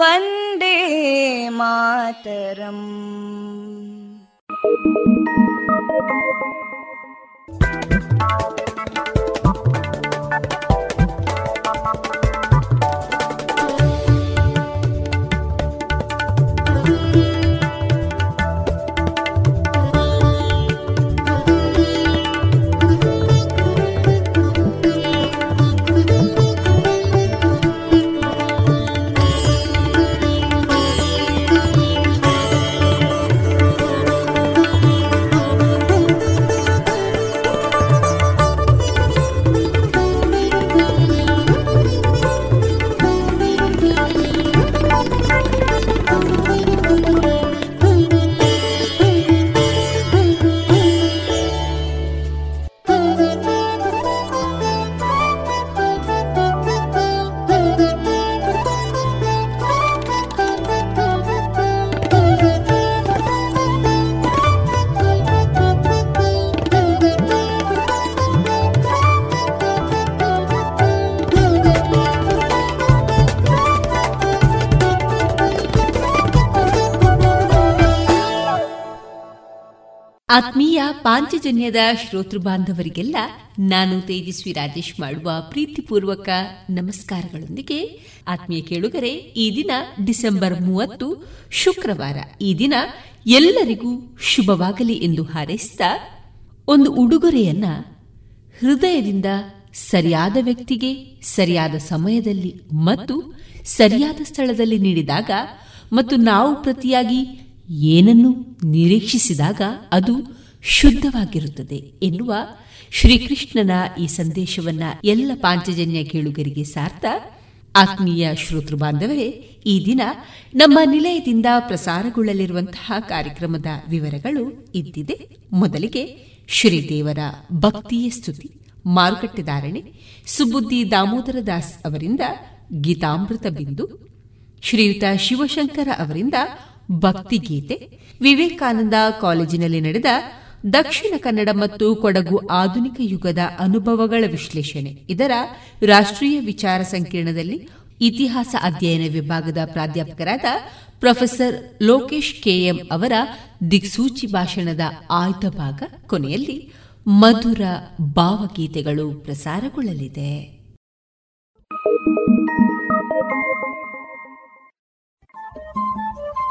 वन्दे मातरम् ಆತ್ಮೀಯ ಪಾಂಚಜನ್ಯದ ಶ್ರೋತೃ ಬಾಂಧವರಿಗೆಲ್ಲ ನಾನು ತೇಜಸ್ವಿ ರಾಜೇಶ್ ಮಾಡುವ ಪ್ರೀತಿಪೂರ್ವಕ ನಮಸ್ಕಾರಗಳೊಂದಿಗೆ. ಆತ್ಮೀಯ ಕೇಳುಗರೆ, ಈ ದಿನ ಡಿಸೆಂಬರ್ ಮೂವತ್ತು, ಶುಕ್ರವಾರ. ಈ ದಿನ ಎಲ್ಲರಿಗೂ ಶುಭವಾಗಲಿ ಎಂದು ಹಾರೈಸಿದ ಒಂದು ಉಡುಗೊರೆಯನ್ನ ಹೃದಯದಿಂದ ಸರಿಯಾದ ವ್ಯಕ್ತಿಗೆ ಸರಿಯಾದ ಸಮಯದಲ್ಲಿ ಮತ್ತು ಸರಿಯಾದ ಸ್ಥಳದಲ್ಲಿ ನೀಡಿದಾಗ ಮತ್ತು ನಾವು ಪ್ರತಿಯಾಗಿ ಏನನ್ನು ನಿರೀಕ್ಷಿಸಿದಾಗ ಅದು ಶುದ್ಧವಾಗಿರುತ್ತದೆ ಎನ್ನುವ ಶ್ರೀಕೃಷ್ಣನ ಈ ಸಂದೇಶವನ್ನ ಎಲ್ಲ ಪಾಂಚಜನ್ಯ ಕೇಳುಗರಿಗೆ ಸಾರ್ಥ. ಆತ್ಮೀಯ ಶ್ರೋತೃ ಬಾಂಧವರೇ, ಈ ದಿನ ನಮ್ಮ ನಿಲಯದಿಂದ ಪ್ರಸಾರಗೊಳ್ಳಲಿರುವಂತಹ ಕಾರ್ಯಕ್ರಮದ ವಿವರಗಳು ಇದ್ದಿದೆ. ಮೊದಲಿಗೆ ಶ್ರೀದೇವರ ಭಕ್ತಿಯ ಸ್ತುತಿ ಮಾರುಕಟ್ಟೆದಾರಣೆ ಸುಬುದ್ದಿ ದಾಮೋದರ ದಾಸ್ ಅವರಿಂದ ಗೀತಾಮೃತ ಬಿಂದು, ಶ್ರೀಯುತ ಶಿವಶಂಕರ ಅವರಿಂದ ಭಕ್ತಿಗೀತೆ, ವಿವೇಕಾನಂದ ಕಾಲೇಜಿನಲ್ಲಿ ನಡೆದ ದಕ್ಷಿಣ ಕನ್ನಡ ಮತ್ತು ಕೊಡಗು ಆಧುನಿಕ ಯುಗದ ಅನುಭವಗಳ ವಿಶ್ಲೇಷಣೆ. ಇದರ ರಾಷ್ಟ್ರೀಯ ವಿಚಾರ ಸಂಕಿರಣದಲ್ಲಿ ಇತಿಹಾಸ ಅಧ್ಯಯನ ವಿಭಾಗದ ಪ್ರಾಧ್ಯಾಪಕರಾದ ಪ್ರೊಫೆಸರ್ ಲೋಕೇಶ್ ಕೆಎಂ ಅವರ ದಿಕ್ಸೂಚಿ ಭಾಷಣದ ಆಯ್ದ ಭಾಗ ಕೊನೆಯಲ್ಲಿ ಮಧುರ ಭಾವಗೀತೆಗಳು ಪ್ರಸಾರಗೊಳ್ಳಲಿದೆ.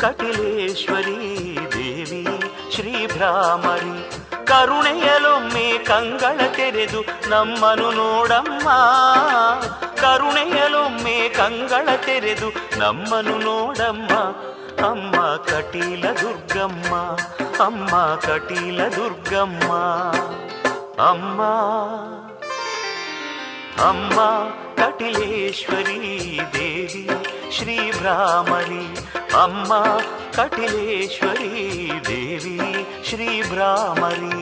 ಕಟಿಲೇಶ್ವರಿ ದೇವಿ ಶ್ರೀಭ್ರಾಮರಿ ಕರುಣೆಯಲೊಮ್ಮೆ ಕಂಗಳ ತೆರೆದು ನಮ್ಮನು ನೋಡಮ್ಮ. ಕರುಣೆಯಲೊಮ್ಮೆ ಕಂಗಳ ತೆರೆದು ನಮ್ಮನು ನೋಡಮ್ಮ. ಅಮ್ಮ ಕಟೀಲ ದುರ್ಗಮ್ಮ, ಅಮ್ಮ ಕಟೀಲ ದುರ್ಗಮ್ಮ. ಅಮ್ಮ ಅಮ್ಮ ಕಟಿಲೇಶ್ವರಿ ದೇವಿ ಶ್ರೀಭ್ರಾಮರಿ ಅಮ್ಮ ಕಟಿಲೇಶ್ವರಿ ದೇವಿ ಶ್ರೀಭ್ರಾಮರಿ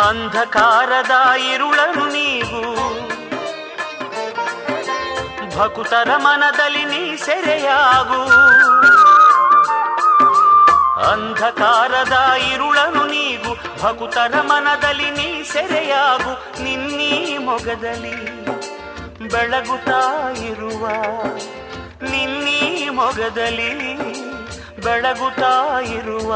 ಅಂಧಕಾರದ ಇರುಳನು ಭಕುತರ ಮನದಲ್ಲಿ ನೀ ಸೆರೆಯಾಗು. ಅಂಧಕಾರದ ಇರುಳನು ನೀಗು ಭಕುತರ ಮನದಲ್ಲಿ ನೀ ಸೆರೆಯಾಗು. ನಿನ್ನೀ ಮೊಗದಲ್ಲಿ ಬೆಳಗುತ್ತಾ ಇರುವ, ನಿನ್ನೀ ಮೊಗದಲ್ಲಿ ಬೆಳಗುತ್ತಾ ಇರುವ,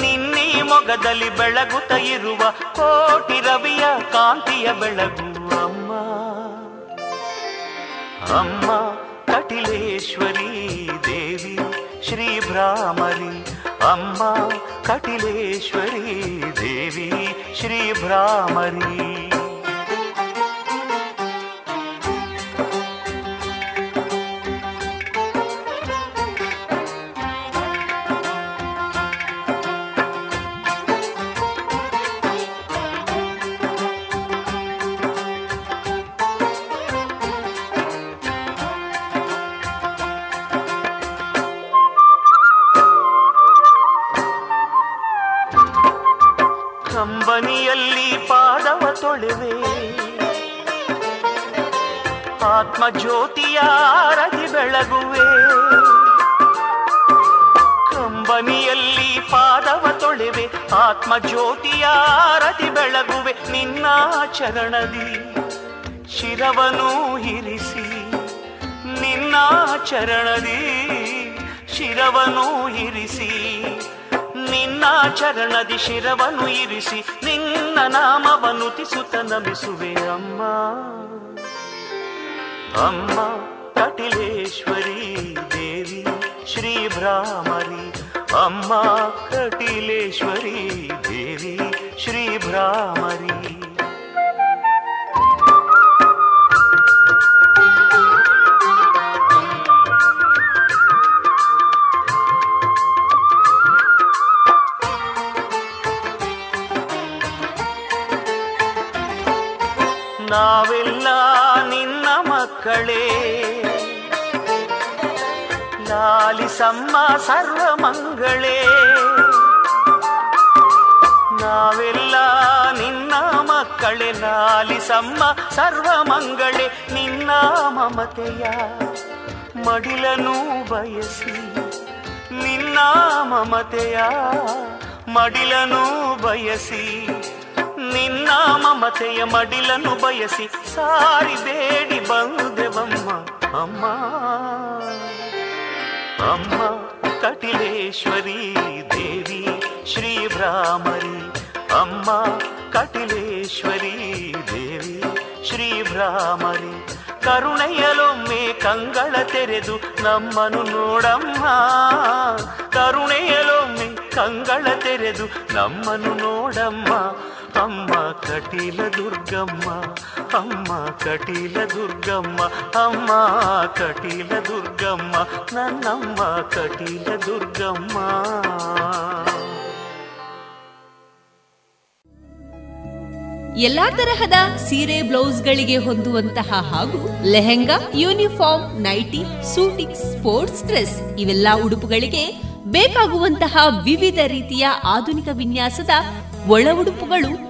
ನಿನ್ನೀ ಮೊಗದಲ್ಲಿ ಬೆಳಗುತ್ತ ಇರುವ ಕೋಟಿ ರವಿಯ ಕಾಂತಿಯ ಬೆಳಗು. ಅಮ್ಮ ಕಟಿಲೇಶ್ವರಿ ದೇವಿ ಶ್ರೀಭ್ರಾಮರಿ ಅಮ್ಮ ಕಟಿಲೇಶ್ವರಿ ದೇವಿ ಶ್ರೀಭ್ರಾಮರಿ ಆತ್ಮ ಜ್ಯೋತಿಯಾರದಿ ಬೆಳಗುವೆ. ಕಂಬನಿಯಲ್ಲಿ ಪಾದವ ತೊಳೆವೆ, ಆತ್ಮ ಜ್ಯೋತಿಯಾರದಿ ಬೆಳಗುವೆ. ನಿನ್ನ ಚರಣದಿ ಶಿರವನು ಹಿರಿಸಿ ನಿನ್ನ ಚರಣದಿ ಶಿರವನು ಹಿರಿಸಿ ನಿನ್ನ ಚರಣದಿ ಶಿರವನು ಇರಿಸಿ, ನಿನ್ನ ನಾಮವನ್ನು ತಿಸುತ್ತ ನಮಿಸುವೆ ಅಮ್ಮ. ಅಮ್ಮ ಕಟಿಲೇಶ್ವರಿ ದೇವಿ ಶ್ರೀ ಭ್ರಾಮರಿ. ಅಮ್ಮ ಕಟಿಲೇಶ್ವರಿ ದೇವಿ ಶ್ರೀ ಭ್ರಾಮರಿ. ನಾವೆಲ್ಲ ಮಕ್ಕಳೇ ಲಾಲಿಸಮ್ಮ ಸರ್ವಮಂಗಳೇ ನಾವೆಲ್ಲ ನಿನ್ನ ಮಕ್ಕಳೇ ಲಾಲಿಸಮ್ಮ ಸರ್ವಮಂಗಳೇ ನಿನ್ನ ಮಮತೆಯ ಮಡಿಲನು ಬಯಸಿ, ನಿನ್ನ ಮಮತೆಯ ಮಡಿಲನು ಬಯಸಿ ನಿನ್ನ ಮಮತೆಯ ಮಡಿಲನು ಬಯಸಿ ಸಾರಿ ಬೇಡಿ ಬಂದೆವಮ್ಮ. ಅಮ್ಮ ಅಮ್ಮ, ಕಟಿಲೇಶ್ವರಿ ದೇವಿ, ಶ್ರೀ ಭ್ರಾಮರಿ. ಅಮ್ಮ, ಕಟಿಲೇಶ್ವರಿ ದೇವಿ, ಶ್ರೀ ಭ್ರಾಮರಿ. ಕರುಣೆಯಲೊಮ್ಮೆ ಕಂಗಳ ತೆರೆದು ನಮ್ಮನು ನೋಡಮ್ಮ. ಕರುಣೆಯಲೊಮ್ಮೆ ಕಂಗಳ ತೆರೆದು ನಮ್ಮನು ನೋಡಮ್ಮ. ಅಮ್ಮ ಕಟೀಲ ದುರ್ಗಮ್ಮ, ಅಮ್ಮ ಕಟೀಲ ದುರ್ಗಮ್ಮ, ಅಮ್ಮ ಕಟೀಲ ದುರ್ಗಮ್ಮ, ನನ್ನಮ್ಮ ಕಟೀಲ ದುರ್ಗಮ್ಮ. ಎಲ್ಲಾ ತರಹದ ಸೀರೆ ಬ್ಲೌಸ್ಗಳಿಗೆ ಹೊಂದುವಂತಹ ಹಾಗೂ lehenga, uniform, nighty, suiting, sports dress ಇವೆಲ್ಲ ಉಡುಪುಗಳಿಗೆ ಬೇಕಾಗುವಂತಹ ವಿವಿಧ ರೀತಿಯ ಆಧುನಿಕ ವಿನ್ಯಾಸದ ಒಳ ಉಡುಪುಗಳು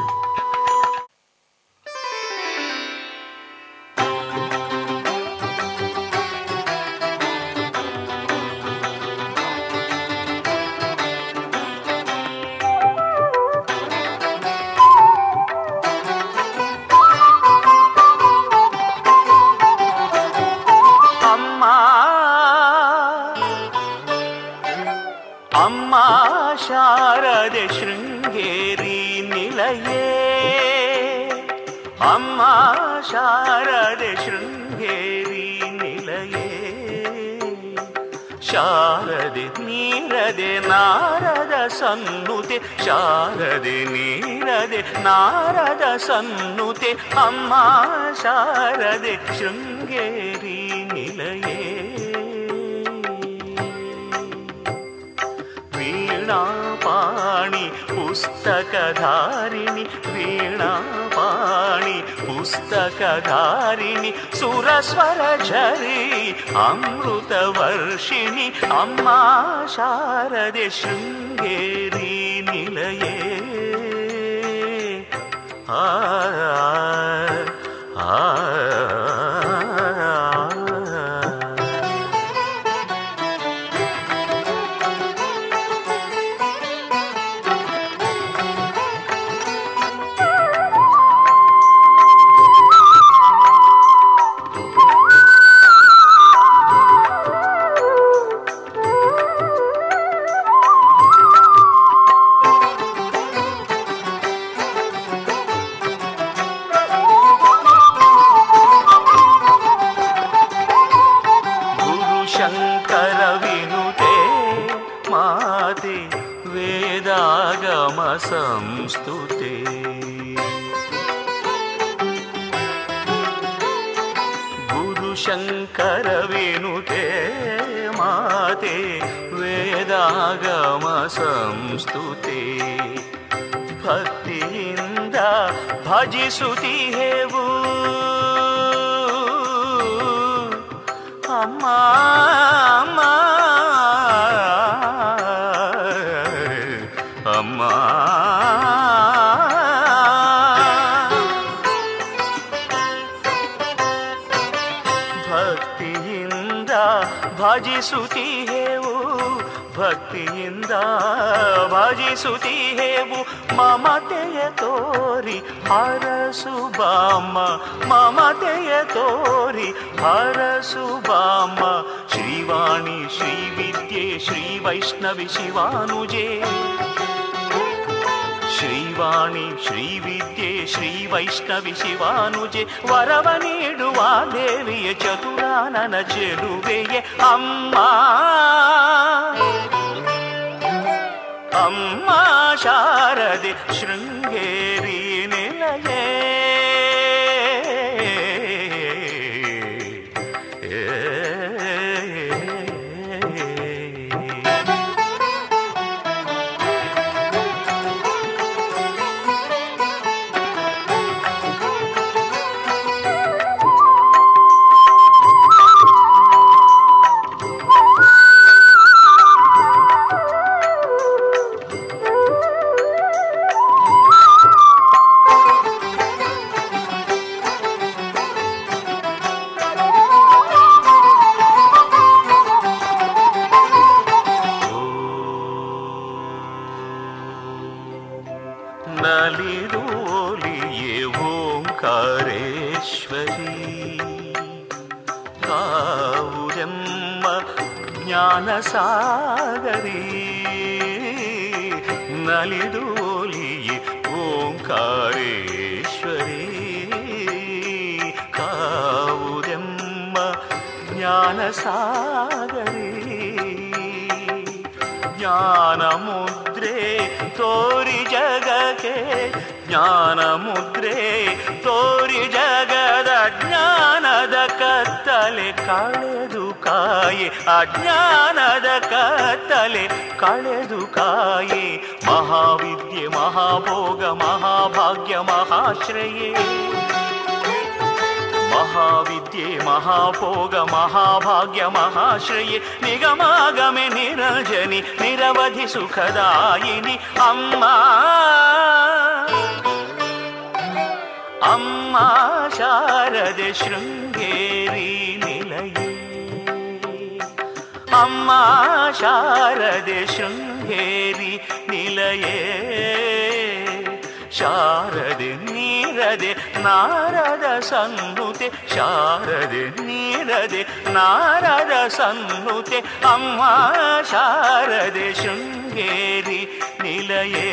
ನೀರದೆ ನಾರದ ಸನ್ನುತೆ ಅಮ್ಮ ಶಾರದೆ ಶೃಂಗೇರಿ ನಿಲಯೇ ವೀಣಾಪಾಣಿ पुस्तकधारिणि वीणापाणि पुस्तकधारिणि सुरस्वरझरि अमृतवर्षिणि अम्मा शारदे शृङ्गेरी निलये 아, 아, 아. ಭಜಿಸುತ್ತಿಹೆವು ಅಮ್ಮ ಭಜಿಸುತ್ತಿಹೆವು ಭಕ್ತಿಯಿಂದ ಭಜಿಸುತ್ತೀಹೇವು ತೋರಿ ಹರಸು ಬಾಮ ಶ್ರೀವಾಣಿ ಶ್ರೀ ವಿದ್ಯೆ ಶ್ರೀ ವೈಷ್ಣವಿ ಶಿವಾನುಜೇ ಶ್ರೀವಾಣಿ ಶ್ರೀ ವಿದ್ಯೆ ಶ್ರೀ ವೈಷ್ಣವಿ ಶಿವಾನುಜೆ ವರವ ನೀಡುವ ದೇವಿಯ ಚತುರಾನನ ಚೆಲುವೆಯೇ ಅಮ್ಮ ಅಮ್ಮ ಶಾರದೆ ಶೃಂಗೇರಿ ಅಜ್ಞಾನದ ಕತ್ತಲೆ ಕಳೆದು ಕಾಯೆ. ಮಹಾವಿದ್ಯೆ, ಮಹಾಭೋಗ, ಮಹಾಭಾಗ್ಯ, ಮಹಾಶ್ರಯೇ. ಮಹಾವಿದ್ಯೆ, ಮಹಾಭೋಗ, ಮಹಾಭಾಗ್ಯ, ಮಹಾಶ್ರಯೆ. ನಿಗಮಾಗಮೆ ನಿರಂಜನಿ, ನಿರವಧಿ ಸುಖದಾಯಿನಿ. ಅಮ್ಮ ಅಮ್ಮ, ಶಾರದೆ ಶೃಂಗೇರಿ ಅಮ್ಮ ಶಾರದೆ ಶೃಂಗೇರಿ ನಿಲಯೇ. ಶಾರದೆ ನೀರದೆ ನಾರದ ಸನ್ನುತೆ, ಶಾರದೆ ನೀರದೆ ನಾರದ ಸನ್ನುತೆ, ಅಮ್ಮ ಶಾರದೆ ಶೃಂಗೇರಿ ನಿಲಯೇ.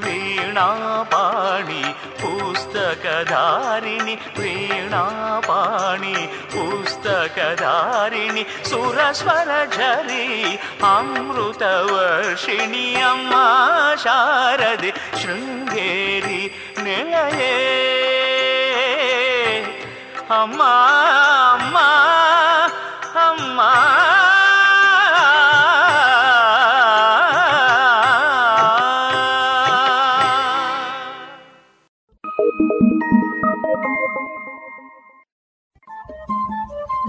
ವೀಣಾಪಾಣಿ ಪುಸ್ತಕಧಾರಿಣಿ ವೀಣಾಪಾಣಿ ಪುಸ್ತಕಧಾರಿಣಿ ಸುರಸ್ವರ ಝರಿ ಅಮೃತ ವರ್ಷಿಣಿ ಅಮ್ಮ ಶಾರದೆ ಶೃಂಗೇರಿ ನಿಲಯೇ ಅಮ್ಮ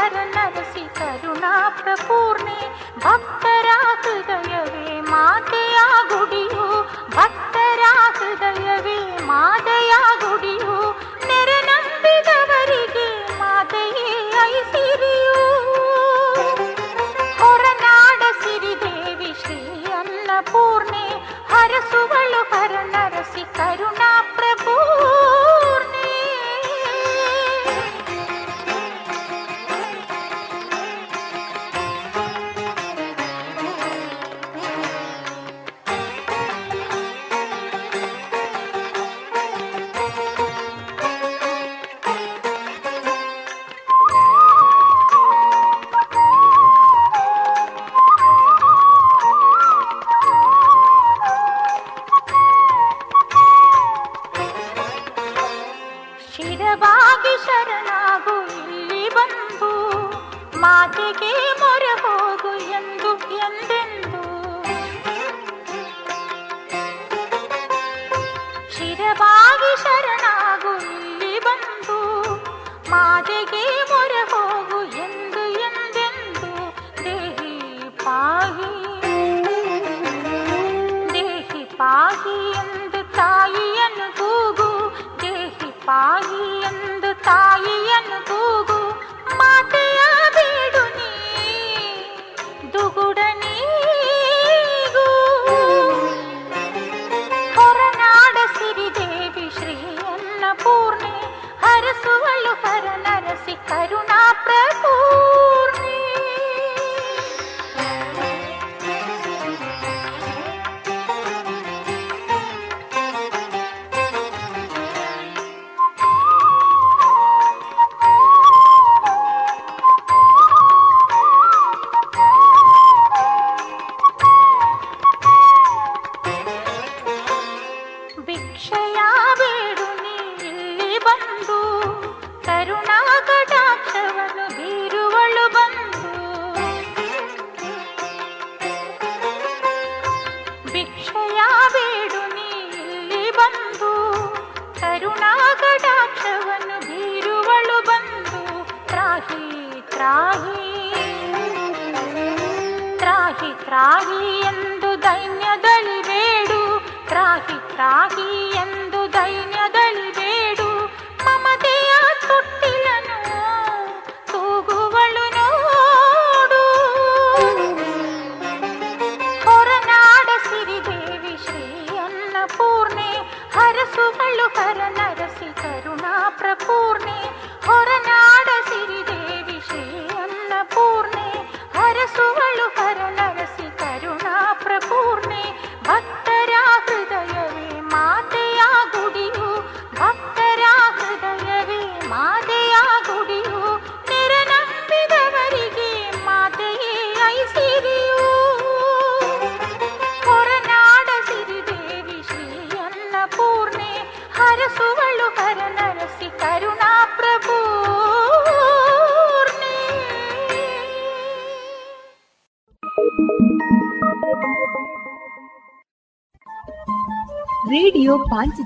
ಹರಸುವಳು ನರಸಿ ಕರುಣಾ ಪ್ರಪೂರ್ಣೆ ಭಕ್ತರ ಹೃದಯವೇ ಮಾತೆಯ ಗುಡಿಯು ಭಕ್ತರ ಹೃದಯವೇ ಮಾತೆಯ ಗುಡಿಯು ನೆರೆ ನಂಬಿದವರಿಗೆ ಮಾತೆಯೇ ಐಸಿರಿಯು ಹೊರನಾಡ ಸಿರಿದೇವಿ ಶ್ರೀ ಅನ್ನಪೂರ್ಣೆ ಹರಸುವಳು ಹರ ನರಸಿ ಕರುಣಾ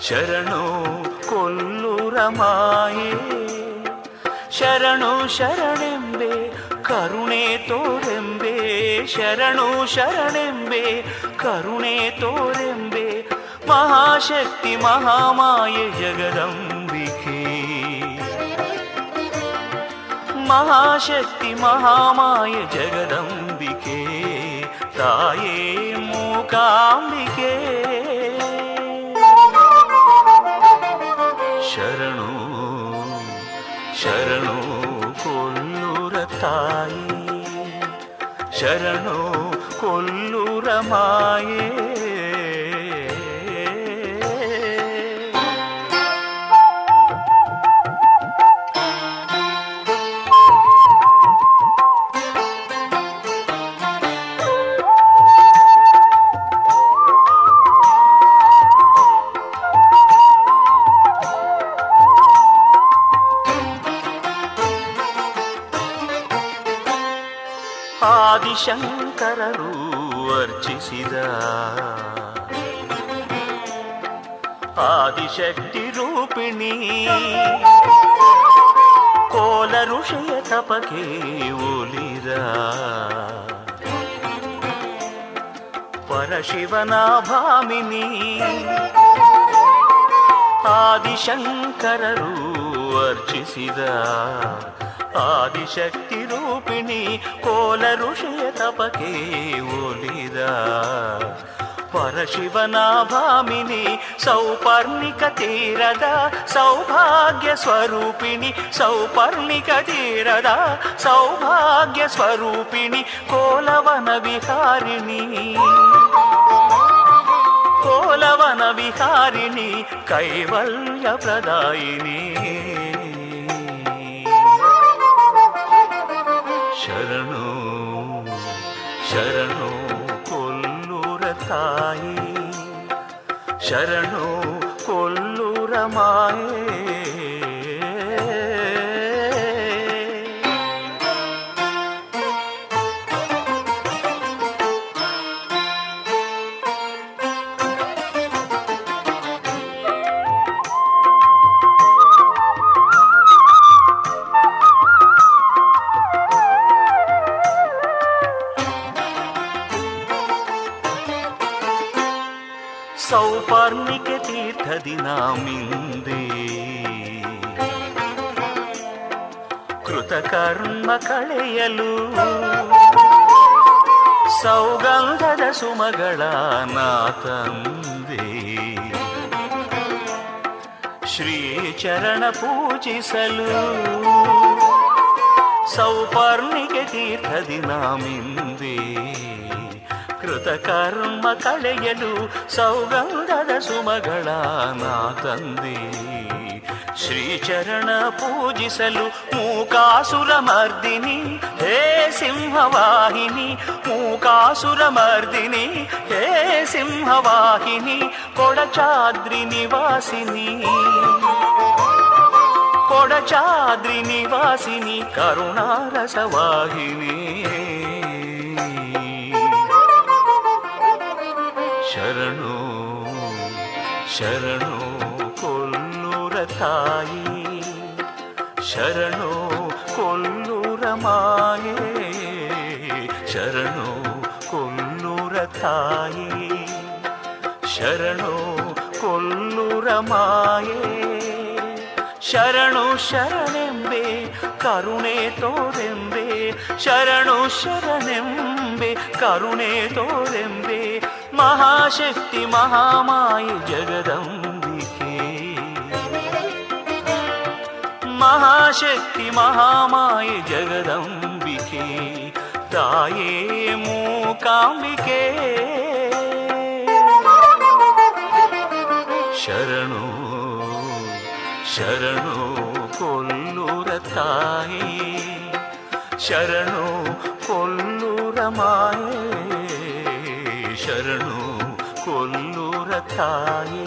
ಶರಣು ಕೊಲ್ಲು ರಮಾಯೇ ಶರಣು ಶರಣೆಂಬೆ, ಕರುಣೆ ತೋರೆಂಬೆ. ಶರಣು ಶರಣೆಂಬೆ, ಕರುಣೆ ತೋರೆಂಬೆ. ಮಹಾಶಕ್ತಿ, ಮಹಾಮಾಯೆ, ಜಗದಂಬಿಕೆ. ಮಹಾಶಕ್ತಿ, ಮಹಾಮಾಯ, ಜಗದಂಬಿಕೆ. ತಾಯೇ ಮೂಕಾಂಬಿಕೆ. ತಾಯಿ ಶರಣು ಕೊಲ್ಲೂರ ಮಾಯೇ. ಆದಿಶಂಕರರು ಅರ್ಚಿಸಿದ ಆದಿಶಕ್ತಿ ರೂಪಿಣಿ ಕೋಲ ಋಷಿಯ ತಪಕೆ ಒಲಿದ ಪರಶಿವನ ಭಾಮಿನಿ ಆದಿಶಂಕರರು ಅರ್ಚಿಸಿದ ಆದಿಶಕ್ತಿ ರೂಪಿಣಿ ಕೋಲ ಋಷಿಯ ತಪಕೆ ಒಲಿದ ಪರಶಿವನ ಭಾಮಿನಿ ಸೌಪರ್ಣಿಕ ತೀರದ ಸೌಭಾಗ್ಯ ಸ್ವರೂಪಿಣಿ ಸೌಪರ್ಣಿಕ ತೀರದ ಸೌಭಾಗ್ಯ ಸ್ವರೂಪಿಣಿ ಕೋಲವನ ವಿಹಾರಿಣಿ ಕೋಲವನ ವಿಹಾರಿಣಿ ಕೈವಲ್ಯ ಪ್ರದಾಯಿನಿ ತಾಯಿ ಶರಣು ಕೊಲ್ಲುರ ಮಾಯೇ. ಕೃತಕರ್ಮ ಕಳೆಯಲು ಸೌಗಂಧದ ಸುಮಗಳ ನಾತಂದೆ. ಶ್ರೀ ಶ್ರೀಚರಣ ಪೂಜಿಸಲು ಸೌಪರ್ಣಿಗೆ ತೀರ್ಥದಿ ನಾಮಿಂದೆ. ಕೃತಕರ್ಮ ಕಳೆಯಲು ಸೌಗಂಧದ ಸುಮಗಳ ನಾ ತಂದೆ ಶ್ರೀಚರಣ ಪೂಜಿಸಲು ಮೂಕಾಸುರ ಮರ್ದಿನಿ ಹೇ ಸಿಂಹವಾಹಿನಿ ಮೂಕಾಸುರ ಮರ್ದಿನಿ ಹೇ ಸಿಂಹವಾಹಿನಿ ಕೊಡಚಾದ್ರಿ ನಿವಾಸಿನಿ ಕೊಡಚಾದ್ರಿ ನಿವಾಸಿನಿ ಕರುಣಾರಸವಾಹಿನಿ ಶರಣು ಶರಣು ಕೊಲ್ಲೂರ ತಾಯಿ ಶರಣು ಕೊಲ್ಲೂರ ಮಾಯೇ. ಶರಣು ಕೊಲ್ಲೂರ ತಾಯಿ. ಶರಣು ಕೊಲ್ಲೂರ ಮಾಯೇ. ಶರಣು ಶರಣೆಂಬೆ, ಕರುಣೆ ತೋರೆಂಬೆ. ಶರಣು ಶರಣೆಂಬೆ, ಕರುಣೆ ತೋರೆಂಬೆ. ಮಹಾಶಕ್ತಿ ಮಹಾಮಾಯಿ ಜಗದಂಬಿಕೆ ಮಹಾಶಕ್ತಿ ಮಹಾಮಾಯೆ ಜಗದಂಬಿಕೆ, ತಾಯೇ ಮೂಕಾಂಬಿಕೆ. ಶರಣು ಶರಣು ಕೊಲ್ಲೂರ ತಾಯಿ, ಶರಣು ಕೊಲ್ಲೂರ ಮಾಯೆ. ಶರಣು ಕೊಲ್ಲೂರ ತಾಯಿ,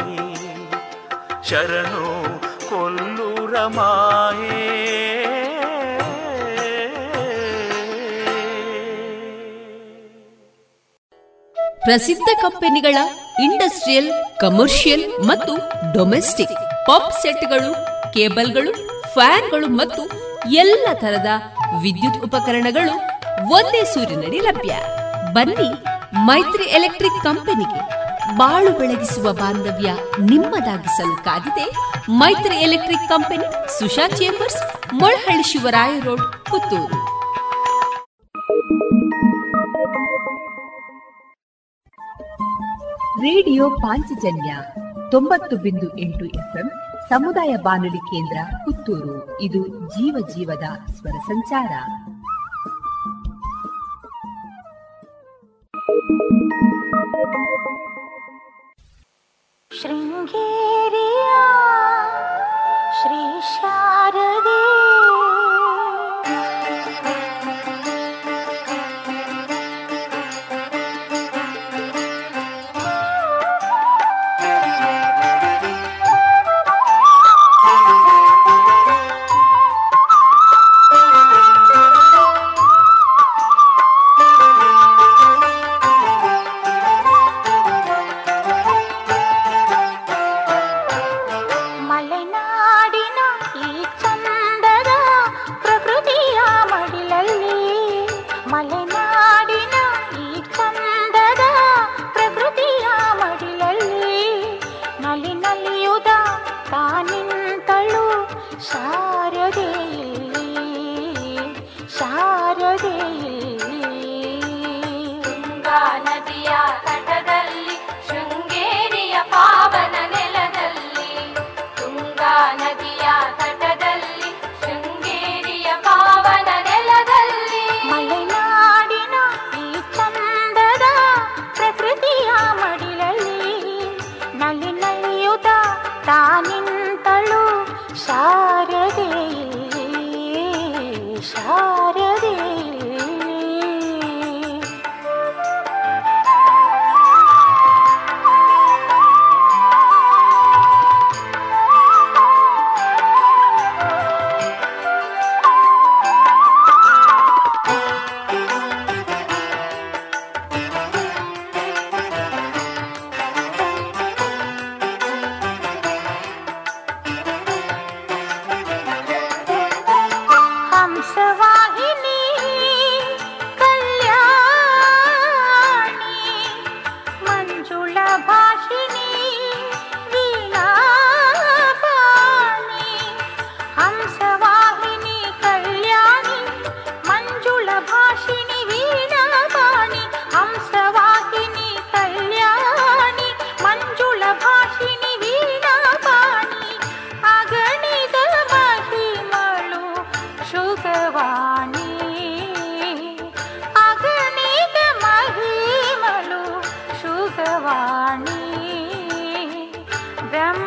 ಶರಣು ಪ್ರಸಿದ್ಧ ಕಂಪನಿಗಳ ಇಂಡಸ್ಟ್ರಿಯಲ್, ಕಮರ್ಷಿಯಲ್ ಮತ್ತು ಡೊಮೆಸ್ಟಿಕ್ ಪಾಪ್ ಸೆಟ್ಗಳು, ಕೇಬಲ್ಗಳು, ಫ್ಯಾನ್ಗಳು ಮತ್ತು ಎಲ್ಲ ತರದ ವಿದ್ಯುತ್ ಉಪಕರಣಗಳು ಒಂದೇ ಸೂರಿನಡಿ ಲಭ್ಯ. ಬನ್ನಿ ಮೈತ್ರಿ ಎಲೆಕ್ಟ್ರಿಕ್ ಕಂಪನಿಗೆ ಬಾಳು ಬೆಳಗಿಸುವ ಬಾಂಧವ್ಯ ನಿಮ್ಮದಾಗಿಸಲು ಕಾದಿದೆ. Maitri electric company, Susha chambers, Molahalli Shivaraya road, Puttur. Radio Panchajanya ತೊಂಬತ್ತು ಬಿಂದು ಎಂಟು ಎಫ್ಎಂ ಸಮುದಾಯ ಬಾನುಲಿ ಕೇಂದ್ರ, ಪುತ್ತೂರು. ಇದು ಜೀವ ಜೀವದ ಸ್ವರ ಸಂಚಾರ. Thank ಶ್ರೀ शृङ्गेर्या श्रीशारदी वाणी ब्रह्म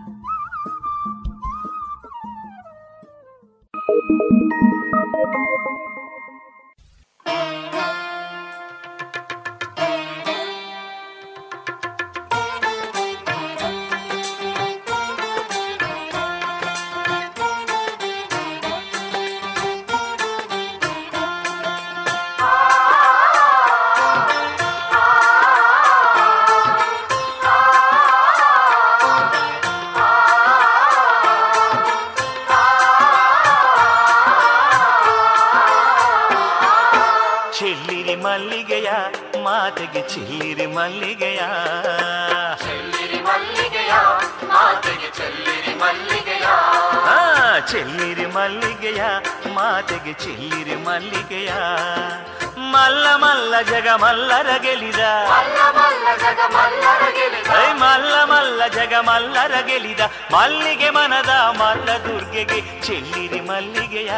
ಮಲ್ಲ ದುರ್ಗೆಗೆ ಚೆಲ್ಲಿರಿ ಮಲ್ಲಿಗೆಯ,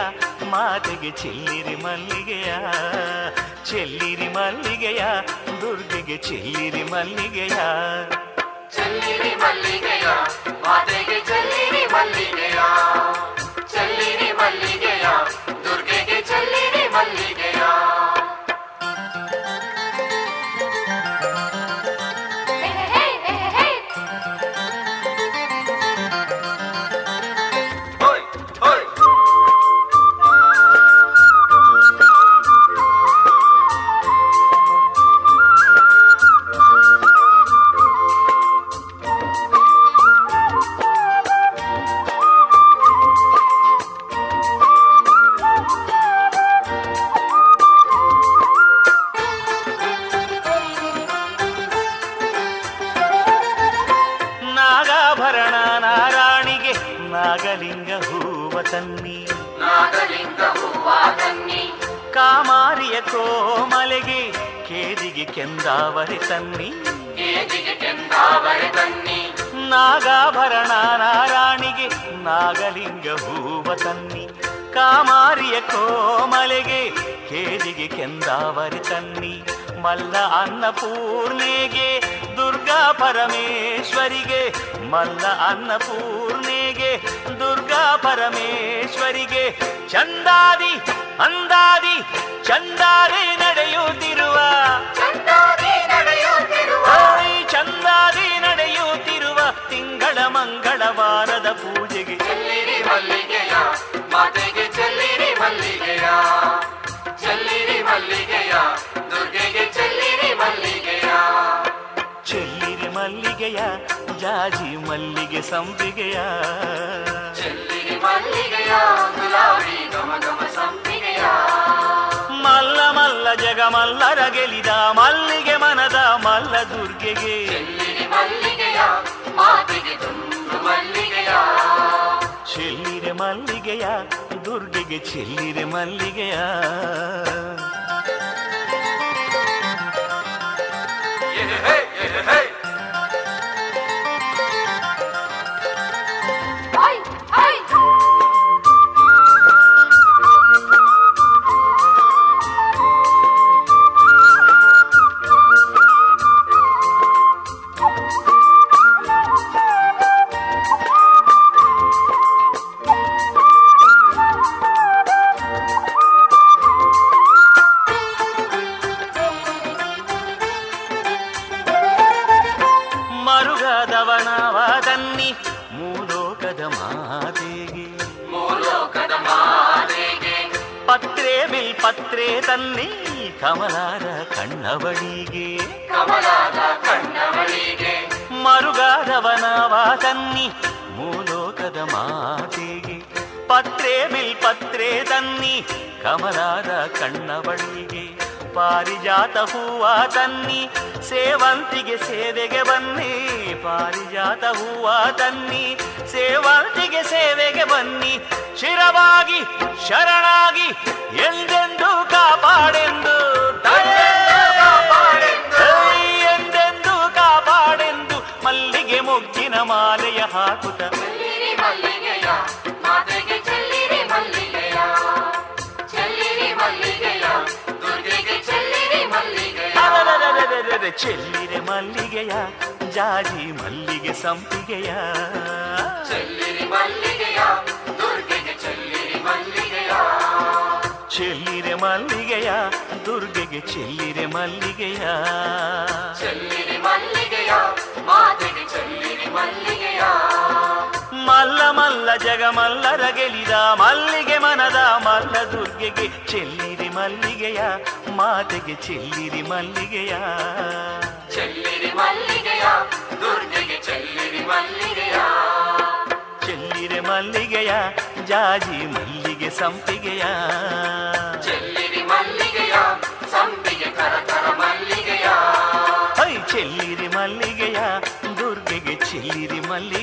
ಮಾತೆಗೆ ಚೆಲ್ಲಿರಿ ಮಲ್ಲಿಗೆಯ ಚೆಲ್ಲಿರಿ ಮಲ್ಲಿಗೆಯ, ದುರ್ಗೆಗೆ ಚೆಲ್ಲಿರಿ ಮಲ್ಲಿಗೆಯ. ಚೆಲ್ಲಿರಿ ಮಲ್ಲಿಗೆಯ, ಮಾತೆಗೆ ಚೆಲ್ಲಿರಿ ಮಲ್ಲಿಗೆಯ ಚೆಲ್ಲಿರಿ ಮಲ್ಲಿಗೆಯ, ದುರ್ಗೆಗೆ ಚೆಲ್ಲಿರಿ ಮಲ್ಲಿಗೆಯ. ತನ್ನಿ. ಕೆಂದಾವರೆ ತನ್ನಿ. ನಾಗಾಭರಣ ನಾರಾಣಿಗೆ ನಾಗಲಿಂಗ ಹೂವ ತನ್ನಿ. ಕಾಮಾರಿಯ ಕೋಮಲೆಗೆ ಕೇದಿಗೆ ಕೆಂದಾವರಿ ತನ್ನಿ. ಮಲ್ಲ ಅನ್ನಪೂರ್ಣೆಗೆ ದುರ್ಗಾ ಪರಮೇಶ್ವರಿಗೆ ಮಲ್ಲ ಅನ್ನಪೂರ್ಣೆಗೆ ದುರ್ಗಾ ಪರಮೇಶ್ವರಿಗೆ ಚಂದಾದಿ ಅಂದಾದಿ ಚಂದಾದಿ ನಡೆಯುತ್ತಿರುವ ತಿಂಗಳ ಮಂಗಳವಾರದ ಪೂಜೆಗೆ. ಚೆಲ್ಲಿರಿ ಮಲ್ಲಿಗೆಯ ಮಾತೆಗೆ ಚೆಲ್ಲಿರಿ ಮಲ್ಲಿಗೆಯ. ಚೆಲ್ಲಿರಿ ಮಲ್ಲಿಗೆಯ ದುರ್ಗೆಗೆ ಚೆಲ್ಲಿರಿ ಮಲ್ಲಿಗೆಯ. ಚೆಲ್ಲಿರಿ ಮಲ್ಲಿಗೆಯ ಜಾಜಿ ಮಲ್ಲಿಗೆ ಸಂಪಿಗೆಯ. ಚೆಲ್ಲಿರಿ ಮಲ್ಲಿಗೆಯ ಗುಲಾಬಿ ಗಮ ಗಮ ಸಂಪಿಗೆಯ. ಮಲ್ಲ ಮಲ್ಲ ಜಗ ಮಲ್ಲರ ಗೆಲಿದ ಮಲ್ಲಿಗೆ ಮನದ ಮಲ್ಲ ದುರ್ಗೆಗೆ. ಚೆಲ್ಲಿರಿ ಮಲ್ಲಿಗೆಯ ಮಾತಿಗೆ ತುಂಡು ಮಲ್ಲಿಗೆಯ. ಚೆಲ್ಲಿರೆ ಮಲ್ಲಿಗೆಯ ದುರ್ಗೆಗೆ ಚೆಲ್ಲಿರೆ ಮಲ್ಲಿಗೆಯ. ಪತ್ರೆ ತನ್ನಿ ಕಮಲಾರ ಕಣ್ಣವಳಿಗೆ. ಕಮಲಾದ ಕಣ್ಣವಳಿಗೆ. ಮರುಗಾದವನವ ತನ್ನಿ ಮೂಲೋಕದ ಮಾತೆಗೆ. ಪತ್ರೆ ಬಿಲ್ ಪತ್ರೆ ತನ್ನಿ ಕಮಲಾದ ಕಣ್ಣವಳಿಗೆ. ಪಾರಿಜಾತ ಹೂವ ತನ್ನಿ, ಸೇವಂತಿಗೆ ಸೇವೆಗೆ ಬನ್ನಿ. ಪಾರಿಜಾತ ಹೂವ ತನ್ನಿ, ಸೇವಂತಿಗೆ ಸೇವೆಗೆ ಬನ್ನಿ. ಶಿರವಾಗಿ ಶರಣಾಗಿ, ಎಂದೆಂದು ಕಾಪಾಡೆಂದು ಎಂದೆಂದು ಕಾಪಾಡೆಂದು, ಮಲ್ಲಿಗೆ ಮುಗ್ಗಿನ ಮಾಲೆಯ ಹಾಕುತ್ತ ಅರರರರರರರ ಚೆಲ್ಲಿರೆ ಮಲ್ಲಿಗೆಯ ಜಾಜಿ ಮಲ್ಲಿಗೆ ಸಂಪಿಗೆಯ. ಚೆಲ್ಲಿರಿ ಮಲ್ಲಿಗೆಯ ದುರ್ಗೆಗೆ ಚೆಲ್ಲಿರಿ ಮಲ್ಲಿಗೆಯ. ಚೆಲ್ಲಿರೆ ಮಲ್ಲಿಗೆಯ ದುರ್ಗೆಗೆ ಚೆಲ್ಲಿರೆ ಮಲ್ಲಿಗೆಯ. ಚೆಲ್ಲಿರಿ ಮಲ್ಲಿಗೆಯ ಮಾತೆಗೆ ಚೆಲ್ಲಿರಿ ಮಲ್ಲಿಗೆಯ. ಮಲ್ಲ ಮಲ್ಲ ಜಗ ಮಲ್ಲರ ಗೆಲಿದ ಮಲ್ಲಿಗೆ ಮನದ ಮಲ್ಲ ದುರ್ಗೆಗೆ ಚೆಲ್ಲಿರಿ ಮಲ್ಲಿಗೆಯ. ಮಾತೆಗೆ ಚೆಲ್ಲಿರಿ ಮಲ್ಲಿಗೆಯ. ಚೆಲ್ಲಿರಿ ಮಲ್ಲಿಗೆಯ ದುರ್ಗೆಗೆ ಚೆಲ್ಲಿರಿ ಮಲ್ಲಿಗೆಯ. ಚೆಲ್ಲಿರಿ ಮಲ್ಲಿಗೆಯ ಜಾಜಿ ಮಲ್ಲಿಗೆ ಸಂಪಿಗೆಯ. ಚೆಲ್ಲಿರಿ ಮಲ್ಲಿಗೆಯ ಸಂಪಿಗೆ ಕರಕರ ಮಲ್ಲಿಗೆಯ. ಐ ಚೆಲ್ಲಿರಿ ಮಲ್ಲಿಗೆಯ ದುರ್ಗೆಗೆ ಚೆಲ್ಲಿರಿ ಮಲ್ಲಿಗೆಯ.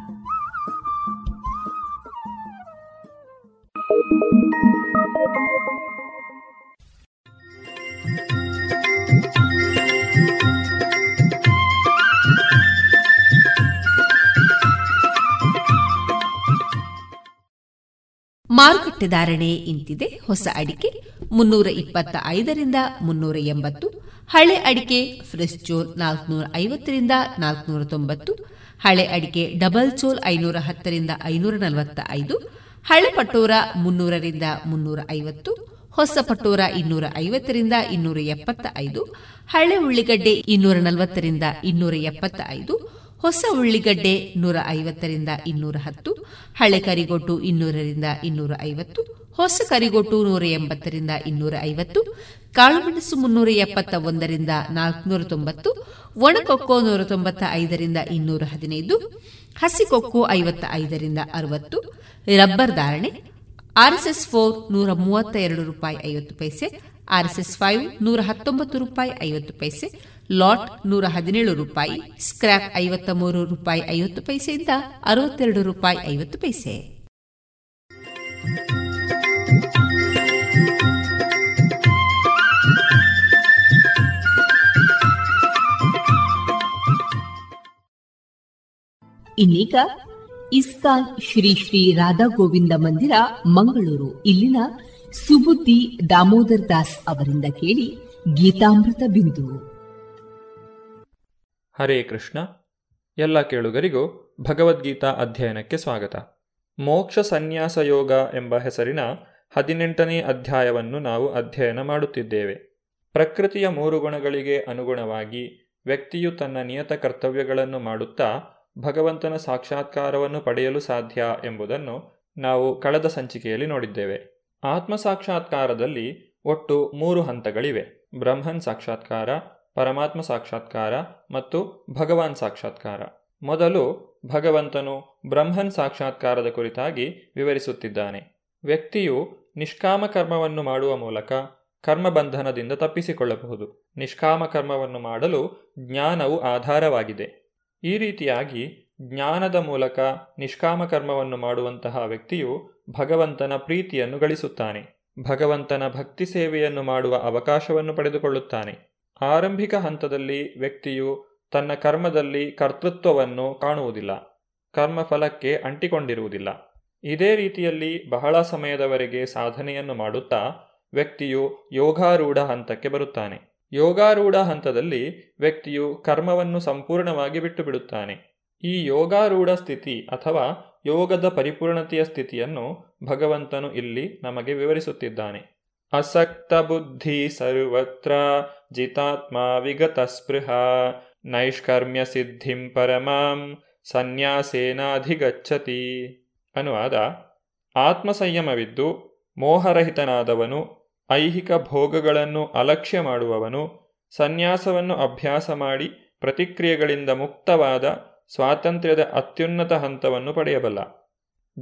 ಧಾರಣೆ ಇಂತಿದೆ. ಹೊಸ ಅಡಿಕೆ ಮುನ್ನೂರ ಇಪ್ಪತ್ತ ಐದರಿಂದ ಮುನ್ನೂರ ಎಂಬತ್ತು, ಹಳೆ ಅಡಿಕೆ ಫ್ರೆಶ್ ಚೋಲ್ ನಾಲ್ಕನೂರ ಐವತ್ತರಿಂದ ನಾಲ್ಕನೂರ ತೊಂಬತ್ತು, ಹಳೆ ಅಡಿಕೆ ಡಬಲ್ ಚೋಲ್ ಐನೂರ ಹತ್ತರಿಂದ ಐನೂರ ನಲವತ್ತ ಐದು ಹಳೆ ಪಟೋರ ಮುನ್ನೂರರಿಂದ ಮುನ್ನೂರ ಐವತ್ತು, ಹೊಸ ಪಟೋರ ಇನ್ನೂರ ಐವತ್ತರಿಂದ ಇನ್ನೂರ ಎಪ್ಪತ್ತ ಐದು ಹಳೆ ಉಳ್ಳಿಗಡ್ಡೆ ಇನ್ನೂರ ನಲವತ್ತರಿಂದ ಇನ್ನೂರ ಎಪ್ಪತ್ತ ಐದು ಹೊಸ ಉಳ್ಳಿಗಡ್ಡೆ ನೂರ ಐವತ್ತರಿಂದ ಇನ್ನೂರ ಹತ್ತು, ಹಳೆ ಕರಿಗೊಟ್ಟು ಇನ್ನೂರರಿಂದ ಇನ್ನೂರ ಐವತ್ತು, ಹೊಸ ಕರಿಗೊಟ್ಟು ನೂರ ಎಂಬತ್ತರಿಂದ ಇನ್ನೂರ ಐವತ್ತು, ಕಾಳುಮೆಣಸು ಮುನ್ನೂರ ಎಪ್ಪತ್ತ ಒಂದರಿಂದ ನಾಲ್ಕುನೂರ ತೊಂಬತ್ತು, ಒಣಕೊಕ್ಕೋ ನೂರ ತೊಂಬತ್ತ ಐದರಿಂದ ಇನ್ನೂರ ಹದಿನೈದು, ಹಸಿಕೊಕ್ಕೋ ಐವತ್ತ ಐದರಿಂದ ಅರವತ್ತು, ರಬ್ಬರ್ ಧಾರಣೆ, ಆರ್ಎಸ್ಎಸ್ ಫೋರ್ ನೂರ ಮೂವತ್ತ ಎರಡು ರೂಪಾಯಿ ಐವತ್ತು ಪೈಸೆ, ಆರ್ಎಸ್ಎಸ್ ಫೈವ್ ನೂರ ಹತ್ತೊಂಬತ್ತು ರೂಪಾಯಿ ಐವತ್ತು ಪೈಸೆ ಲಾಟ್ ನೂರ ಹದಿನೇಳು ರೂಪಾಯಿ ಸ್ಕ್ರಾಪ್ ಐವತ್ತ ಮೂರು ರೂಪಾಯಿ ಐವತ್ತು ಪೈಸೆಯಿಂದ ಅರವತ್ತೆರಡು ರೂಪಾಯಿ ಐವತ್ತು ಪೈಸೆ. ಇನ್ನೀಗ ಇಸ್ಕಾನ್ ಶ್ರೀ ಶ್ರೀ ರಾಧಾ ಗೋವಿಂದ ಮಂದಿರ, ಮಂಗಳೂರು. ಇಲ್ಲಿನ ಸುಬುದ್ದಿ ದಾಮೋದರ್ ದಾಸ್ ಅವರಿಂದ ಕೇಳಿ ಗೀತಾಮೃತ ಬಿಂದು. ಹರೇ ಕೃಷ್ಣ. ಎಲ್ಲ ಕೇಳುಗರಿಗೂ ಭಗವದ್ಗೀತಾ ಅಧ್ಯಯನಕ್ಕೆ ಸ್ವಾಗತ. ಮೋಕ್ಷ ಸನ್ಯಾಸ ಯೋಗ ಎಂಬ ಹೆಸರಿನ ಹದಿನೆಂಟನೇ ಅಧ್ಯಾಯವನ್ನು ನಾವು ಅಧ್ಯಯನ ಮಾಡುತ್ತಿದ್ದೇವೆ. ಪ್ರಕೃತಿಯ ಮೂರು ಗುಣಗಳಿಗೆ ಅನುಗುಣವಾಗಿ ವ್ಯಕ್ತಿಯು ತನ್ನ ನಿಯತ ಕರ್ತವ್ಯಗಳನ್ನು ಮಾಡುತ್ತಾ ಭಗವಂತನ ಸಾಕ್ಷಾತ್ಕಾರವನ್ನು ಪಡೆಯಲು ಸಾಧ್ಯ ಎಂಬುದನ್ನು ನಾವು ಕಳೆದ ಸಂಚಿಕೆಯಲ್ಲಿ ನೋಡಿದ್ದೇವೆ. ಆತ್ಮ ಸಾಕ್ಷಾತ್ಕಾರದಲ್ಲಿ ಒಟ್ಟು ಮೂರು ಹಂತಗಳಿವೆ. ಬ್ರಹ್ಮನ್ ಸಾಕ್ಷಾತ್ಕಾರ ಪರಮಾತ್ಮ ಸಾಕ್ಷಾತ್ಕಾರ ಮತ್ತು ಭಗವಾನ್ ಸಾಕ್ಷಾತ್ಕಾರ. ಮೊದಲು ಭಗವಂತನು ಬ್ರಹ್ಮನ್ ಸಾಕ್ಷಾತ್ಕಾರದ ಕುರಿತಾಗಿ ವಿವರಿಸುತ್ತಿದ್ದಾನೆ. ವ್ಯಕ್ತಿಯು ನಿಷ್ಕಾಮ ಕರ್ಮವನ್ನು ಮಾಡುವ ಮೂಲಕ ಕರ್ಮಬಂಧನದಿಂದ ತಪ್ಪಿಸಿಕೊಳ್ಳಬಹುದು. ನಿಷ್ಕಾಮ ಕರ್ಮವನ್ನು ಮಾಡಲು ಜ್ಞಾನವು ಆಧಾರವಾಗಿದೆ. ಈ ರೀತಿಯಾಗಿ ಜ್ಞಾನದ ಮೂಲಕ ನಿಷ್ಕಾಮ ಕರ್ಮವನ್ನು ಮಾಡುವಂತಹ ವ್ಯಕ್ತಿಯು ಭಗವಂತನ ಪ್ರೀತಿಯನ್ನು ಗಳಿಸುತ್ತಾನೆ. ಭಗವಂತನ ಭಕ್ತಿ ಸೇವೆಯನ್ನು ಮಾಡುವ ಅವಕಾಶವನ್ನು ಪಡೆದುಕೊಳ್ಳುತ್ತಾನೆ. ಆರಂಭಿಕ ಹಂತದಲ್ಲಿ ವ್ಯಕ್ತಿಯು ತನ್ನ ಕರ್ಮದಲ್ಲಿ ಕರ್ತೃತ್ವವನ್ನು ಕಾಣುವುದಿಲ್ಲ, ಕರ್ಮಫಲಕ್ಕೆ ಅಂಟಿಕೊಂಡಿರುವುದಿಲ್ಲ. ಇದೇ ರೀತಿಯಲ್ಲಿ ಬಹಳ ಸಮಯದವರೆಗೆ ಸಾಧನೆಯನ್ನು ಮಾಡುತ್ತಾ ವ್ಯಕ್ತಿಯು ಯೋಗಾರೂಢ ಹಂತಕ್ಕೆ ಬರುತ್ತಾನೆ. ಯೋಗಾರೂಢ ಹಂತದಲ್ಲಿ ವ್ಯಕ್ತಿಯು ಕರ್ಮವನ್ನು ಸಂಪೂರ್ಣವಾಗಿ ಬಿಟ್ಟು ಬಿಡುತ್ತಾನೆ ಈ ಯೋಗಾರೂಢ ಸ್ಥಿತಿ ಅಥವಾ ಯೋಗದ ಪರಿಪೂರ್ಣತೆಯ ಸ್ಥಿತಿಯನ್ನು ಭಗವಂತನು ಇಲ್ಲಿ ನಮಗೆ ವಿವರಿಸುತ್ತಿದ್ದಾನೆ. ಅಸಕ್ತ ಬುದ್ಧಿ ಸರ್ವತ್ರ ಜಿತಾತ್ಮ ವಿಗತ ಸ್ಪೃಹ ನೈಷ್ಕರ್ಮ್ಯ ಸಿದ್ಧಿಂ ಪರಮಾಂ ಸನ್ಯಾಸೇನಾಧಿಗಚ್ಚತಿ ಅನುವಾದ ಆತ್ಮಸಂಯಮವಿದ್ದು ಮೋಹರಹಿತನಾದವನು ಐಹಿಕ ಭೋಗಗಳನ್ನು ಅಲಕ್ಷ್ಯ ಮಾಡುವವನು। ಸನ್ಯಾಸವನ್ನು ಅಭ್ಯಾಸ ಮಾಡಿ ಪ್ರತಿಕ್ರಿಯೆಗಳಿಂದ ಮುಕ್ತವಾದ ಸ್ವಾತಂತ್ರ್ಯದ ಅತ್ಯುನ್ನತ ಹಂತವನ್ನು ಪಡೆಯಬಲ್ಲ।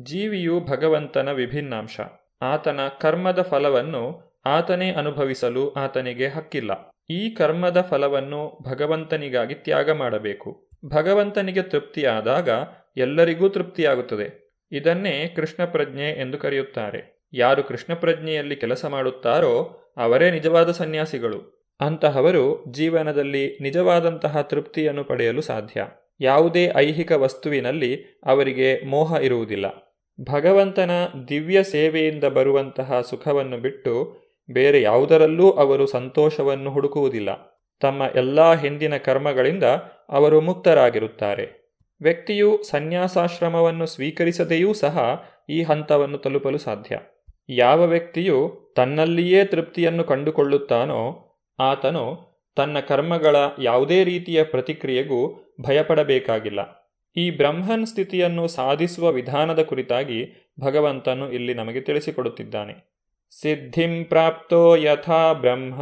ಜೀವಿಯು ಭಗವಂತನ ವಿಭಿನ್ನಾಂಶ। ಆತನ ಕರ್ಮದ ಫಲವನ್ನು ಆತನೇ ಅನುಭವಿಸಲು ಆತನಿಗೆ ಹಕ್ಕಿಲ್ಲ. ಈ ಕರ್ಮದ ಫಲವನ್ನು ಭಗವಂತನಿಗಾಗಿ ತ್ಯಾಗ ಮಾಡಬೇಕು. ಭಗವಂತನಿಗೆ ತೃಪ್ತಿಯಾದಾಗ ಎಲ್ಲರಿಗೂ ತೃಪ್ತಿಯಾಗುತ್ತದೆ. ಇದನ್ನೇ ಕೃಷ್ಣ ಪ್ರಜ್ಞೆ ಎಂದು ಕರೆಯುತ್ತಾರೆ. ಯಾರು ಕೃಷ್ಣ ಪ್ರಜ್ಞೆಯಲ್ಲಿ ಕೆಲಸ ಮಾಡುತ್ತಾರೋ ಅವರೇ ನಿಜವಾದ ಸನ್ಯಾಸಿಗಳು. ಅಂತಹವರು ಜೀವನದಲ್ಲಿ ನಿಜವಾದಂತಹ ತೃಪ್ತಿಯನ್ನು ಪಡೆಯಲು ಸಾಧ್ಯ. ಯಾವುದೇ ಐಹಿಕ ವಸ್ತುವಿನಲ್ಲಿ ಅವರಿಗೆ ಮೋಹ ಇರುವುದಿಲ್ಲ. ಭಗವಂತನ ದಿವ್ಯ ಸೇವೆಯಿಂದ ಬರುವಂತಹ ಸುಖವನ್ನು ಬಿಟ್ಟು ಬೇರೆ ಯಾವುದರಲ್ಲೂ ಅವರು ಸಂತೋಷವನ್ನು ಹುಡುಕುವುದಿಲ್ಲ. ತಮ್ಮ ಎಲ್ಲ ಹಿಂದಿನ ಕರ್ಮಗಳಿಂದ ಅವರು ಮುಕ್ತರಾಗಿರುತ್ತಾರೆ. ವ್ಯಕ್ತಿಯು ಸನ್ಯಾಸಾಶ್ರಮವನ್ನು ಸ್ವೀಕರಿಸದೆಯೂ ಸಹ ಈ ಹಂತವನ್ನು ತಲುಪಲು ಸಾಧ್ಯ. ಯಾವ ವ್ಯಕ್ತಿಯು ತನ್ನಲ್ಲಿಯೇ ತೃಪ್ತಿಯನ್ನು ಕಂಡುಕೊಳ್ಳುತ್ತಾನೋ, ಆತನು ತನ್ನ ಕರ್ಮಗಳ ಯಾವುದೇ ರೀತಿಯ ಪ್ರತಿಕ್ರಿಯೆಗೂ ಭಯಪಡಬೇಕಾಗಿಲ್ಲ. ಈ ಬ್ರಹ್ಮನ್ ಸ್ಥಿತಿಯನ್ನು ಸಾಧಿಸುವ ವಿಧಾನದ ಕುರಿತಾಗಿ ಭಗವಂತನು ಇಲ್ಲಿ ನಮಗೆ ತಿಳಿಸಿಕೊಡುತ್ತಿದ್ದಾನೆ. ಸಿದ್ಧಿಂ ಪ್ರಾಪ್ತೋ ಯಥಾ ಬ್ರಹ್ಮ,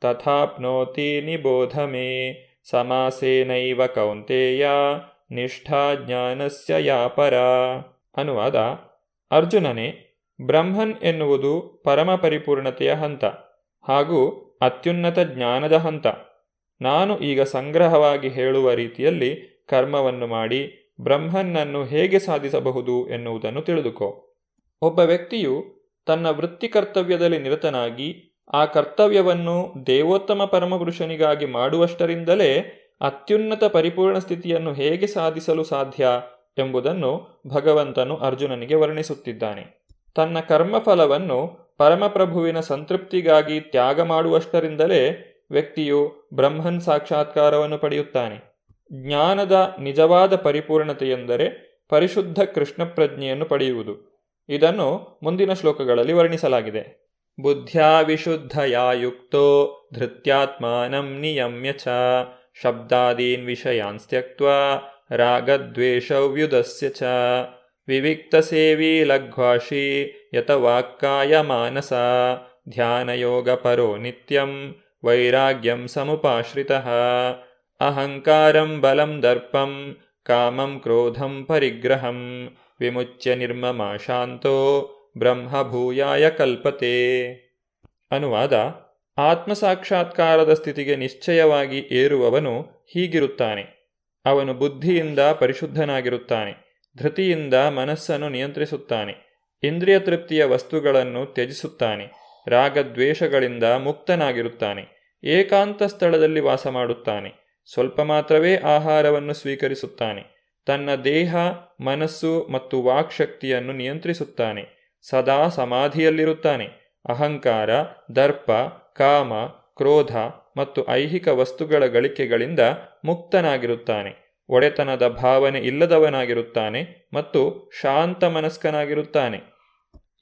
ತಥಾಪ್ನೋತಿ ನಿಬೋಧ ಮೇ ಸಮಾಸೇನೈವ ಕೌಂತೆಯ, ನಿಷ್ಠಾ ಜ್ಞಾನಸ್ಯ ಯಾಪರ. ಅನುವಾದ, ಅರ್ಜುನನೇ, ಬ್ರಹ್ಮನ್ ಎನ್ನುವುದು ಪರಮ ಪರಿಪೂರ್ಣತೆಯ ಹಂತ ಹಾಗೂ ಅತ್ಯುನ್ನತ ಜ್ಞಾನದ ಹಂತ. ನಾನು ಈಗ ಸಂಗ್ರಹವಾಗಿ ಹೇಳುವ ರೀತಿಯಲ್ಲಿ ಕರ್ಮವನ್ನು ಮಾಡಿ ಬ್ರಹ್ಮನ್ನನ್ನು ಹೇಗೆ ಸಾಧಿಸಬಹುದು ಎನ್ನುವುದನ್ನು ತಿಳಿದುಕೋ. ಒಬ್ಬ ವ್ಯಕ್ತಿಯು ತನ್ನ ವೃತ್ತಿ ಕರ್ತವ್ಯದಲ್ಲಿ ನಿರತನಾಗಿ ಆ ಕರ್ತವ್ಯವನ್ನು ದೇವೋತ್ತಮ ಪರಮಪುರುಷನಿಗಾಗಿ ಮಾಡುವಷ್ಟರಿಂದಲೇ ಅತ್ಯುನ್ನತ ಪರಿಪೂರ್ಣ ಸ್ಥಿತಿಯನ್ನು ಹೇಗೆ ಸಾಧಿಸಲು ಸಾಧ್ಯ ಎಂಬುದನ್ನು ಭಗವಂತನು ಅರ್ಜುನನಿಗೆ ವರ್ಣಿಸುತ್ತಿದ್ದಾನೆ. ತನ್ನ ಕರ್ಮಫಲವನ್ನು ಪರಮಪ್ರಭುವಿನ ಸಂತೃಪ್ತಿಗಾಗಿ ತ್ಯಾಗ ಮಾಡುವಷ್ಟರಿಂದಲೇ ವ್ಯಕ್ತಿಯು ಬ್ರಹ್ಮನ್ ಸಾಕ್ಷಾತ್ಕಾರವನ್ನು ಪಡೆಯುತ್ತಾನೆ. ಜ್ಞಾನದ ನಿಜವಾದ ಪರಿಪೂರ್ಣತೆಯೆಂದರೆ ಪರಿಶುದ್ಧ ಕೃಷ್ಣ ಪ್ರಜ್ಞೆಯನ್ನು ಪಡೆಯುವುದು. ಇದನ್ನು ಮುಂದಿನ ಶ್ಲೋಕಗಳಲ್ಲಿ ವರ್ಣಿಸಲಾಗಿದೆ. ಬುದ್ಧ್ಯಾ ವಿಶುದ್ಧಯಾ ಧೃತ್ಯಾತ್ಮಾನಂ ನಿಯಮ್ಯ ಚ ಶಬ್ದಾದೀನ್ ವಿಷಯಾನ್ ತ್ಯಕ್ತ ರಾಗದ್ವೇಷವ್ಯುದಸ್ಯ ಚ ವಿವಿಕ್ತಸೇವಿ ಲಘ್ವಾಶಿ ಯತವಾಕ್ಕಾಯ ಮಾನಸ ಧ್ಯಾನಯೋಗಪರೋ ನಿತ್ಯಂ ವೈರಾಗ್ಯಂ ಸಮುಪಾಶ್ರಿತಃ ಅಹಂಕಾರಂ ಬಲಂ ದರ್ಪಂ ಕಾಮಂ ಕ್ರೋಧಂ ಪರಿಗ್ರಹಂ ವಿಮುಚ್ಯ ನಿರ್ಮಮ ಶಾಂತೋ ಬ್ರಹ್ಮಭೂಯಾಯ ಕಲ್ಪತೆ ಅನುವಾದ ಆತ್ಮಸಾಕ್ಷಾತ್ಕಾರದ ಸ್ಥಿತಿಗೆ ನಿಶ್ಚಯವಾಗಿ ಏರುವವನು ಹೀಗಿರುತ್ತಾನೆ. ಅವನು ಬುದ್ಧಿಯಿಂದ ಪರಿಶುದ್ಧನಾಗಿರುತ್ತಾನೆ, ಧೃತಿಯಿಂದ ಮನಸ್ಸನ್ನು ನಿಯಂತ್ರಿಸುತ್ತಾನೆ, ಇಂದ್ರಿಯ ತೃಪ್ತಿಯ ವಸ್ತುಗಳನ್ನು ತ್ಯಜಿಸುತ್ತಾನೆ, ರಾಗದ್ವೇಷಗಳಿಂದ ಮುಕ್ತನಾಗಿರುತ್ತಾನೆ, ಏಕಾಂತ ಸ್ಥಳದಲ್ಲಿ ವಾಸ ಮಾಡುತ್ತಾನೆ ಸ್ವಲ್ಪ ಮಾತ್ರವೇ ಆಹಾರವನ್ನು ಸ್ವೀಕರಿಸುತ್ತಾನೆ. ತನ್ನ ದೇಹ, ಮನಸ್ಸು ಮತ್ತು ವಾಕ್ಶಕ್ತಿಯನ್ನು ನಿಯಂತ್ರಿಸುತ್ತಾನೆ. ಸದಾ ಸಮಾಧಿಯಲ್ಲಿರುತ್ತಾನೆ. ಅಹಂಕಾರ, ದರ್ಪ, ಕಾಮ, ಕ್ರೋಧ ಮತ್ತು ಐಹಿಕ ವಸ್ತುಗಳ ಗಳಿಕೆಗಳಿಂದ ಮುಕ್ತನಾಗಿರುತ್ತಾನೆ. ಒಡೆತನದ ಭಾವನೆ ಇಲ್ಲದವನಾಗಿರುತ್ತಾನೆ ಮತ್ತು ಶಾಂತ ಮನಸ್ಕನಾಗಿರುತ್ತಾನೆ.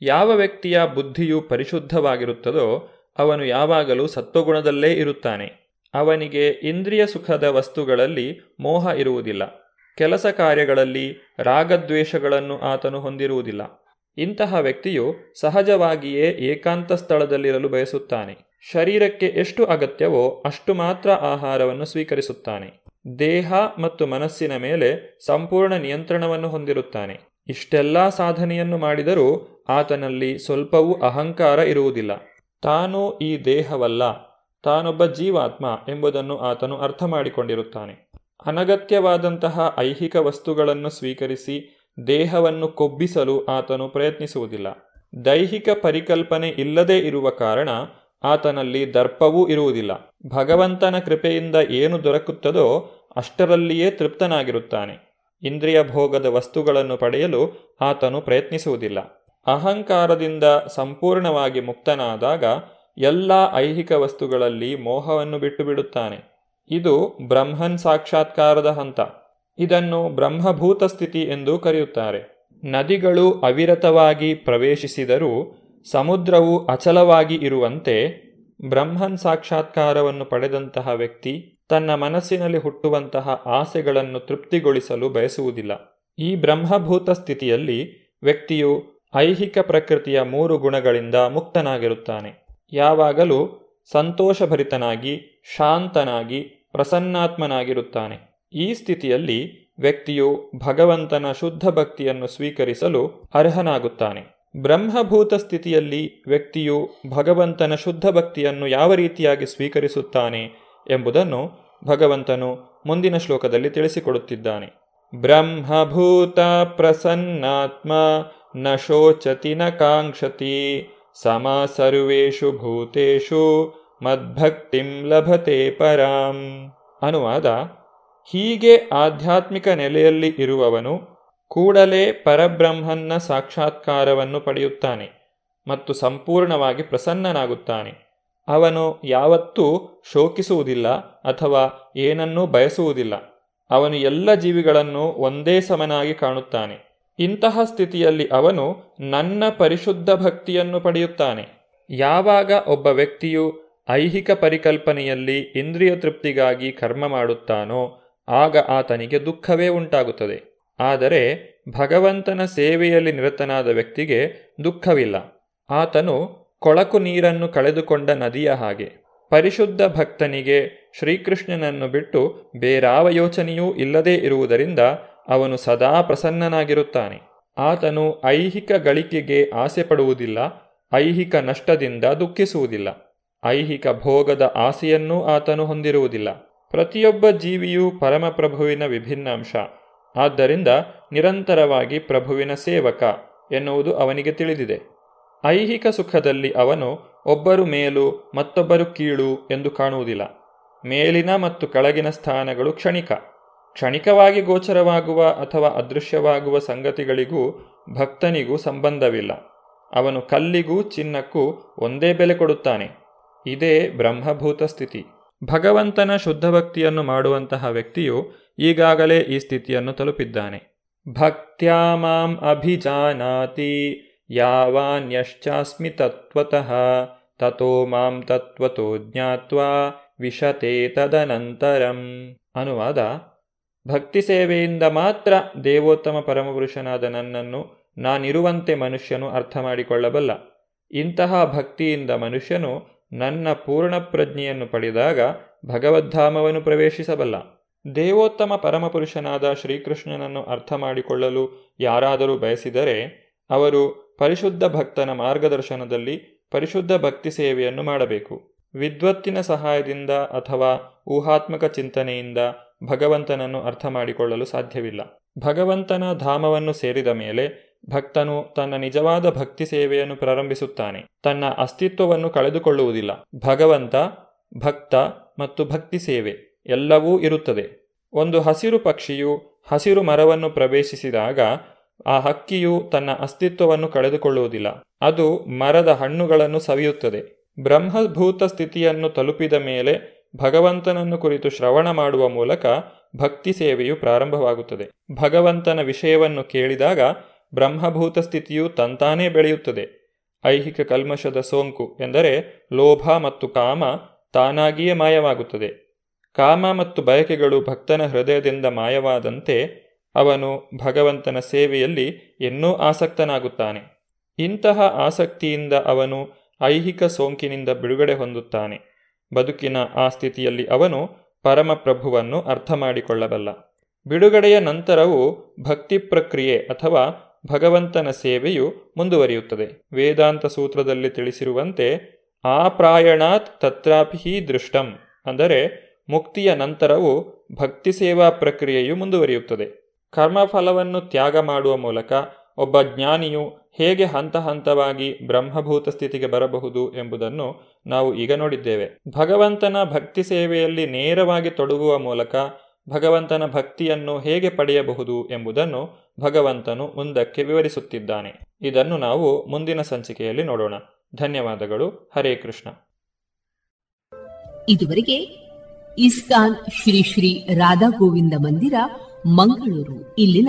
ಯಾವ ವ್ಯಕ್ತಿಯ ಬುದ್ಧಿಯು ಪರಿಶುದ್ಧವಾಗಿರುತ್ತದೋ ಅವನು ಯಾವಾಗಲೂ ಸತ್ವಗುಣದಲ್ಲೇ ಇರುತ್ತಾನೆ. ಅವನಿಗೆ ಇಂದ್ರಿಯ ಸುಖದ ವಸ್ತುಗಳಲ್ಲಿ ಮೋಹ ಇರುವುದಿಲ್ಲ. ಕೆಲಸ ಕಾರ್ಯಗಳಲ್ಲಿ ರಾಗದ್ವೇಷಗಳನ್ನು ಆತನು ಹೊಂದಿರುವುದಿಲ್ಲ. ಇಂತಹ ವ್ಯಕ್ತಿಯು ಸಹಜವಾಗಿಯೇ ಏಕಾಂತ ಸ್ಥಳದಲ್ಲಿರಲು ಬಯಸುತ್ತಾನೆ. ಶರೀರಕ್ಕೆ ಎಷ್ಟು ಅಗತ್ಯವೋ ಅಷ್ಟು ಮಾತ್ರ ಆಹಾರವನ್ನು ಸ್ವೀಕರಿಸುತ್ತಾನೆ. ದೇಹ ಮತ್ತು ಮನಸ್ಸಿನ ಮೇಲೆ ಸಂಪೂರ್ಣ ನಿಯಂತ್ರಣವನ್ನು ಹೊಂದಿರುತ್ತಾನೆ. ಇಷ್ಟೆಲ್ಲ ಸಾಧನೆಯನ್ನು ಮಾಡಿದರೂ ಆತನಲ್ಲಿ ಸ್ವಲ್ಪವೂ ಅಹಂಕಾರ ಇರುವುದಿಲ್ಲ. ತಾನು ಈ ದೇಹವಲ್ಲ. ತಾನೊಬ್ಬ ಜೀವಾತ್ಮ ಎಂಬುದನ್ನು ಆತನು ಅರ್ಥ ಮಾಡಿಕೊಂಡಿರುತ್ತಾನೆ ಅನಗತ್ಯವಾದಂತಹ ಐಹಿಕ ವಸ್ತುಗಳನ್ನು ಸ್ವೀಕರಿಸಿ ದೇಹವನ್ನು ಕೊಬ್ಬಿಸಲು ಆತನು ಪ್ರಯತ್ನಿಸುವುದಿಲ್ಲ. ದೈಹಿಕ ಪರಿಕಲ್ಪನೆ ಇಲ್ಲದೇ ಇರುವ ಕಾರಣ ಆತನಲ್ಲಿ ದರ್ಪವೂ ಇರುವುದಿಲ್ಲ. ಭಗವಂತನ ಕೃಪೆಯಿಂದ ಏನು ದೊರಕುತ್ತದೋ ಅಷ್ಟರಲ್ಲಿಯೇ ತೃಪ್ತನಾಗಿರುತ್ತಾನೆ. ಇಂದ್ರಿಯ ಭೋಗದ ವಸ್ತುಗಳನ್ನು ಪಡೆಯಲು ಆತನು ಪ್ರಯತ್ನಿಸುವುದಿಲ್ಲ. ಅಹಂಕಾರದಿಂದ ಸಂಪೂರ್ಣವಾಗಿ ಮುಕ್ತನಾದಾಗ ಎಲ್ಲ ಐಹಿಕ ವಸ್ತುಗಳಲ್ಲಿ ಮೋಹವನ್ನು ಬಿಟ್ಟು ಬಿಡುತ್ತಾನೆ ಇದು ಬ್ರಹ್ಮನ್ ಸಾಕ್ಷಾತ್ಕಾರದ ಹಂತ. ಇದನ್ನು ಬ್ರಹ್ಮಭೂತ ಸ್ಥಿತಿ ಎಂದು ಕರೆಯುತ್ತಾರೆ. ನದಿಗಳು ಅವಿರತವಾಗಿ ಪ್ರವೇಶಿಸಿದರೂ ಸಮುದ್ರವು ಅಚಲವಾಗಿ ಇರುವಂತೆ ಬ್ರಹ್ಮನ್ ಸಾಕ್ಷಾತ್ಕಾರವನ್ನು ಪಡೆದಂತಹ ವ್ಯಕ್ತಿ ತನ್ನ ಮನಸ್ಸಿನಲ್ಲಿ ಹುಟ್ಟುವಂತಹ ಆಸೆಗಳನ್ನು ತೃಪ್ತಿಗೊಳಿಸಲು ಬಯಸುವುದಿಲ್ಲ. ಈ ಬ್ರಹ್ಮಭೂತ ಸ್ಥಿತಿಯಲ್ಲಿ ವ್ಯಕ್ತಿಯು ಐಹಿಕ ಪ್ರಕೃತಿಯ ಮೂರು ಗುಣಗಳಿಂದ ಮುಕ್ತನಾಗಿರುತ್ತಾನೆ. ಯಾವಾಗಲೂ ಸಂತೋಷಭರಿತನಾಗಿ, ಶಾಂತನಾಗಿ, ಪ್ರಸನ್ನಾತ್ಮನಾಗಿರುತ್ತಾನೆ. ಈ ಸ್ಥಿತಿಯಲ್ಲಿ ವ್ಯಕ್ತಿಯು ಭಗವಂತನ ಶುದ್ಧ ಭಕ್ತಿಯನ್ನು ಸ್ವೀಕರಿಸಲು ಅರ್ಹನಾಗುತ್ತಾನೆ. ಬ್ರಹ್ಮಭೂತ ಸ್ಥಿತಿಯಲ್ಲಿ ವ್ಯಕ್ತಿಯು ಭಗವಂತನ ಶುದ್ಧ ಭಕ್ತಿಯನ್ನು ಯಾವ ರೀತಿಯಾಗಿ ಸ್ವೀಕರಿಸುತ್ತಾನೆ ಎಂಬುದನ್ನು ಭಗವಂತನು ಮುಂದಿನ ಶ್ಲೋಕದಲ್ಲಿ ತಿಳಿಸಿಕೊಡುತ್ತಿದ್ದಾನೆ. ಬ್ರಹ್ಮಭೂತ ಪ್ರಸನ್ನಾತ್ಮ, ನ ಶೋಚತಿ ನ ಕಾಂಕ್ಷತಿ. ಸಮ ಸರ್ವೇಷು ಭೂತೇಷು ಮದ್ಭಕ್ತಿಂ ಲಭತೆ ಪರಾಂ. ಅನುವಾದ, ಹೀಗೆ ಆಧ್ಯಾತ್ಮಿಕ ನೆಲೆಯಲ್ಲಿ ಇರುವವನು ಕೂಡಲೇ ಪರಬ್ರಹ್ಮನ್ನ ಸಾಕ್ಷಾತ್ಕಾರವನ್ನು ಪಡೆಯುತ್ತಾನೆ ಮತ್ತು ಸಂಪೂರ್ಣವಾಗಿ ಪ್ರಸನ್ನನಾಗುತ್ತಾನೆ. ಅವನು ಯಾವತ್ತೂ ಶೋಕಿಸುವುದಿಲ್ಲ ಅಥವಾ ಏನನ್ನೂ ಬಯಸುವುದಿಲ್ಲ. ಅವನು ಎಲ್ಲ ಜೀವಿಗಳನ್ನು ಒಂದೇ ಸಮನಾಗಿ ಕಾಣುತ್ತಾನೆ. ಇಂತಹ ಸ್ಥಿತಿಯಲ್ಲಿ ಅವನು ನನ್ನ ಪರಿಶುದ್ಧ ಭಕ್ತಿಯನ್ನು ಪಡೆಯುತ್ತಾನೆ. ಯಾವಾಗ ಒಬ್ಬ ವ್ಯಕ್ತಿಯು ಐಹಿಕ ಪರಿಕಲ್ಪನೆಯಲ್ಲಿ ಇಂದ್ರಿಯ ತೃಪ್ತಿಗಾಗಿ ಕರ್ಮ ಮಾಡುತ್ತಾನೋ, ಆಗ ಆತನಿಗೆ ದುಃಖವೇ ಉಂಟಾಗುತ್ತದೆ. ಆದರೆ ಭಗವಂತನ ಸೇವೆಯಲ್ಲಿ ನಿರತನಾದ ವ್ಯಕ್ತಿಗೆ ದುಃಖವಿಲ್ಲ. ಆತನು ಕೊಳಕು ನೀರನ್ನು ಕಳೆದುಕೊಂಡ ನದಿಯ ಹಾಗೆ. ಪರಿಶುದ್ಧ ಭಕ್ತನಿಗೆ ಶ್ರೀಕೃಷ್ಣನನ್ನು ಬಿಟ್ಟು ಬೇರಾವ ಯೋಚನೆಯೂ ಇಲ್ಲದೇ ಇರುವುದರಿಂದ ಅವನು ಸದಾ ಪ್ರಸನ್ನನಾಗಿರುತ್ತಾನೆ. ಆತನು ಐಹಿಕ ಗಳಿಕೆಗೆ ಆಸೆ ಪಡುವುದಿಲ್ಲ ಐಹಿಕ ನಷ್ಟದಿಂದ ದುಃಖಿಸುವುದಿಲ್ಲ, ಐಹಿಕ ಭೋಗದ ಆಸೆಯನ್ನೂ ಆತನು ಹೊಂದಿರುವುದಿಲ್ಲ. ಪ್ರತಿಯೊಬ್ಬ ಜೀವಿಯೂ ಪರಮಪ್ರಭುವಿನ ವಿಭಿನ್ನಾಂಶ ಆದ್ದರಿಂದ ನಿರಂತರವಾಗಿ ಪ್ರಭುವಿನ ಸೇವಕ ಎನ್ನುವುದು ಅವನಿಗೆ ತಿಳಿದಿದೆ. ಐಹಿಕ ಸುಖದಲ್ಲಿ ಅವನು ಒಬ್ಬರು ಮೇಲು, ಮತ್ತೊಬ್ಬರು ಕೀಳು ಎಂದು ಕಾಣುವುದಿಲ್ಲ. ಮೇಲಿನ ಮತ್ತು ಕೆಳಗಿನ ಸ್ಥಾನಗಳು ಕ್ಷಣಿಕ. ಕ್ಷಣಿಕವಾಗಿ ಗೋಚರವಾಗುವ ಅಥವಾ ಅದೃಶ್ಯವಾಗುವ ಸಂಗತಿಗಳಿಗೂ ಭಕ್ತನಿಗೂ ಸಂಬಂಧವಿಲ್ಲ. ಅವನು ಕಲ್ಲಿಗೂ ಚಿನ್ನಕ್ಕೂ ಒಂದೇ ಬೆಲೆ ಕೊಡುತ್ತಾನೆ. ಇದೇ ಬ್ರಹ್ಮಭೂತ ಸ್ಥಿತಿ. ಭಗವಂತನ ಶುದ್ಧ ಭಕ್ತಿಯನ್ನು ಮಾಡುವಂತಹ ವ್ಯಕ್ತಿಯು ಈಗಾಗಲೇ ಈ ಸ್ಥಿತಿಯನ್ನು ತಲುಪಿದ್ದಾನೆ. ಭಕ್ತ್ಯಾ ಮಾಂ ಅಭಿಜಾನಾತಿ ಯಾವಾನ್ಯಶ್ಚಾಸ್ಮಿ ತತ್ವತಃ ತಥೋ ಮಾಂ ತತ್ವತೋ ಜ್ಞಾತ್ವಾ ವಿಶತೆ ತದನಂತರಂ. ಅನುವಾದ ಭಕ್ತಿ ಸೇವೆಯಿಂದ ಮಾತ್ರ ದೇವೋತ್ತಮ ಪರಮಪುರುಷನಾದ ನನ್ನನ್ನು ನಾನಿರುವಂತೆ ಮನುಷ್ಯನು ಅರ್ಥ ಮಾಡಿಕೊಳ್ಳಬಲ್ಲ ಇಂತಹ ಭಕ್ತಿಯಿಂದ ಮನುಷ್ಯನು ನನ್ನ ಪೂರ್ಣ ಪ್ರಜ್ಞೆಯನ್ನು ಪಡೆದಾಗ ಭಗವದ್ಧಾಮವನ್ನು ಪ್ರವೇಶಿಸಬಲ್ಲ. ದೇವೋತ್ತಮ ಪರಮಪುರುಷನಾದ ಶ್ರೀಕೃಷ್ಣನನ್ನು ಅರ್ಥ ಮಾಡಿಕೊಳ್ಳಲು ಯಾರಾದರೂ ಬಯಸಿದರೆ ಅವರು ಪರಿಶುದ್ಧ ಭಕ್ತನ ಮಾರ್ಗದರ್ಶನದಲ್ಲಿ ಪರಿಶುದ್ಧ ಭಕ್ತಿ ಸೇವೆಯನ್ನು ಮಾಡಬೇಕು. ವಿದ್ವತ್ತಿನ ಸಹಾಯದಿಂದ ಅಥವಾ ಊಹಾತ್ಮಕ ಚಿಂತನೆಯಿಂದ ಭಗವಂತನನ್ನು ಅರ್ಥ ಮಾಡಿಕೊಳ್ಳಲು ಸಾಧ್ಯವಿಲ್ಲ. ಭಗವಂತನ ಧಾಮವನ್ನು ಸೇರಿದ ಮೇಲೆ ಭಕ್ತನು ತನ್ನ ನಿಜವಾದ ಭಕ್ತಿ ಸೇವೆಯನ್ನು ಪ್ರಾರಂಭಿಸುತ್ತಾನೆ. ತನ್ನ ಅಸ್ತಿತ್ವವನ್ನು ಕಳೆದುಕೊಳ್ಳುವುದಿಲ್ಲ. ಭಗವಂತ, ಭಕ್ತ ಮತ್ತು ಭಕ್ತಿ ಸೇವೆ ಎಲ್ಲವೂ ಇರುತ್ತದೆ. ಒಂದು ಹಸಿರು ಪಕ್ಷಿಯು ಹಸಿರು ಮರವನ್ನು ಪ್ರವೇಶಿಸಿದಾಗ ಆ ಹಕ್ಕಿಯು ತನ್ನ ಅಸ್ತಿತ್ವವನ್ನು ಕಳೆದುಕೊಳ್ಳುವುದಿಲ್ಲ. ಅದು ಮರದ ಹಣ್ಣುಗಳನ್ನು ಸವಿಯುತ್ತದೆ. ಬ್ರಹ್ಮಭೂತ ಸ್ಥಿತಿಯನ್ನು ತಲುಪಿದ ಮೇಲೆ ಭಗವಂತನನ್ನು ಕುರಿತು ಶ್ರವಣ ಮಾಡುವ ಮೂಲಕ ಭಕ್ತಿ ಸೇವೆಯು ಪ್ರಾರಂಭವಾಗುತ್ತದೆ. ಭಗವಂತನ ವಿಷಯವನ್ನು ಕೇಳಿದಾಗ ಬ್ರಹ್ಮಭೂತ ಸ್ಥಿತಿಯು ತಂತಾನೇ ಬೆಳೆಯುತ್ತದೆ. ಐಹಿಕ ಕಲ್ಮಶದ ಸೋಂಕು ಎಂದರೆ ಲೋಭ ಮತ್ತು ಕಾಮ ತಾನಾಗಿಯೇ ಮಾಯವಾಗುತ್ತದೆ. ಕಾಮ ಮತ್ತು ಬಯಕೆಗಳು ಭಕ್ತನ ಹೃದಯದಿಂದ ಮಾಯವಾದಂತೆ ಅವನು ಭಗವಂತನ ಸೇವೆಯಲ್ಲಿ ಇನ್ನೂ ಆಸಕ್ತನಾಗುತ್ತಾನೆ. ಇಂತಹ ಆಸಕ್ತಿಯಿಂದ ಅವನು ಐಹಿಕ ಸೋಂಕಿನಿಂದ ಬಿಡುಗಡೆ ಹೊಂದುತ್ತಾನೆ. ಬದುಕಿನ ಆ ಸ್ಥಿತಿಯಲ್ಲಿ ಅವನು ಪರಮಪ್ರಭುವನ್ನು ಅರ್ಥ ಮಾಡಿಕೊಳ್ಳಬಲ್ಲ ಬಿಡುಗಡೆಯ ನಂತರವೂ ಭಕ್ತಿ ಪ್ರಕ್ರಿಯೆ ಅಥವಾ ಭಗವಂತನ ಸೇವೆಯು ಮುಂದುವರಿಯುತ್ತದೆ. ವೇದಾಂತ ಸೂತ್ರದಲ್ಲಿ ತಿಳಿಸಿರುವಂತೆ, ಆ ಪ್ರಾಯಣಾತ್ ತತ್ರಾಪಿ ದೃಷ್ಟಂ, ಅಂದರೆ ಮುಕ್ತಿಯ ನಂತರವೂ ಭಕ್ತಿ ಸೇವಾ ಪ್ರಕ್ರಿಯೆಯು ಮುಂದುವರಿಯುತ್ತದೆ. ಕರ್ಮಫಲವನ್ನು ತ್ಯಾಗ ಮಾಡುವ ಮೂಲಕ ಒಬ್ಬ ಜ್ಞಾನಿಯು ಹೇಗೆ ಹಂತ ಹಂತವಾಗಿ ಬ್ರಹ್ಮಭೂತ ಸ್ಥಿತಿಗೆ ಬರಬಹುದು ಎಂಬುದನ್ನು ನಾವು ಈಗ ನೋಡಿದ್ದೇವೆ. ಭಗವಂತನ ಭಕ್ತಿ ಸೇವೆಯಲ್ಲಿ ನೇರವಾಗಿ ತೊಡಗುವ ಮೂಲಕ ಭಗವಂತನ ಭಕ್ತಿಯನ್ನು ಹೇಗೆ ಪಡೆಯಬಹುದು ಎಂಬುದನ್ನು ಭಗವಂತನು ಮುಂದಕ್ಕೆ ವಿವರಿಸುತ್ತಿದ್ದಾನೆ. ಇದನ್ನು ನಾವು ಮುಂದಿನ ಸಂಚಿಕೆಯಲ್ಲಿ ನೋಡೋಣ. ಧನ್ಯವಾದಗಳು. ಹರೇ ಕೃಷ್ಣ. ಇದುವರೆಗೆ ಇಸ್ಕಾನ್ ಶ್ರೀ ಶ್ರೀ ರಾಧಾ ಗೋವಿಂದ ಮಂದಿರ ಮಂಗಳೂರು. ಇಲ್ಲಿನ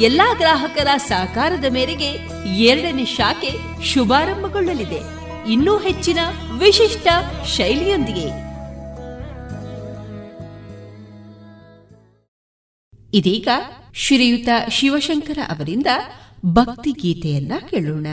ಎಲ್ಲಾ ಗ್ರಾಹಕರ ಸಹಕಾರದ ಮೇರೆಗೆ ಎರಡನೇ ಶಾಖೆ ಶುಭಾರಂಭಗೊಳ್ಳಲಿದೆ. ಇನ್ನೂ ಹೆಚ್ಚಿನ ವಿಶಿಷ್ಟ ಶೈಲಿಯೊಂದಿಗೆ. ಇದೀಗ ಶ್ರೀಯುತ ಶಿವಶಂಕರ ಅವರಿಂದ ಭಕ್ತಿ ಗೀತೆಯನ್ನ ಕೇಳೋಣ.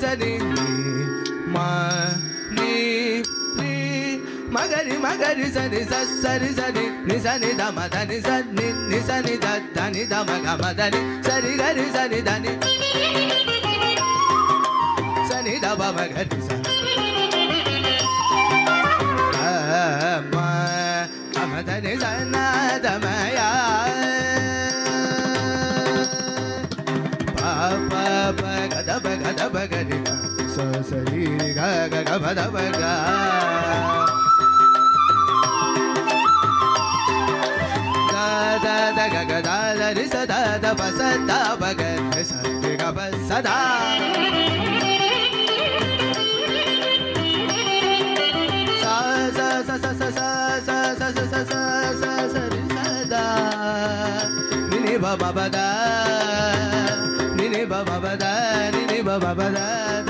sani ma ni ni magari magari sani sa sani sani ni sani da ma da ni sa ni ni sani da da ni da ma ga ma da ni sani gari sani da ni da ba magari sa ma ma da sa na da ma ya da ba da da da da da da da da da da da ba ba ba da baba da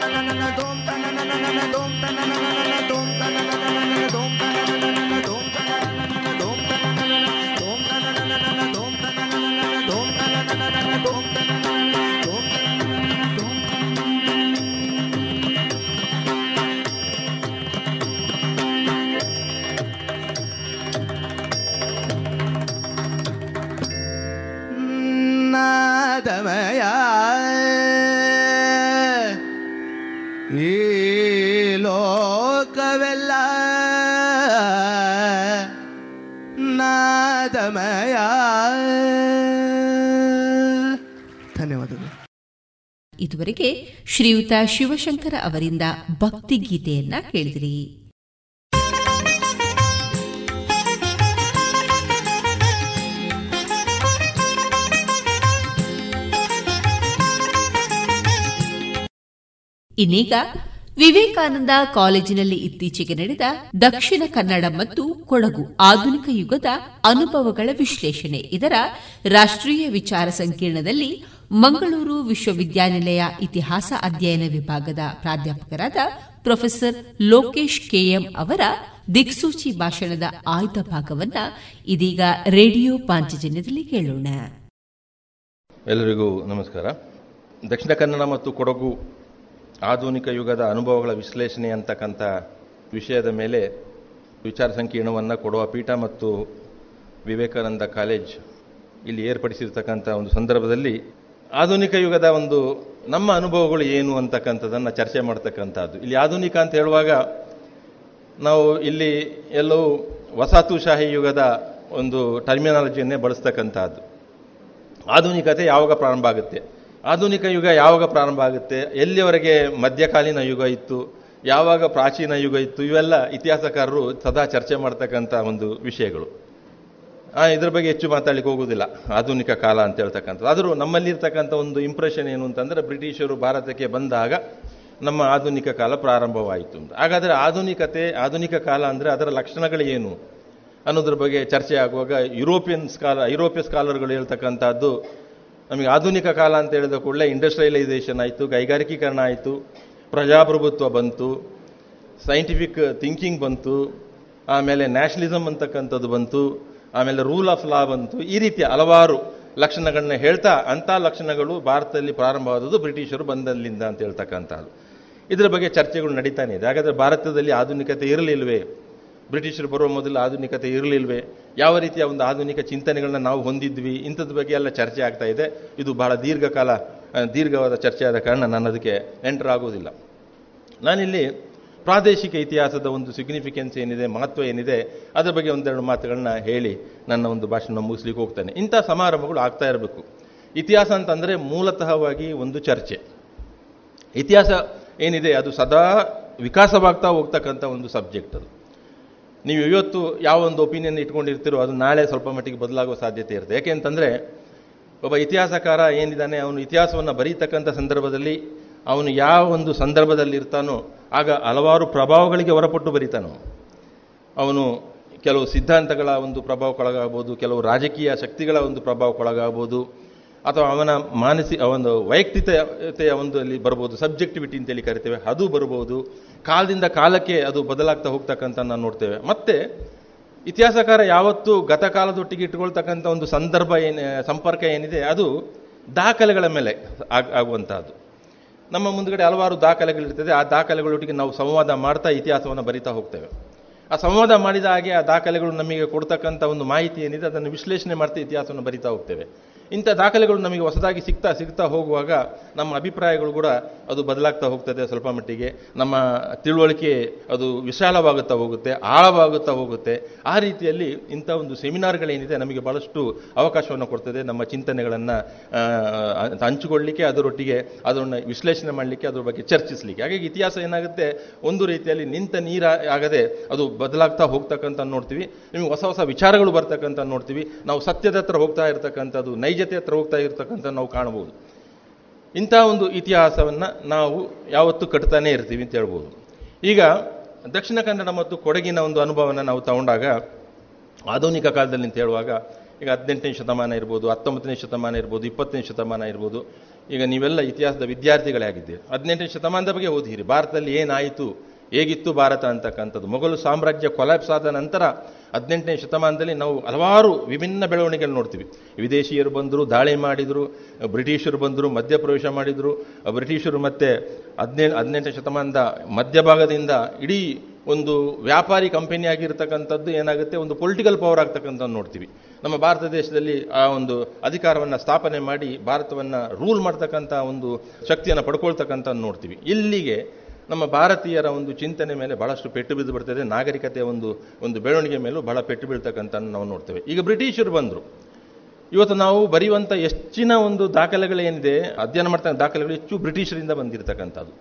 ಇದುವರೆಗೆ ಶ್ರೀಯುತ ಶಿವಶಂಕರ ಅವರಿಂದ ಭಕ್ತಿ ಗೀತೆಯನ್ನ ಕೇಳಿದಿರಿ. ಇನ್ನೀಗ ವಿವೇಕಾನಂದ ಕಾಲೇಜಿನಲ್ಲಿ ಇತ್ತೀಚೆಗೆ ನಡೆದ ದಕ್ಷಿಣ ಕನ್ನಡ ಮತ್ತು ಕೊಡಗು ಆಧುನಿಕ ಯುಗದ ಅನುಭವಗಳ ವಿಶ್ಲೇಷಣೆ. ಇದರ ರಾಷ್ಟ್ರೀಯ ವಿಚಾರ ಸಂಕಿರಣದಲ್ಲಿ ಮಂಗಳೂರು ವಿಶ್ವವಿದ್ಯಾನಿಲಯ ಇತಿಹಾಸ ಅಧ್ಯಯನ ವಿಭಾಗದ ಪ್ರಾಧ್ಯಾಪಕರಾದ ಪ್ರೊಫೆಸರ್ ಲೋಕೇಶ್ ಕೆಎಂ ಅವರ ದಿಕ್ಸೂಚಿ ಭಾಷಣದ ಆಯ್ದ ಭಾಗವನ್ನ ಇದೀಗ ರೇಡಿಯೋ ಪಾಂಚಜನ್ಯದಲ್ಲಿ ಕೇಳೋಣ. ಎಲ್ಲರಿಗೂ ನಮಸ್ಕಾರ. ದಕ್ಷಿಣ ಕನ್ನಡ ಮತ್ತು ಕೊಡಗು ಆಧುನಿಕ ಯುಗದ ಅನುಭವಗಳ ವಿಶ್ಲೇಷಣೆ ಅಂತಕ್ಕಂಥ ವಿಷಯದ ಮೇಲೆ ವಿಚಾರ ಸಂಕೀರ್ಣವನ್ನು ಕೊಡುವ ಪೀಠ ಮತ್ತು ವಿವೇಕಾನಂದ ಕಾಲೇಜ್ ಇಲ್ಲಿ ಏರ್ಪಡಿಸಿರ್ತಕ್ಕಂಥ ಒಂದು ಸಂದರ್ಭದಲ್ಲಿ ಆಧುನಿಕ ಯುಗದ ಒಂದು ನಮ್ಮ ಅನುಭವಗಳು ಏನು ಅಂತಕ್ಕಂಥದ್ದನ್ನು ಚರ್ಚೆ ಮಾಡ್ತಕ್ಕಂಥದ್ದು. ಇಲ್ಲಿ ಆಧುನಿಕ ಅಂತ ಹೇಳುವಾಗ ನಾವು ಇಲ್ಲಿ ಎಲ್ಲವೂ ವಸಾತುಶಾಹಿ ಯುಗದ ಒಂದು ಟರ್ಮಿನಾಲಜಿಯನ್ನೇ ಬಳಸ್ತಕ್ಕಂಥದ್ದು. ಆಧುನಿಕತೆ ಯಾವಾಗ ಪ್ರಾರಂಭ ಆಗುತ್ತೆ? ಆಧುನಿಕ ಯುಗ ಯಾವಾಗ ಪ್ರಾರಂಭ ಆಗುತ್ತೆ? ಎಲ್ಲಿವರೆಗೆ ಮಧ್ಯಕಾಲೀನ ಯುಗ ಇತ್ತು? ಯಾವಾಗ ಪ್ರಾಚೀನ ಯುಗ ಇತ್ತು? ಇವೆಲ್ಲ ಇತಿಹಾಸಕಾರರು ಸದಾ ಚರ್ಚೆ ಮಾಡ್ತಕ್ಕಂಥ ಒಂದು ವಿಷಯಗಳು. ಇದ್ರ ಬಗ್ಗೆ ಹೆಚ್ಚು ಮಾತಾಡ್ಲಿಕ್ಕೆ ಹೋಗುವುದಿಲ್ಲ. ಆಧುನಿಕ ಕಾಲ ಅಂತ ಹೇಳ್ತಕ್ಕಂಥದ್ದು. ಆದರೂ ನಮ್ಮಲ್ಲಿರ್ತಕ್ಕಂಥ ಒಂದು ಇಂಪ್ರೆಷನ್ ಏನು ಅಂತಂದರೆ ಬ್ರಿಟಿಷರು ಭಾರತಕ್ಕೆ ಬಂದಾಗ ನಮ್ಮ ಆಧುನಿಕ ಕಾಲ ಪ್ರಾರಂಭವಾಯಿತು ಅಂತ. ಹಾಗಾದರೆ ಆಧುನಿಕತೆ, ಆಧುನಿಕ ಕಾಲ ಅಂದರೆ ಅದರ ಲಕ್ಷಣಗಳು ಏನು ಅನ್ನೋದ್ರ ಬಗ್ಗೆ ಚರ್ಚೆ ಆಗುವಾಗ ಯುರೋಪಿಯನ್ ಸ್ಕಾಲ ಯುರೋಪಿಯ ಸ್ಕಾಲರ್ಗಳು ಹೇಳ್ತಕ್ಕಂಥದ್ದು, ನಮಗೆ ಆಧುನಿಕ ಕಾಲ ಅಂತ ಹೇಳಿದ ಕೂಡಲೇ ಇಂಡಸ್ಟ್ರಿಯಲೈಸೇಷನ್ ಆಯಿತು, ಕೈಗಾರಿಕೀಕರಣ ಆಯಿತು, ಪ್ರಜಾಪ್ರಭುತ್ವ ಬಂತು ಸೈಂಟಿಫಿಕ್ ಥಿಂಕಿಂಗ್ ಬಂತು, ಆಮೇಲೆ ನ್ಯಾಷನಲಿಸಮ್ ಅಂತಕ್ಕಂಥದ್ದು ಬಂತು ಆಮೇಲೆ ರೂಲ್ ಆಫ್ ಲಾ ಬಂತು. ಈ ರೀತಿಯ ಹಲವಾರು ಲಕ್ಷಣಗಳನ್ನ ಹೇಳ್ತಾ ಅಂಥ ಲಕ್ಷಣಗಳು ಭಾರತದಲ್ಲಿ ಪ್ರಾರಂಭವಾದದ್ದು ಬ್ರಿಟಿಷರು ಬಂದಲ್ಲಿಂದ ಅಂತ ಹೇಳ್ತಕ್ಕಂಥದ್ದು. ಇದರ ಬಗ್ಗೆ ಚರ್ಚೆಗಳು ನಡೀತಾನೆ ಇದೆ. ಹಾಗಾದರೆ ಭಾರತದಲ್ಲಿ ಆಧುನಿಕತೆ ಇರಲಿಲ್ವೇ? ಬ್ರಿಟಿಷರು ಬರುವ ಮೊದಲು ಆಧುನಿಕತೆ ಇರಲಿಲ್ವೇ? ಯಾವ ರೀತಿಯ ಒಂದು ಆಧುನಿಕ ಚಿಂತನೆಗಳನ್ನ ನಾವು ಹೊಂದಿದ್ವಿ? ಇಂಥದ್ದು ಬಗ್ಗೆ ಎಲ್ಲ ಚರ್ಚೆ ಆಗ್ತಾ ಇದೆ. ಇದು ಬಹಳ ದೀರ್ಘಕಾಲ, ದೀರ್ಘವಾದ ಚರ್ಚೆ ಆದ ಕಾರಣ ನಾನು ಅದಕ್ಕೆ ಎಂಟರ್ ಆಗುವುದಿಲ್ಲ ನಾನಿಲ್ಲಿ ಪ್ರಾದೇಶಿಕ ಇತಿಹಾಸದ ಒಂದು ಸಿಗ್ನಿಫಿಕೆನ್ಸ್ ಏನಿದೆ, ಮಹತ್ವ ಏನಿದೆ, ಅದರ ಬಗ್ಗೆ ಒಂದೆರಡು ಮಾತುಗಳನ್ನ ಹೇಳಿ ನನ್ನ ಒಂದು ಭಾಷಣ ಮುಗಿಸ್ಲಿಕ್ಕೆ ಹೋಗ್ತೇನೆ. ಇಂಥ ಸಮಾರಂಭಗಳು ಆಗ್ತಾ ಇರಬೇಕು. ಇತಿಹಾಸ ಅಂತಂದರೆ ಮೂಲತಃವಾಗಿ ಒಂದು ಚರ್ಚೆ. ಇತಿಹಾಸ ಏನಿದೆ, ಅದು ಸದಾ ವಿಕಾಸವಾಗ್ತಾ ಹೋಗ್ತಕ್ಕಂಥ ಒಂದು ಸಬ್ಜೆಕ್ಟ್ ಅದು. ನೀವು ಇವತ್ತು ಯಾವ ಒಂದು ಒಪಿನಿಯನ್ ಇಟ್ಕೊಂಡಿರ್ತೀರೋ, ಅದು ನಾಳೆ ಸ್ವಲ್ಪ ಮಟ್ಟಿಗೆ ಬದಲಾಗುವ ಸಾಧ್ಯತೆ ಇರುತ್ತೆ. ಯಾಕೆಂತಂದರೆ ಒಬ್ಬ ಇತಿಹಾಸಕಾರ ಏನಿದ್ದಾನೆ, ಅವನು ಇತಿಹಾಸವನ್ನು ಬರೀತಕ್ಕಂಥ ಸಂದರ್ಭದಲ್ಲಿ ಅವನು ಯಾವ ಒಂದು ಸಂದರ್ಭದಲ್ಲಿರ್ತಾನೋ, ಆಗ ಹಲವಾರು ಪ್ರಭಾವಗಳಿಗೆ ಹೊರಪಟ್ಟು ಬರೀತಾನೋ. ಅವನು ಕೆಲವು ಸಿದ್ಧಾಂತಗಳ ಒಂದು ಪ್ರಭಾವಕ್ಕೊಳಗಾಗ್ಬೋದು, ಕೆಲವು ರಾಜಕೀಯ ಶಕ್ತಿಗಳ ಒಂದು ಪ್ರಭಾವಕ್ಕೊಳಗಾಗ್ಬೋದು, ಅಥವಾ ಅವನ ಮಾನಸಿ ಒಂದು ವೈಯಕ್ತಿಕತೆಯ ಒಂದು ಅಲ್ಲಿ ಬರ್ಬೋದು, ಸಬ್ಜೆಕ್ಟಿವಿಟಿ ಅಂತೇಳಿ ಕರಿತೇವೆ, ಅದು ಬರ್ಬೋದು. ಕಾಲದಿಂದ ಕಾಲಕ್ಕೆ ಅದು ಬದಲಾಗ್ತಾ ಹೋಗ್ತಕ್ಕಂಥ ನಾವು ನೋಡ್ತೇವೆ. ಮತ್ತೆ, ಇತಿಹಾಸಕಾರ ಯಾವತ್ತೂ ಗತಕಾಲದೊಟ್ಟಿಗೆ ಇಟ್ಕೊಳ್ತಕ್ಕಂಥ ಒಂದು ಸಂದರ್ಭ ಏನು, ಸಂಪರ್ಕ ಏನಿದೆ, ಅದು ದಾಖಲೆಗಳ ಮೇಲೆ ಆಗ, ಆಗುವಂತಹದ್ದು. ನಮ್ಮ ಮುಂದ್ಗಡೆ ಹಲವಾರು ದಾಖಲೆಗಳಿರ್ತದೆ. ಆ ದಾಖಲೆಗಳೊಟ್ಟಿಗೆ ನಾವು ಸಂವಾದ ಮಾಡ್ತಾ ಇತಿಹಾಸವನ್ನು ಬರಿತಾ ಹೋಗ್ತೇವೆ. ಆ ಸಂವಾದ ಮಾಡಿದ ಹಾಗೆ ಆ ದಾಖಲೆಗಳು ನಮಗೆ ಕೊಡ್ತಕ್ಕಂಥ ಒಂದು ಮಾಹಿತಿ ಏನಿದೆ ಅದನ್ನು ವಿಶ್ಲೇಷಣೆ ಮಾಡ್ತಾ ಇತಿಹಾಸವನ್ನು ಬರಿತಾ ಹೋಗ್ತೇವೆ. ಇಂಥ ದಾಖಲೆಗಳು ನಮಗೆ ಹೊಸದಾಗಿ ಸಿಗ್ತಾ ಸಿಗ್ತಾ ಹೋಗುವಾಗ ನಮ್ಮ ಅಭಿಪ್ರಾಯಗಳು ಕೂಡ ಅದು ಬದಲಾಗ್ತಾ ಹೋಗ್ತದೆ ಸ್ವಲ್ಪ ಮಟ್ಟಿಗೆ. ನಮ್ಮ ತಿಳುವಳಿಕೆ ಅದು ವಿಶಾಲವಾಗುತ್ತಾ ಹೋಗುತ್ತೆ, ಆಳವಾಗುತ್ತಾ ಹೋಗುತ್ತೆ. ಆ ರೀತಿಯಲ್ಲಿ ಇಂಥ ಒಂದು ಸೆಮಿನಾರ್ಗಳೇನಿದೆ ನಮಗೆ ಭಾಳಷ್ಟು ಅವಕಾಶವನ್ನು ಕೊಡ್ತದೆ. ನಮ್ಮ ಚಿಂತನೆಗಳನ್ನು ಹಂಚಿಕೊಳ್ಳಿಕ್ಕೆ, ಅದರೊಟ್ಟಿಗೆ ಅದನ್ನು ವಿಶ್ಲೇಷಣೆ ಮಾಡಲಿಕ್ಕೆ, ಅದ್ರ ಬಗ್ಗೆ ಚರ್ಚಿಸಲಿಕ್ಕೆ. ಹಾಗಾಗಿ ಇತಿಹಾಸ ಏನಾಗುತ್ತೆ? ಒಂದು ರೀತಿಯಲ್ಲಿ ನಿಂತ ನೀರ ಆಗದೆ ಅದು ಬದಲಾಗ್ತಾ ಹೋಗ್ತಕ್ಕಂಥ ನೋಡ್ತೀವಿ. ನಿಮಗೆ ಹೊಸ ಹೊಸ ವಿಚಾರಗಳು ಬರ್ತಕ್ಕಂಥ ನೋಡ್ತೀವಿ. ನಾವು ಸತ್ಯದ ಹತ್ರ ಹೋಗ್ತಾ ಇರ್ತಕ್ಕಂಥದ್ದು ನೈಜತೆ ಹತ್ರ ಹೋಗ್ತಾ ಇರ್ತಕ್ಕಂಥ ನಾವು ಕಾಣಬಹುದು. ಇಂಥ ಒಂದು ಇತಿಹಾಸವನ್ನು ನಾವು ಯಾವತ್ತೂ ಕಟ್ತಾನೆ ಇರ್ತೀವಿ ಅಂತ ಹೇಳ್ಬೋದು. ಈಗ ದಕ್ಷಿಣ ಕನ್ನಡ ಮತ್ತು ಕೊಡಗಿನ ಒಂದು ಅನುಭವನ ನಾವು ತಗೊಂಡಾಗ, ಆಧುನಿಕ ಕಾಲದಲ್ಲಿ ಅಂತ ಹೇಳುವಾಗ, ಈಗ ಹದಿನೆಂಟನೇ ಶತಮಾನ ಇರ್ಬೋದು, ಹತ್ತೊಂಬತ್ತನೇ ಶತಮಾನ ಇರ್ಬೋದು, ಇಪ್ಪತ್ತನೇ ಶತಮಾನ ಇರ್ಬೋದು, ಈಗ ನೀವೆಲ್ಲ ಇತಿಹಾಸದ ವಿದ್ಯಾರ್ಥಿಗಳೇ ಆಗಿದ್ದೀರಿ. ಹದಿನೆಂಟನೇ ಶತಮಾನದ ಬಗ್ಗೆ ಓದಿರಿ. ಭಾರತದಲ್ಲಿ ಏನಾಯಿತು? ಹೇಗಿತ್ತು ಭಾರತ ಅಂತಕ್ಕಂಥದ್ದು? ಮೊಘಲು ಸಾಮ್ರಾಜ್ಯ ಕೊಲಾಪ್ಸ್ ಆದ ನಂತರ ಹದಿನೆಂಟನೇ ಶತಮಾನದಲ್ಲಿ ನಾವು ಹಲವಾರು ವಿಭಿನ್ನ ಬೆಳವಣಿಗೆಗಳು ನೋಡ್ತೀವಿ. ವಿದೇಶಿಯರು ಬಂದರು, ದಾಳಿ ಮಾಡಿದರು, ಬ್ರಿಟಿಷರು ಬಂದರು, ಮಧ್ಯಪ್ರವೇಶ ಮಾಡಿದರು. ಬ್ರಿಟಿಷರು ಮತ್ತೆ ಹದಿನೇಳು ಹದಿನೆಂಟನೇ ಶತಮಾನದ ಮಧ್ಯಭಾಗದಿಂದ ಇಡೀ ಒಂದು ವ್ಯಾಪಾರಿ ಕಂಪನಿ ಆಗಿರ್ತಕ್ಕಂಥದ್ದು ಏನಾಗುತ್ತೆ? ಒಂದು ಪೊಲಿಟಿಕಲ್ ಪವರ್ ಆಗ್ತಕ್ಕಂಥದ್ದು ನೋಡ್ತೀವಿ. ನಮ್ಮ ಭಾರತ ದೇಶದಲ್ಲಿ ಆ ಒಂದು ಅಧಿಕಾರವನ್ನು ಸ್ಥಾಪನೆ ಮಾಡಿ ಭಾರತವನ್ನು ರೂಲ್ ಮಾಡ್ತಕ್ಕಂಥ ಒಂದು ಶಕ್ತಿಯನ್ನು ಪಡ್ಕೊಳ್ತಕ್ಕಂಥದ್ದು ನೋಡ್ತೀವಿ. ಇಲ್ಲಿಗೆ ನಮ್ಮ ಭಾರತೀಯರ ಒಂದು ಚಿಂತನೆ ಮೇಲೆ ಬಹಳಷ್ಟು ಪೆಟ್ಟು ಬಿದ್ದು ಬರ್ತದೆ ನಾಗರಿಕತೆಯ ಒಂದು ಒಂದು ಬೆಳವಣಿಗೆ ಮೇಲೂ ಬಹಳ ಪೆಟ್ಟು ಬೀಳ್ತಕ್ಕಂಥ ನಾವು ನೋಡ್ತೇವೆ. ಈಗ ಬ್ರಿಟಿಷರು ಬಂದರು. ಇವತ್ತು ನಾವು ಬರೆಯುವಂಥ ಹೆಚ್ಚಿನ ಒಂದು ದಾಖಲೆಗಳೇನಿದೆ ಅಧ್ಯಯನ ಮಾಡ್ತಕ್ಕಂಥ ದಾಖಲೆಗಳು ಹೆಚ್ಚು ಬ್ರಿಟಿಷರಿಂದ ಬಂದಿರತಕ್ಕಂಥದ್ದು.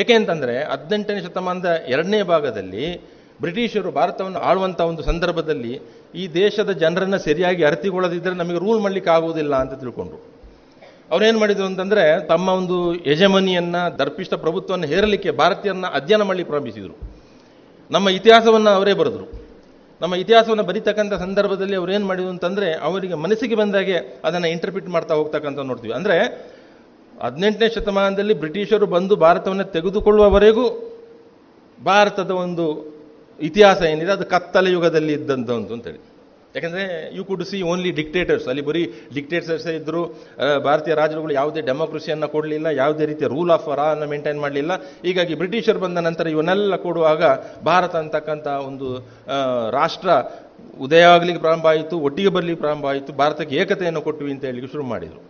ಏಕೆ ಅಂತಂದರೆ, ಹದಿನೆಂಟನೇ ಶತಮಾನದ ಎರಡನೇ ಭಾಗದಲ್ಲಿ ಬ್ರಿಟಿಷರು ಭಾರತವನ್ನು ಆಳುವಂಥ ಒಂದು ಸಂದರ್ಭದಲ್ಲಿ ಈ ದೇಶದ ಜನರನ್ನು ಸರಿಯಾಗಿ ಅರ್ಥಿಕೊಳ್ಳದಿದ್ದರೆ ನಮಗೆ ರೂಲ್ ಮಾಡಲಿಕ್ಕೆ ಆಗುವುದಿಲ್ಲ ಅಂತ ತಿಳ್ಕೊಂಡ್ರು. ಅವ್ರೇನು ಮಾಡಿದ್ರು ಅಂತಂದರೆ ತಮ್ಮ ಒಂದು ಯಜಮನಿಯನ್ನು ದರ್ಪಿಷ್ಟ ಪ್ರಭುತ್ವವನ್ನು ಹೇರಲಿಕ್ಕೆ ಭಾರತೀಯರನ್ನ ಅಧ್ಯಯನ ಮಾಡಲಿಕ್ಕೆ ಪ್ರಾರಂಭಿಸಿದರು. ನಮ್ಮ ಇತಿಹಾಸವನ್ನು ಅವರೇ ಬರೆದರು. ನಮ್ಮ ಇತಿಹಾಸವನ್ನು ಬರೀತಕ್ಕಂಥ ಸಂದರ್ಭದಲ್ಲಿ ಅವ್ರು ಏನು ಮಾಡಿದ್ರು ಅಂತಂದರೆ ಅವರಿಗೆ ಮನಸ್ಸಿಗೆ ಬಂದಾಗೆ ಅದನ್ನು ಇಂಟರ್ಪ್ರಿಟ್ ಮಾಡ್ತಾ ಹೋಗ್ತಕ್ಕಂಥ ನೋಡ್ತೀವಿ. ಅಂದರೆ ಹದಿನೆಂಟನೇ ಶತಮಾನದಲ್ಲಿ ಬ್ರಿಟಿಷರು ಬಂದು ಭಾರತವನ್ನು ತೆಗೆದುಕೊಳ್ಳುವವರೆಗೂ ಭಾರತದ ಒಂದು ಇತಿಹಾಸ ಏನಿದೆ, ಅದು ಕತ್ತಲ ಯುಗದಲ್ಲಿ ಇದ್ದಂಥದ್ದು ಅಂತೇಳಿ. ಯಾಕಂದರೆ you could see only dictators ಅಲ್ಲಿ ಬರೀ ಡಿಕ್ಟೇಟರ್ಸ್ ಇದ್ದರು ಭಾರತೀಯ ರಾಜರುಗಳು ಯಾವುದೇ ಡೆಮೋಕ್ರಸಿಯನ್ನು ಕೊಡಲಿಲ್ಲ, ಯಾವುದೇ ರೀತಿಯ ರೂಲ್ ಆಫ್ ರಾನ್ನು ಮೇಂಟೈನ್ ಮಾಡಲಿಲ್ಲ. ಹೀಗಾಗಿ ಬ್ರಿಟಿಷರು ಬಂದ ನಂತರ ಇವನ್ನೆಲ್ಲ ಕೊಡುವಾಗ ಭಾರತ ಅಂತಕ್ಕಂಥ ಒಂದು ರಾಷ್ಟ್ರ ಉದಯ ಆಗಲಿಕ್ಕೆ ಪ್ರಾರಂಭ ಆಯಿತು, ಒಟ್ಟಿಗೆ ಬರಲಿಕ್ಕೆ ಪ್ರಾರಂಭ ಆಯಿತು, ಭಾರತಕ್ಕೆ ಏಕತೆಯನ್ನು ಕೊಟ್ವಿ ಅಂತ ಹೇಳಿ ಶುರು ಮಾಡಿದರು.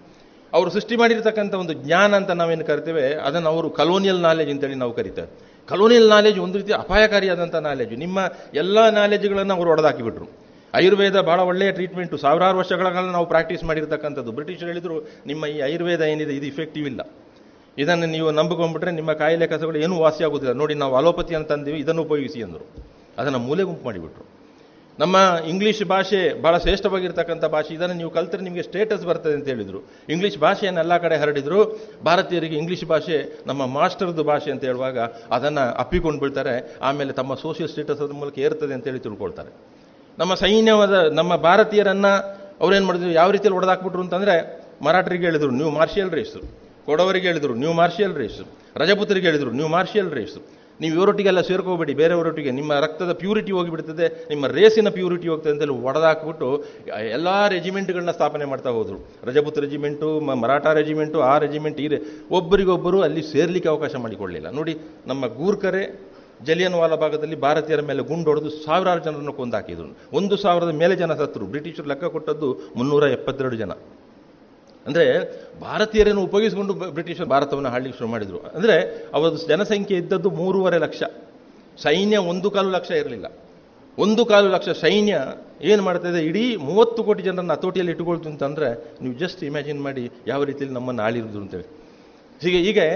ಅವರು ಸೃಷ್ಟಿ ಮಾಡಿರ್ತಕ್ಕಂಥ ಒಂದು ಜ್ಞಾನ ಅಂತ ನಾವೇನು ಕರಿತೇವೆ, ಅದನ್ನು ಅವರು ಕಲೋನಿಯಲ್ ನಾಲೆಜ್ ಅಂತೇಳಿ ನಾವು ಕರಿತೇವೆ. ಕಲೋನಿಯಲ್ ನಾಲೆಜ್ ಒಂದು ರೀತಿ ಅಪಾಯಕಾರಿಯಾದಂಥ ನಾಲೆಜ್ ನಿಮ್ಮ ಎಲ್ಲ ನಾಲೆಜ್ಗಳನ್ನು ಅವರು ಹೊಡೆದಾಕಿಬಿಟ್ರು ಆಯುರ್ವೇದ ಬಹಳ ಒಳ್ಳೆಯ ಟ್ರೀಟ್ಮೆಂಟು ಸಾವಿರಾರು ವರ್ಷಗಳ ಕಾಲ ನಾವು ಪ್ರಾಕ್ಟೀಸ್ ಮಾಡಿರ್ತಕ್ಕಂಥದ್ದು. ಬ್ರಿಟಿಷರು ಹೇಳಿದರು, ನಿಮ್ಮ ಈ ಆಯುರ್ವೇದ ಏನಿದೆ, ಇದು ಇಫೆಕ್ಟಿವ್ ಇಲ್ಲ. ಇದನ್ನು ನೀವು ನಂಬಿಕೊಂಡ್ಬಿಟ್ರೆ ನಿಮ್ಮ ಕಾಯಿಲೆ ಕಸಗಳು ಏನೂ ವಾಸಿ ಆಗೋದಿಲ್ಲ. ನೋಡಿ, ನಾವು ಅಲೋಪತಿ ಅಂತ ಅಂದೀವಿ ಇದನ್ನು ಉಪಯೋಗಿಸಿ ಅಂದರು. ಅದನ್ನು ಮೂಲೆ ಗುಂಪು ಮಾಡಿಬಿಟ್ರು. ನಮ್ಮ ಇಂಗ್ಲೀಷ್ ಭಾಷೆ ಭಾಳ ಶ್ರೇಷ್ಠವಾಗಿರ್ತಕ್ಕಂಥ ಭಾಷೆ. ಇದನ್ನು ನೀವು ಕಲಿತರೆ ನಿಮಗೆ ಸ್ಟೇಟಸ್ ಬರ್ತದೆ ಅಂತ ಹೇಳಿದರು. ಇಂಗ್ಲೀಷ್ ಭಾಷೆಯನ್ನು ಎಲ್ಲ ಕಡೆ ಹರಡಿದರು. ಭಾರತೀಯರಿಗೆ ಇಂಗ್ಲೀಷ್ ಭಾಷೆ ನಮ್ಮ ಮಾಸ್ಟರ್ದು ಭಾಷೆ ಅಂತ ಹೇಳುವಾಗ ಅದನ್ನು ಅಪ್ಪಿಕೊಂಡು ಬಿಡ್ತಾರೆ ಆಮೇಲೆ ತಮ್ಮ ಸೋಷಿಯಲ್ ಸ್ಟೇಟಸ್ ಅದ್ರ ಮೂಲಕ ಏರ್ತದೆ ಅಂತೇಳಿ ತಿಳ್ಕೊಳ್ತಾರೆ. ನಮ್ಮ ಸೈನ್ಯವಾದ, ನಮ್ಮ ಭಾರತೀಯರನ್ನು ಅವ್ರೇನು ಮಾಡಿದ್ರು? ಯಾವ ರೀತಿಯಲ್ಲಿ ಹೊಡೆದಾಕ್ಬಿಟ್ರು ಅಂತಂದರೆ ಮರಾಠರಿಗೆ ಹೇಳಿದರು ನೀವು ಮಾರ್ಷಿಯಲ್ ರೇಸು. ಕೊಡವರಿಗೆ ಹೇಳಿದರು ನೀವು ಮಾರ್ಷಿಯಲ್ ರೇಸು. ರಜಪುತ್ರಿಗೆ ಹೇಳಿದರು ನೀವು ಮಾರ್ಷಿಯಲ್ ರೇಸು. ನೀವು ಇವರೊಟ್ಟಿಗೆಲ್ಲ ಸೇರ್ಕೋಬೇಡಿ ಬೇರೆಯವರೊಟ್ಟಿಗೆ ನಿಮ್ಮ ರಕ್ತದ ಪ್ಯೂರಿಟಿ ಹೋಗಿಬಿಡ್ತದೆ, ನಿಮ್ಮ ರೇಸಿನ ಪ್ಯೂರಿಟಿ ಹೋಗ್ತದೆ ಅಂತೇಳಿ ಒಡೆದಾಕ್ಬಿಟ್ಟು ಎಲ್ಲ ರೆಜಿಮೆಂಟ್ಗಳನ್ನ ಸ್ಥಾಪನೆ ಮಾಡ್ತಾ ಹೋದರು. ರಜಪುತ್ ರೆಜಿಮೆಂಟು ಮರಾಠ ರೆಜಿಮೆಂಟು, ಆ ರೆಜಿಮೆಂಟ್ ಇದೆ ಒಬ್ಬರಿಗೊಬ್ಬರು ಅಲ್ಲಿ ಸೇರ್ಲಿಕ್ಕೆ ಅವಕಾಶ ಮಾಡಿಕೊಳ್ಳಿಲ್ಲ ನೋಡಿ, ನಮ್ಮ ಗೂರ್ಖರೆ ಜಲಿಯನ್ ವಾಲಾ ಭಾಗದಲ್ಲಿ ಭಾರತೀಯರ ಮೇಲೆ ಗುಂಡೊಡೆದು ಸಾವಿರಾರು ಜನರನ್ನು ಕೊಂದಾಕಿದ್ರು. ಒಂದು ಸಾವಿರದ ಮೇಲೆ ಜನ ಸತ್ತರು. ಬ್ರಿಟಿಷರು ಲೆಕ್ಕ ಕೊಟ್ಟದ್ದು ಮುನ್ನೂರ ಎಪ್ಪತ್ತೆರಡು ಜನ. ಅಂದರೆ ಭಾರತೀಯರನ್ನು ಉಪಯೋಗಿಸಿಕೊಂಡು ಬ್ರಿಟಿಷರು ಭಾರತವನ್ನು ಆಳ್ಲಿಕ್ಕೆ ಶುರು ಮಾಡಿದರು. ಅಂದರೆ ಅವರದ್ದು ಜನಸಂಖ್ಯೆ ಇದ್ದದ್ದು ಮೂರುವರೆ ಲಕ್ಷ. ಸೈನ್ಯ ಒಂದು ಕಾಲು ಲಕ್ಷ ಇರಲಿಲ್ಲ. ಒಂದು ಕಾಲು ಲಕ್ಷ ಸೈನ್ಯ ಏನು ಮಾಡ್ತಾಯಿದೆ ಇಡೀ ಮೂವತ್ತು ಕೋಟಿ ಜನರನ್ನು ಹತೋಟಿಯಲ್ಲಿ ಇಟ್ಟುಕೊಳ್ತು ಅಂತಂದರೆ ನೀವು ಜಸ್ಟ್ ಇಮ್ಯಾಜಿನ್ ಮಾಡಿ ಯಾವ ರೀತಿಯಲ್ಲಿ ನಮ್ಮನ್ನು ಆಳಿರೋದು ಅಂತೇಳಿ. ಹೀಗೆ ಹೀಗೆ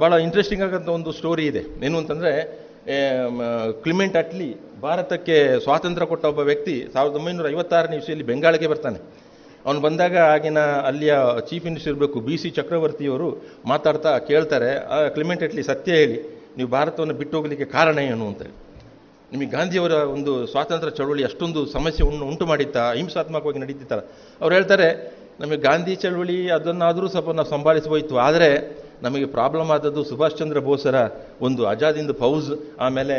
ಭಾಳ ಇಂಟ್ರೆಸ್ಟಿಂಗ್ ಆಗಂಥ ಒಂದು ಸ್ಟೋರಿ ಇದೆ. ಏನು ಅಂತಂದರೆ ಕ್ಲಿಮೆಂಟ್ ಅಟ್ಲಿ ಭಾರತಕ್ಕೆ ಸ್ವಾತಂತ್ರ್ಯ ಕೊಟ್ಟ ಒಬ್ಬ ವ್ಯಕ್ತಿ ಸಾವಿರದ ಒಂಬೈನೂರ ಐವತ್ತಾರನೇ ಇಸ್ವಿಯಲ್ಲಿ ಬೆಂಗಾಳಿಗೆ ಬರ್ತಾನೆ. ಅವನು ಬಂದಾಗ ಆಗಿನ ಅಲ್ಲಿಯ ಚೀಫ್ ಮಿನಿಸ್ಟರ್ ಇರಬೇಕು ಬಿ ಸಿ ಚಕ್ರವರ್ತಿಯವರು ಮಾತಾಡ್ತಾ ಕೇಳ್ತಾರೆ "ಆ, ಕ್ಲಿಮೆಂಟ್ ಅಟ್ಲಿ ಸತ್ಯ ಹೇಳಿ ನೀವು ಭಾರತವನ್ನು ಬಿಟ್ಟು ಹೋಗಲಿಕ್ಕೆ ಕಾರಣ ಏನು ಅಂತೇಳಿ ನಿಮಗೆ ಗಾಂಧಿಯವರ ಒಂದು ಸ್ವಾತಂತ್ರ್ಯ ಚಳವಳಿ ಅಷ್ಟೊಂದು ಸಮಸ್ಯೆ ಉಂಟು ಮಾಡಿತ್ತಾ ಹಿಂಸಾತ್ಮಕವಾಗಿ ನಡೀತಿತ್ತಲ್ಲ. ಅವ್ರು ಹೇಳ್ತಾರೆ ನಮಗೆ ಗಾಂಧಿ ಚಳವಳಿ ಅದನ್ನಾದರೂ ಸ್ವಲ್ಪ ನಾವು ಸಂಭಾಳಿಸಬೋಯಿತು ಆದರೆ ನಮಗೆ ಪ್ರಾಬ್ಲಮ್ ಆದದ್ದು ಸುಭಾಷ್ ಚಂದ್ರ ಬೋಸರ ಒಂದು ಅಜಾದಿಂದ ಫೌಜ್, ಆಮೇಲೆ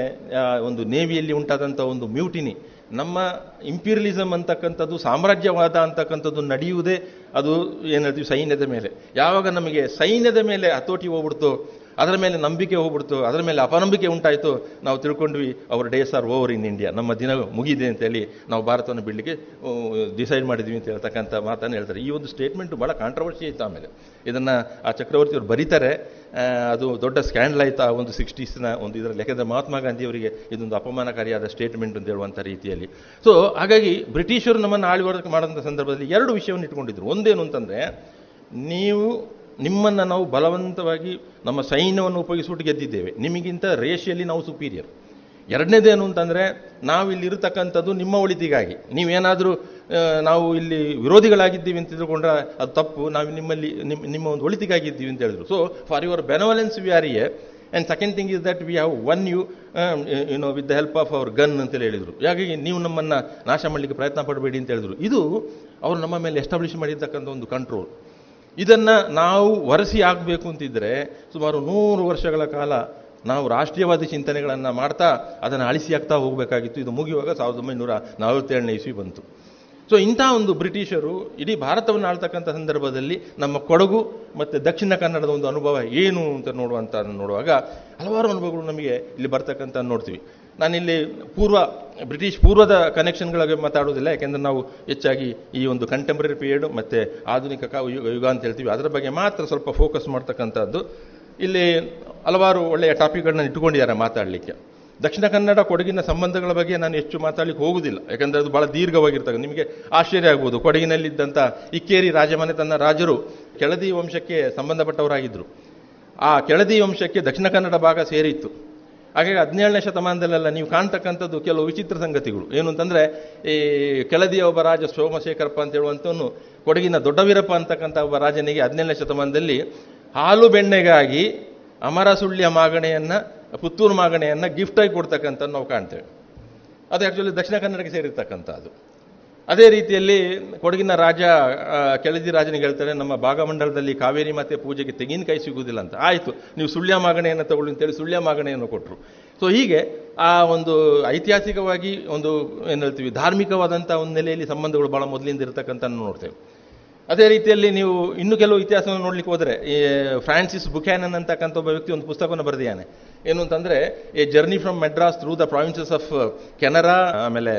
ಒಂದು ನೇವಿಯಲ್ಲಿ ಉಂಟಾದಂಥ ಒಂದು ಮ್ಯೂಟಿನಿ. ನಮ್ಮ ಇಂಪೀರಿಯಲಿಸಮ್ ಅಂತಕ್ಕಂಥದ್ದು, ಸಾಮ್ರಾಜ್ಯವಾದ ಅಂತಕ್ಕಂಥದ್ದು ನಡೆಯುವುದೇ ಅದು, ಏನು ಹೇಳ್ತೀವಿ, ಸೈನ್ಯದ ಮೇಲೆ. ಯಾವಾಗ ನಮಗೆ ಸೈನ್ಯದ ಮೇಲೆ ಹತೋಟಿ ಹೋಗ್ಬಿಡ್ತು ಅದರ ಮೇಲೆ ನಂಬಿಕೆ ಹೋಗ್ಬಿಡ್ತು, ಅದರ ಮೇಲೆ ಅಪನಂಬಿಕೆ ಉಂಟಾಯಿತು. ನಾವು ತಿಳ್ಕೊಂಡ್ವಿ our days are over in India ನಮ್ಮ ದಿನ ಮುಗಿದೆ ಅಂತೇಳಿ ನಾವು ಭಾರತವನ್ನು ಬಿಡಲಿಕ್ಕೆ ಡಿಸೈಡ್ ಮಾಡಿದ್ವಿ ಅಂತ ಹೇಳ್ತಕ್ಕಂಥ ಮಾತನ್ನು ಹೇಳ್ತಾರೆ. ಈ ಒಂದು ಸ್ಟೇಟ್ಮೆಂಟು ಭಾಳ ಕಾಂಟ್ರವರ್ಸಿ ಆಯಿತು ಆಮೇಲೆ. ಇದನ್ನು ಆ ಚಕ್ರವರ್ತಿಯವರು ಬರೀತಾರೆ. ಅದು ದೊಡ್ಡ ಸ್ಕ್ಯಾಂಡಲ್ ಆಯಿತು ಆ ಒಂದು ಸಿಕ್ಸ್ಟೀಸ್ನ ಒಂದು ಇದರಲ್ಲಿ. ಯಾಕೆಂದರೆ ಮಹಾತ್ಮ ಗಾಂಧಿಯವರಿಗೆ ಇದೊಂದು ಅಪಮಾನಕಾರಿಯಾದ ಸ್ಟೇಟ್ಮೆಂಟ್ ಅಂತ ಹೇಳುವಂಥ ರೀತಿಯಲ್ಲಿ. ಸೊ ಹಾಗಾಗಿ ಬ್ರಿಟಿಷರು ನಮ್ಮನ್ನು ಆಳ್ವರ್ಗ ಮಾಡೋಂಥ ಸಂದರ್ಭದಲ್ಲಿ ಎರಡು ವಿಷಯವನ್ನು ಇಟ್ಕೊಂಡಿದ್ರು. ಒಂದೇನು ಅಂತಂದರೆ, ನೀವು ನಿಮ್ಮನ್ನು ನಾವು ಬಲವಂತವಾಗಿ ನಮ್ಮ ಸೈನ್ಯವನ್ನು ಉಪಯೋಗಿಸ್ಬಿಟ್ಟು ಗೆದ್ದಿದ್ದೇವೆ. ನಿಮಗಿಂತ ರೇಷಿಯಲ್ಲಿ ನಾವು ಸುಪೀರಿಯರ್ ಎರಡನೇದೇನು ಅಂತಂದರೆ, ನಾವು ಇಲ್ಲಿ ಇರತಕ್ಕಂಥದ್ದು ನಿಮ್ಮ ಒಳಿತಿಗಾಗಿ. ನೀವೇನಾದರೂ ನಾವು ಇಲ್ಲಿ ವಿರೋಧಿಗಳಾಗಿದ್ದೀವಿ ಅಂತ ತಿಳ್ಕೊಂಡ್ರೆ ಅದು ತಪ್ಪು. ನಾವು ನಿಮ್ಮಲ್ಲಿ ನಿಮ್ಮ ನಿಮ್ಮ ಒಂದು ಒಳಿತಿಗಾಗಿದ್ದೀವಿ ಅಂತ ಹೇಳಿದ್ರು. So for your benevolence we are a and second thing is that we have one you you know with the help of our gun ಅಂತೇಳಿ ಹೇಳಿದರು. ಹಾಗಾಗಿ ನೀವು ನಮ್ಮನ್ನು ನಾಶ ಮಾಡಲಿಕ್ಕೆ ಪ್ರಯತ್ನ ಪಡಬೇಡಿ ಅಂತ ಹೇಳಿದ್ರು. ಇದು, ಅವರು ನಮ್ಮ ಮೇಲೆ ಎಸ್ಟಾಬ್ಲಿಷ್ ಮಾಡಿರ್ತಕ್ಕಂಥ ಒಂದು ಕಂಟ್ರೋಲ್ ಇದನ್ನು ನಾವು ವರಸಿ ಆಗಬೇಕು ಅಂತಿದ್ದರೆ ಸುಮಾರು ನೂರು ವರ್ಷಗಳ ಕಾಲ ನಾವು ರಾಷ್ಟ್ರೀಯವಾದಿ ಚಿಂತನೆಗಳನ್ನು ಮಾಡ್ತಾ ಅದನ್ನು ಅಳಿಸಿ ಆಗ್ತಾ ಹೋಗಬೇಕಾಗಿತ್ತು. ಇದು ಮುಗಿಯುವಾಗ ಸಾವಿರದ ಒಂಬೈನೂರ ನಲವತ್ತೇಳನೇ ಇಸ್ವಿ ಬಂತು. ಸೊ ಇಂಥ ಒಂದು ಬ್ರಿಟಿಷರು ಇಡೀ ಭಾರತವನ್ನು ಆಳ್ತಕ್ಕಂಥ ಸಂದರ್ಭದಲ್ಲಿ ನಮ್ಮ ಕೊಡಗು ಮತ್ತು ದಕ್ಷಿಣ ಕನ್ನಡದ ಒಂದು ಅನುಭವ ಏನು ಅಂತ ನೋಡುವಂಥ ನೋಡುವಾಗ ಹಲವಾರು ಅನುಭವಗಳು ನಮಗೆ ಇಲ್ಲಿ ಬರ್ತಕ್ಕಂಥ ನೋಡ್ತೀವಿ. ನಾನಿಲ್ಲಿ ಪೂರ್ವ, ಬ್ರಿಟಿಷ್ ಪೂರ್ವದ ಕನೆಕ್ಷನ್ಗಳ ಬಗ್ಗೆ ಮಾತಾಡೋದಿಲ್ಲ ಯಾಕೆಂದರೆ ನಾವು ಹೆಚ್ಚಾಗಿ ಈ ಒಂದು ಕಂಟೆಂಪ್ರರಿ ಪೀರಿಯಡ್ ಮತ್ತು ಆಧುನಿಕ ಯುಗ ಯುಗ ಅಂತ ಹೇಳ್ತೀವಿ. ಅದರ ಬಗ್ಗೆ ಮಾತ್ರ ಸ್ವಲ್ಪ ಫೋಕಸ್ ಮಾಡ್ತಕ್ಕಂಥದ್ದು. ಇಲ್ಲಿ ಹಲವಾರು ಒಳ್ಳೆಯ ಟಾಪಿಕ್ಗಳನ್ನ ಇಟ್ಟುಕೊಂಡಿದ್ದಾರೆ ಮಾತಾಡಲಿಕ್ಕೆ. ದಕ್ಷಿಣ ಕನ್ನಡ ಕೊಡಗಿನ ಸಂಬಂಧಗಳ ಬಗ್ಗೆ ನಾನು ಹೆಚ್ಚು ಮಾತಾಡಲಿಕ್ಕೆ ಹೋಗುವುದಿಲ್ಲ. ಯಾಕಂದರೆ ಅದು ಭಾಳ ದೀರ್ಘವಾಗಿರ್ತಕ್ಕಂಥ, ನಿಮಗೆ ಆಶ್ಚರ್ಯ ಆಗ್ಬೋದು ಕೊಡಗಿನಲ್ಲಿದ್ದಂಥ ಇಕ್ಕೇರಿ ರಾಜಮನೆತನ ರಾಜರು ಕೆಳದಿ ವಂಶಕ್ಕೆ ಸಂಬಂಧಪಟ್ಟವರಾಗಿದ್ದರು ಆ ಕೆಳದಿ ವಂಶಕ್ಕೆ ದಕ್ಷಿಣ ಕನ್ನಡ ಭಾಗ ಸೇರಿತ್ತು. ಹಾಗಾಗಿ ಹದಿನೇಳನೇ ಶತಮಾನದಲ್ಲೆಲ್ಲ ನೀವು ಕಾಣ್ತಕ್ಕಂಥದ್ದು ಕೆಲವು ವಿಚಿತ್ರ ಸಂಗತಿಗಳು. ಏನು ಅಂತಂದರೆ, ಈ ಕೆಳದಿಯ ಒಬ್ಬ ರಾಜ ಸೋಮಶೇಖರಪ್ಪ ಅಂತ ಹೇಳುವಂಥವನು ಕೊಡಗಿನ ದೊಡ್ಡವೀರಪ್ಪ ಅಂತಕ್ಕಂಥ ಒಬ್ಬ ರಾಜನಿಗೆ ಹದಿನೇಳನೇ ಶತಮಾನದಲ್ಲಿ ಹಾಲು ಬೆಣ್ಣೆಗಾಗಿ ಅಮರ ಸುಳ್ಯ ಮಾಗಣೆಯನ್ನು, ಪುತ್ತೂರು ಮಾಗಣೆಯನ್ನು ಗಿಫ್ಟಾಗಿ ಕೊಡ್ತಕ್ಕಂಥ ನಾವು ಕಾಣ್ತೇವೆ. ಅದು ಆ್ಯಕ್ಚುಲಿ ದಕ್ಷಿಣ ಕನ್ನಡಕ್ಕೆ ಸೇರಿರ್ತಕ್ಕಂಥದ್ದು. ಅದೇ ರೀತಿಯಲ್ಲಿ ಕೊಡಗಿನ ರಾಜ ಕೆಳದಿ ರಾಜನಿಗೆ ಹೇಳ್ತಾರೆ, ನಮ್ಮ ಭಾಗಮಂಡಲದಲ್ಲಿ ಕಾವೇರಿ ಮತ್ತೆ ಪೂಜೆಗೆ ತೆಂಗಿನಕಾಯಿ ಸಿಗುವುದಿಲ್ಲ ಅಂತ. ಆಯಿತು, ನೀವು ಸುಳ್ಯ ಮಾಗಣೆಯನ್ನು ತಗೊಳ್ಳಿ ಅಂತೇಳಿ ಸುಳ್ಯ ಮಾಗಣೆಯನ್ನು ಕೊಟ್ಟರು ಸೊ ಹೀಗೆ ಆ ಒಂದು ಐತಿಹಾಸಿಕವಾಗಿ ಒಂದು, ಏನು ಹೇಳ್ತೀವಿ ಧಾರ್ಮಿಕವಾದಂಥ ಒಂದು ನೆಲೆಯಲ್ಲಿ ಸಂಬಂಧಗಳು ಭಾಳ ಮೊದಲಿಂದ ಇರತಕ್ಕಂಥ ನೋಡ್ತೇವೆ. ಅದೇ ರೀತಿಯಲ್ಲಿ ನೀವು ಇನ್ನು ಕೆಲವು ಇತಿಹಾಸವನ್ನು ನೋಡ್ಲಿಕ್ಕೆ ಹೋದರೆ, ಈ ಫ್ರಾನ್ಸಿಸ್ ಬುಕ್ಯಾನನ್ ಅಂತಕ್ಕಂಥ ಒಬ್ಬ ವ್ಯಕ್ತಿ ಒಂದು ಪುಸ್ತಕವನ್ನು ಬರೆದಿದ್ದಾನೆ. ಏನು ಅಂತಂದರೆ, a journey from Madras through the provinces of Canara, ಆಮೇಲೆ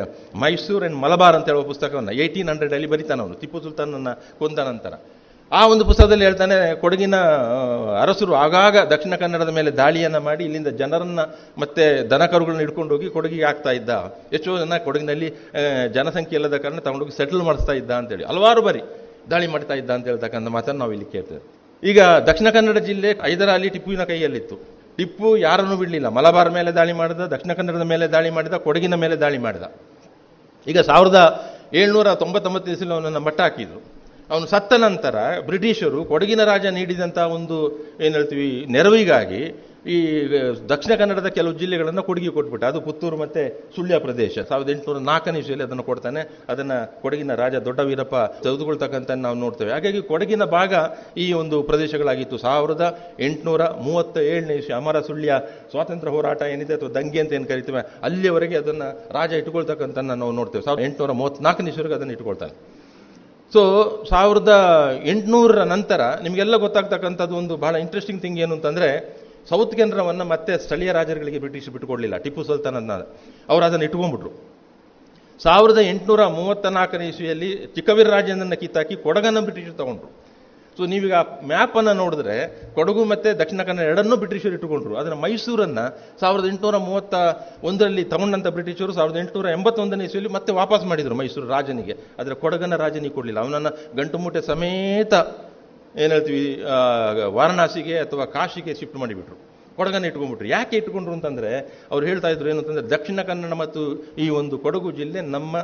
ಮೈಸೂರು ಆ್ಯಂಡ್ ಮಲಬಾರ್ ಅಂತ ಹೇಳುವ ಪುಸ್ತಕವನ್ನು ಏಯ್ಟೀನ್ ಹಂಡ್ರೆಡಲ್ಲಿ ಬರೀತಾನೆ ಅವನು, ಟಿಪ್ಪು ಸುಲ್ತಾನನ್ನು ಕೊಂದ ನಂತರ. ಆ ಒಂದು ಪುಸ್ತಕದಲ್ಲಿ ಹೇಳ್ತಾನೆ, ಕೊಡಗಿನ ಅರಸರು ಆಗಾಗ ದಕ್ಷಿಣ ಕನ್ನಡದ ಮೇಲೆ ದಾಳಿಯನ್ನು ಮಾಡಿ, ಇಲ್ಲಿಂದ ಜನರನ್ನು ಮತ್ತೆ ದನಕರುಗಳನ್ನ ಹಿಡ್ಕೊಂಡು ಹೋಗಿ ಕೊಡಗಿಗೆ ಆಗ್ತಾ ಇದ್ದ. ಎಷ್ಟೋ ಜನ ಕೊಡಗಿನಲ್ಲಿ ಜನಸಂಖ್ಯೆ ಇಲ್ಲದ ಕಾರಣ ತಗೊಂಡೋಗಿ ಸೆಟಲ್ ಮಾಡಿಸ್ತಾ ಇದ್ದ ಅಂತೇಳಿ ಹಲವಾರು ಬಾರಿ. ದಾಳಿ ಮಾಡ್ತಾ ಇದ್ದ ಅಂತ ಹೇಳ್ತಕ್ಕಂಥ ಮಾತನ್ನು ನಾವು ಇಲ್ಲಿ ಕೇಳ್ತೇವೆ. ಈಗ ದಕ್ಷಿಣ ಕನ್ನಡ ಜಿಲ್ಲೆ ಹೈದರಾಲಿ ಟಿಪ್ಪುವಿನ ಕೈಯಲ್ಲಿತ್ತು. ಟಿಪ್ಪು ಯಾರನ್ನೂ ಬಿಡಲಿಲ್ಲ. ಮಲಬಾರ್ ಮೇಲೆ ದಾಳಿ ಮಾಡಿದ, ದಕ್ಷಿಣ ಕನ್ನಡದ ಮೇಲೆ ದಾಳಿ ಮಾಡಿದ, ಕೊಡಗಿನ ಮೇಲೆ ದಾಳಿ ಮಾಡಿದ. ಈಗ ಸಾವಿರದ ಏಳ್ನೂರ ತೊಂಬತ್ತೊಂಬತ್ತು ಇಸಲು ಅವನನ್ನು ಮಟ್ಟ ಹಾಕಿದ್ರು. ಅವನು ಸತ್ತ ನಂತರ ಬ್ರಿಟಿಷರು ಕೊಡಗಿನ ರಾಜ ನೀಡಿದಂಥ ಒಂದು, ಏನು ಹೇಳ್ತೀವಿ, ನೆರವಿಗಾಗಿ ಈ ದಕ್ಷಿಣ ಕನ್ನಡದ ಕೆಲವು ಜಿಲ್ಲೆಗಳನ್ನು ಕೊಡುಗೆ ಕೊಟ್ಬಿಟ್ಟು, ಅದು ಪುತ್ತೂರು ಮತ್ತು ಸುಳ್ಯ ಪ್ರದೇಶ. ಸಾವಿರದ ಎಂಟುನೂರ ನಾಲ್ಕನೇ ಇಸ್ವಿಯಲ್ಲಿ ಅದನ್ನು ಕೊಡ್ತಾನೆ. ಅದನ್ನು ಕೊಡಗಿನ ರಾಜ ದೊಡ್ಡ ವೀರಪ್ಪ ತೆಗೆದುಕೊಳ್ತಕ್ಕಂಥ ನಾವು ನೋಡ್ತೇವೆ. ಹಾಗಾಗಿ ಕೊಡಗಿನ ಭಾಗ ಈ ಒಂದು ಪ್ರದೇಶಗಳಾಗಿತ್ತು. ಸಾವಿರದ ಎಂಟುನೂರ ಮೂವತ್ತ ಏಳನೇ ಇಸ್ವಿ ಅಮರ ಸುಳ್ಯ ಸ್ವಾತಂತ್ರ್ಯ ಹೋರಾಟ ಏನಿದೆ ಅಥವಾ ದಂಗೆ ಅಂತ ಏನು ಕರಿತೇವೆ ಅಲ್ಲಿಯವರೆಗೆ ಅದನ್ನು ರಾಜ ಇಟ್ಕೊಳ್ತಕ್ಕಂಥ ನಾವು ನೋಡ್ತೇವೆ. ಸಾವಿರದ ಎಂಟುನೂರ ಮೂವತ್ತ್ನಾಲ್ಕನೇ ಇಸ್ವಿಗೆ ಅದನ್ನು ಇಟ್ಕೊಳ್ತಾನೆ ಸೊ ಸಾವಿರದ ಎಂಟುನೂರರ ನಂತರ ನಿಮಗೆಲ್ಲ ಗೊತ್ತಾಗ್ತಕ್ಕಂಥದ್ದು ಒಂದು ಬಹಳ ಇಂಟ್ರೆಸ್ಟಿಂಗ್ ಥಿಂಗ್ ಏನು ಅಂತಂದರೆ ಸೌತ್ ಕೇಂದ್ರವನ್ನು ಮತ್ತೆ ಸ್ಥಳೀಯ ರಾಜರುಗಳಿಗೆ ಬ್ರಿಟಿಷ್ ಬಿಟ್ಟುಕೊಡಲಿಲ್ಲ. ಟಿಪ್ಪು ಸುಲ್ತಾನನ್ನ ಅವರು ಅದನ್ನು ಇಟ್ಕೊಂಡ್ಬಿಟ್ರು ಸಾವಿರದ ಎಂಟುನೂರ ಮೂವತ್ತ ನಾಲ್ಕನೇ ಇಸ್ವಿಯಲ್ಲಿ ಚಿಕ್ಕವೀರ ರಾಜೇಂದ್ರನ ಕಿತ್ತಾಕಿ ಕೊಡಗನ್ನು ಬ್ರಿಟಿಷರು ತಗೊಂಡ್ರು. ಸೊ ನೀವೀಗ ಆ ಮ್ಯಾಪನ್ನು ನೋಡಿದ್ರೆ ಕೊಡಗು ಮತ್ತು ದಕ್ಷಿಣ ಕನ್ನಡ ಎರಡನ್ನೂ ಬ್ರಿಟಿಷರು ಇಟ್ಟುಕೊಂಡ್ರು. ಅದರ ಮೈಸೂರನ್ನು ಸಾವಿರದ ಎಂಟುನೂರ ಮೂವತ್ತ ಒಂದರಲ್ಲಿ ತಗೊಂಡಂಥ ಬ್ರಿಟಿಷರು ಸಾವಿರದ ಎಂಟುನೂರ ಎಂಬತ್ತೊಂದನೇ ಇಸ್ವಿಯಲ್ಲಿ ಮತ್ತೆ ವಾಪಸ್ ಮಾಡಿದರು ಮೈಸೂರು ರಾಜನಿಗೆ. ಆದರೆ ಕೊಡಗನ ರಾಜನಿಗೆ ಕೊಡಲಿಲ್ಲ. ಅವನನ್ನು ಗಂಟು ಮೂಟೆ ಸಮೇತ ಏನು ಹೇಳ್ತೀವಿ ವಾರಣಾಸಿಗೆ ಅಥವಾ ಕಾಶಿಗೆ ಶಿಫ್ಟ್ ಮಾಡಿಬಿಟ್ರು. ಕೊಡಗನ್ನ ಇಟ್ಕೊಂಡ್ಬಿಟ್ರು. ಯಾಕೆ ಇಟ್ಕೊಂಡ್ರು ಅಂತಂದರೆ, ಅವ್ರು ಹೇಳ್ತಾ ಇದ್ರು ಏನು ಅಂತಂದರೆ, ದಕ್ಷಿಣ ಕನ್ನಡ ಮತ್ತು ಈ ಒಂದು ಕೊಡಗು ಜಿಲ್ಲೆ ನಮ್ಮ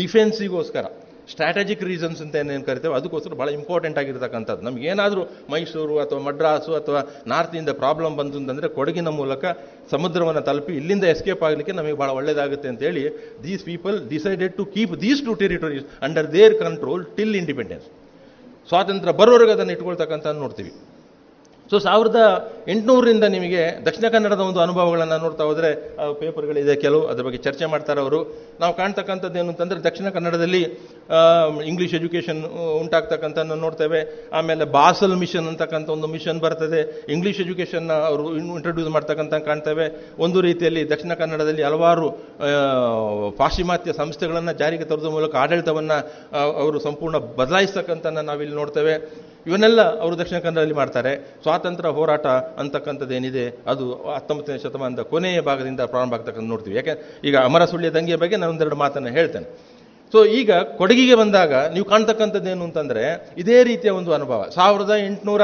ಡಿಫೆನ್ಸಿಗೋಸ್ಕರ, ಸ್ಟ್ರಾಟಜಿಕ್ ರೀಸನ್ಸ್ ಅಂತ ಏನೇನು ಕರಿತೇವೆ ಅದಕ್ಕೋಸ್ಕರ ಭಾಳ ಇಂಪಾರ್ಟೆಂಟ್ ಆಗಿರ್ತಕ್ಕಂಥದ್ದು. ನಮ್ಗೆ ಏನಾದರೂ ಮೈಸೂರು ಅಥವಾ ಮಡ್ರಾಸು ಅಥವಾ ನಾರ್ತಿಂದ ಪ್ರಾಬ್ಲಮ್ ಬಂತು ಅಂತಂದರೆ, ಕೊಡಗಿನ ಮೂಲಕ ಸಮುದ್ರವನ್ನು ತಲುಪಿ ಇಲ್ಲಿಂದ ಎಸ್ಕೇಪ್ ಆಗಲಿಕ್ಕೆ ನಮಗೆ ಭಾಳ ಒಳ್ಳೆಯದಾಗುತ್ತೆ ಅಂತೇಳಿ these people decided to keep these two territories under their control till independence ಸ್ವಾತಂತ್ರ್ಯ ಬರೋರಿಗೆ ಅದನ್ನು ಇಟ್ಕೊಳ್ತಕ್ಕಂಥ ನೋಡ್ತೀವಿ. ಸೊ ಸಾವಿರದ ಎಂಟುನೂರರಿಂದ ನಿಮಗೆ ದಕ್ಷಿಣ ಕನ್ನಡದ ಒಂದು ಅನುಭವಗಳನ್ನು ನೋಡ್ತಾ ಹೋದರೆ ಪೇಪರ್ಗಳಿದೆ ಕೆಲವು, ಅದ್ರ ಬಗ್ಗೆ ಚರ್ಚೆ ಮಾಡ್ತಾರೆ ಅವರು. ನಾವು ಕಾಣ್ತಕ್ಕಂಥದ್ದು ಏನು ಅಂತಂದರೆ, ದಕ್ಷಿಣ ಕನ್ನಡದಲ್ಲಿ ಇಂಗ್ಲೀಷ್ ಎಜುಕೇಷನ್ ಉಂಟಾಗ್ತಕ್ಕಂಥ ನೋಡ್ತೇವೆ. ಆಮೇಲೆ ಬಾಸಲ್ ಮಿಷನ್ ಅಂತಕ್ಕಂಥ ಒಂದು ಮಿಷನ್ ಬರ್ತದೆ. ಇಂಗ್ಲೀಷ್ ಎಜುಕೇಷನ್ನ ಅವರು ಇಂಟ್ರೊಡ್ಯೂಸ್ ಮಾಡ್ತಕ್ಕಂಥ ಕಾಣ್ತೇವೆ. ಒಂದು ರೀತಿಯಲ್ಲಿ ದಕ್ಷಿಣ ಕನ್ನಡದಲ್ಲಿ ಹಲವಾರು ಪಾಶ್ಚಿಮಾತ್ಯ ಸಂಸ್ಥೆಗಳನ್ನು ಜಾರಿಗೆ ತರೋದ್ರ ಮೂಲಕ ಆಡಳಿತವನ್ನು ಅವರು ಸಂಪೂರ್ಣ ಬದಲಾಯಿಸ್ತಕ್ಕಂಥ ನಾವಿಲ್ಲಿ ನೋಡ್ತೇವೆ. ಇವನ್ನೆಲ್ಲ ಅವರು ದಕ್ಷಿಣ ಕನ್ನಡದಲ್ಲಿ ಮಾಡ್ತಾರೆ. ಸ್ವಾತಂತ್ರ್ಯ ಹೋರಾಟ ಅಂತಕ್ಕಂಥದ್ದು ಏನಿದೆ ಅದು ಹತ್ತೊಂಬತ್ತನೇ ಶತಮಾನದ ಕೊನೆಯ ಭಾಗದಿಂದ ಪ್ರಾರಂಭ ಆಗ್ತಕ್ಕಂಥ ನೋಡ್ತೀವಿ. ಯಾಕೆ, ಈಗ ಅಮರ ಸುಳ್ಯ ದಂಗೆಯ ಬಗ್ಗೆ ನಾನು ಒಂದೆರಡು ಮಾತನ್ನು ಹೇಳ್ತೇನೆ. ಸೊ ಈಗ ಕೊಡಗಿಗೆ ಬಂದಾಗ ನೀವು ಕಾಣ್ತಕ್ಕಂಥದ್ದೇನು ಅಂತಂದರೆ, ಇದೇ ರೀತಿಯ ಒಂದು ಅನುಭವ. ಸಾವಿರದ ಎಂಟುನೂರ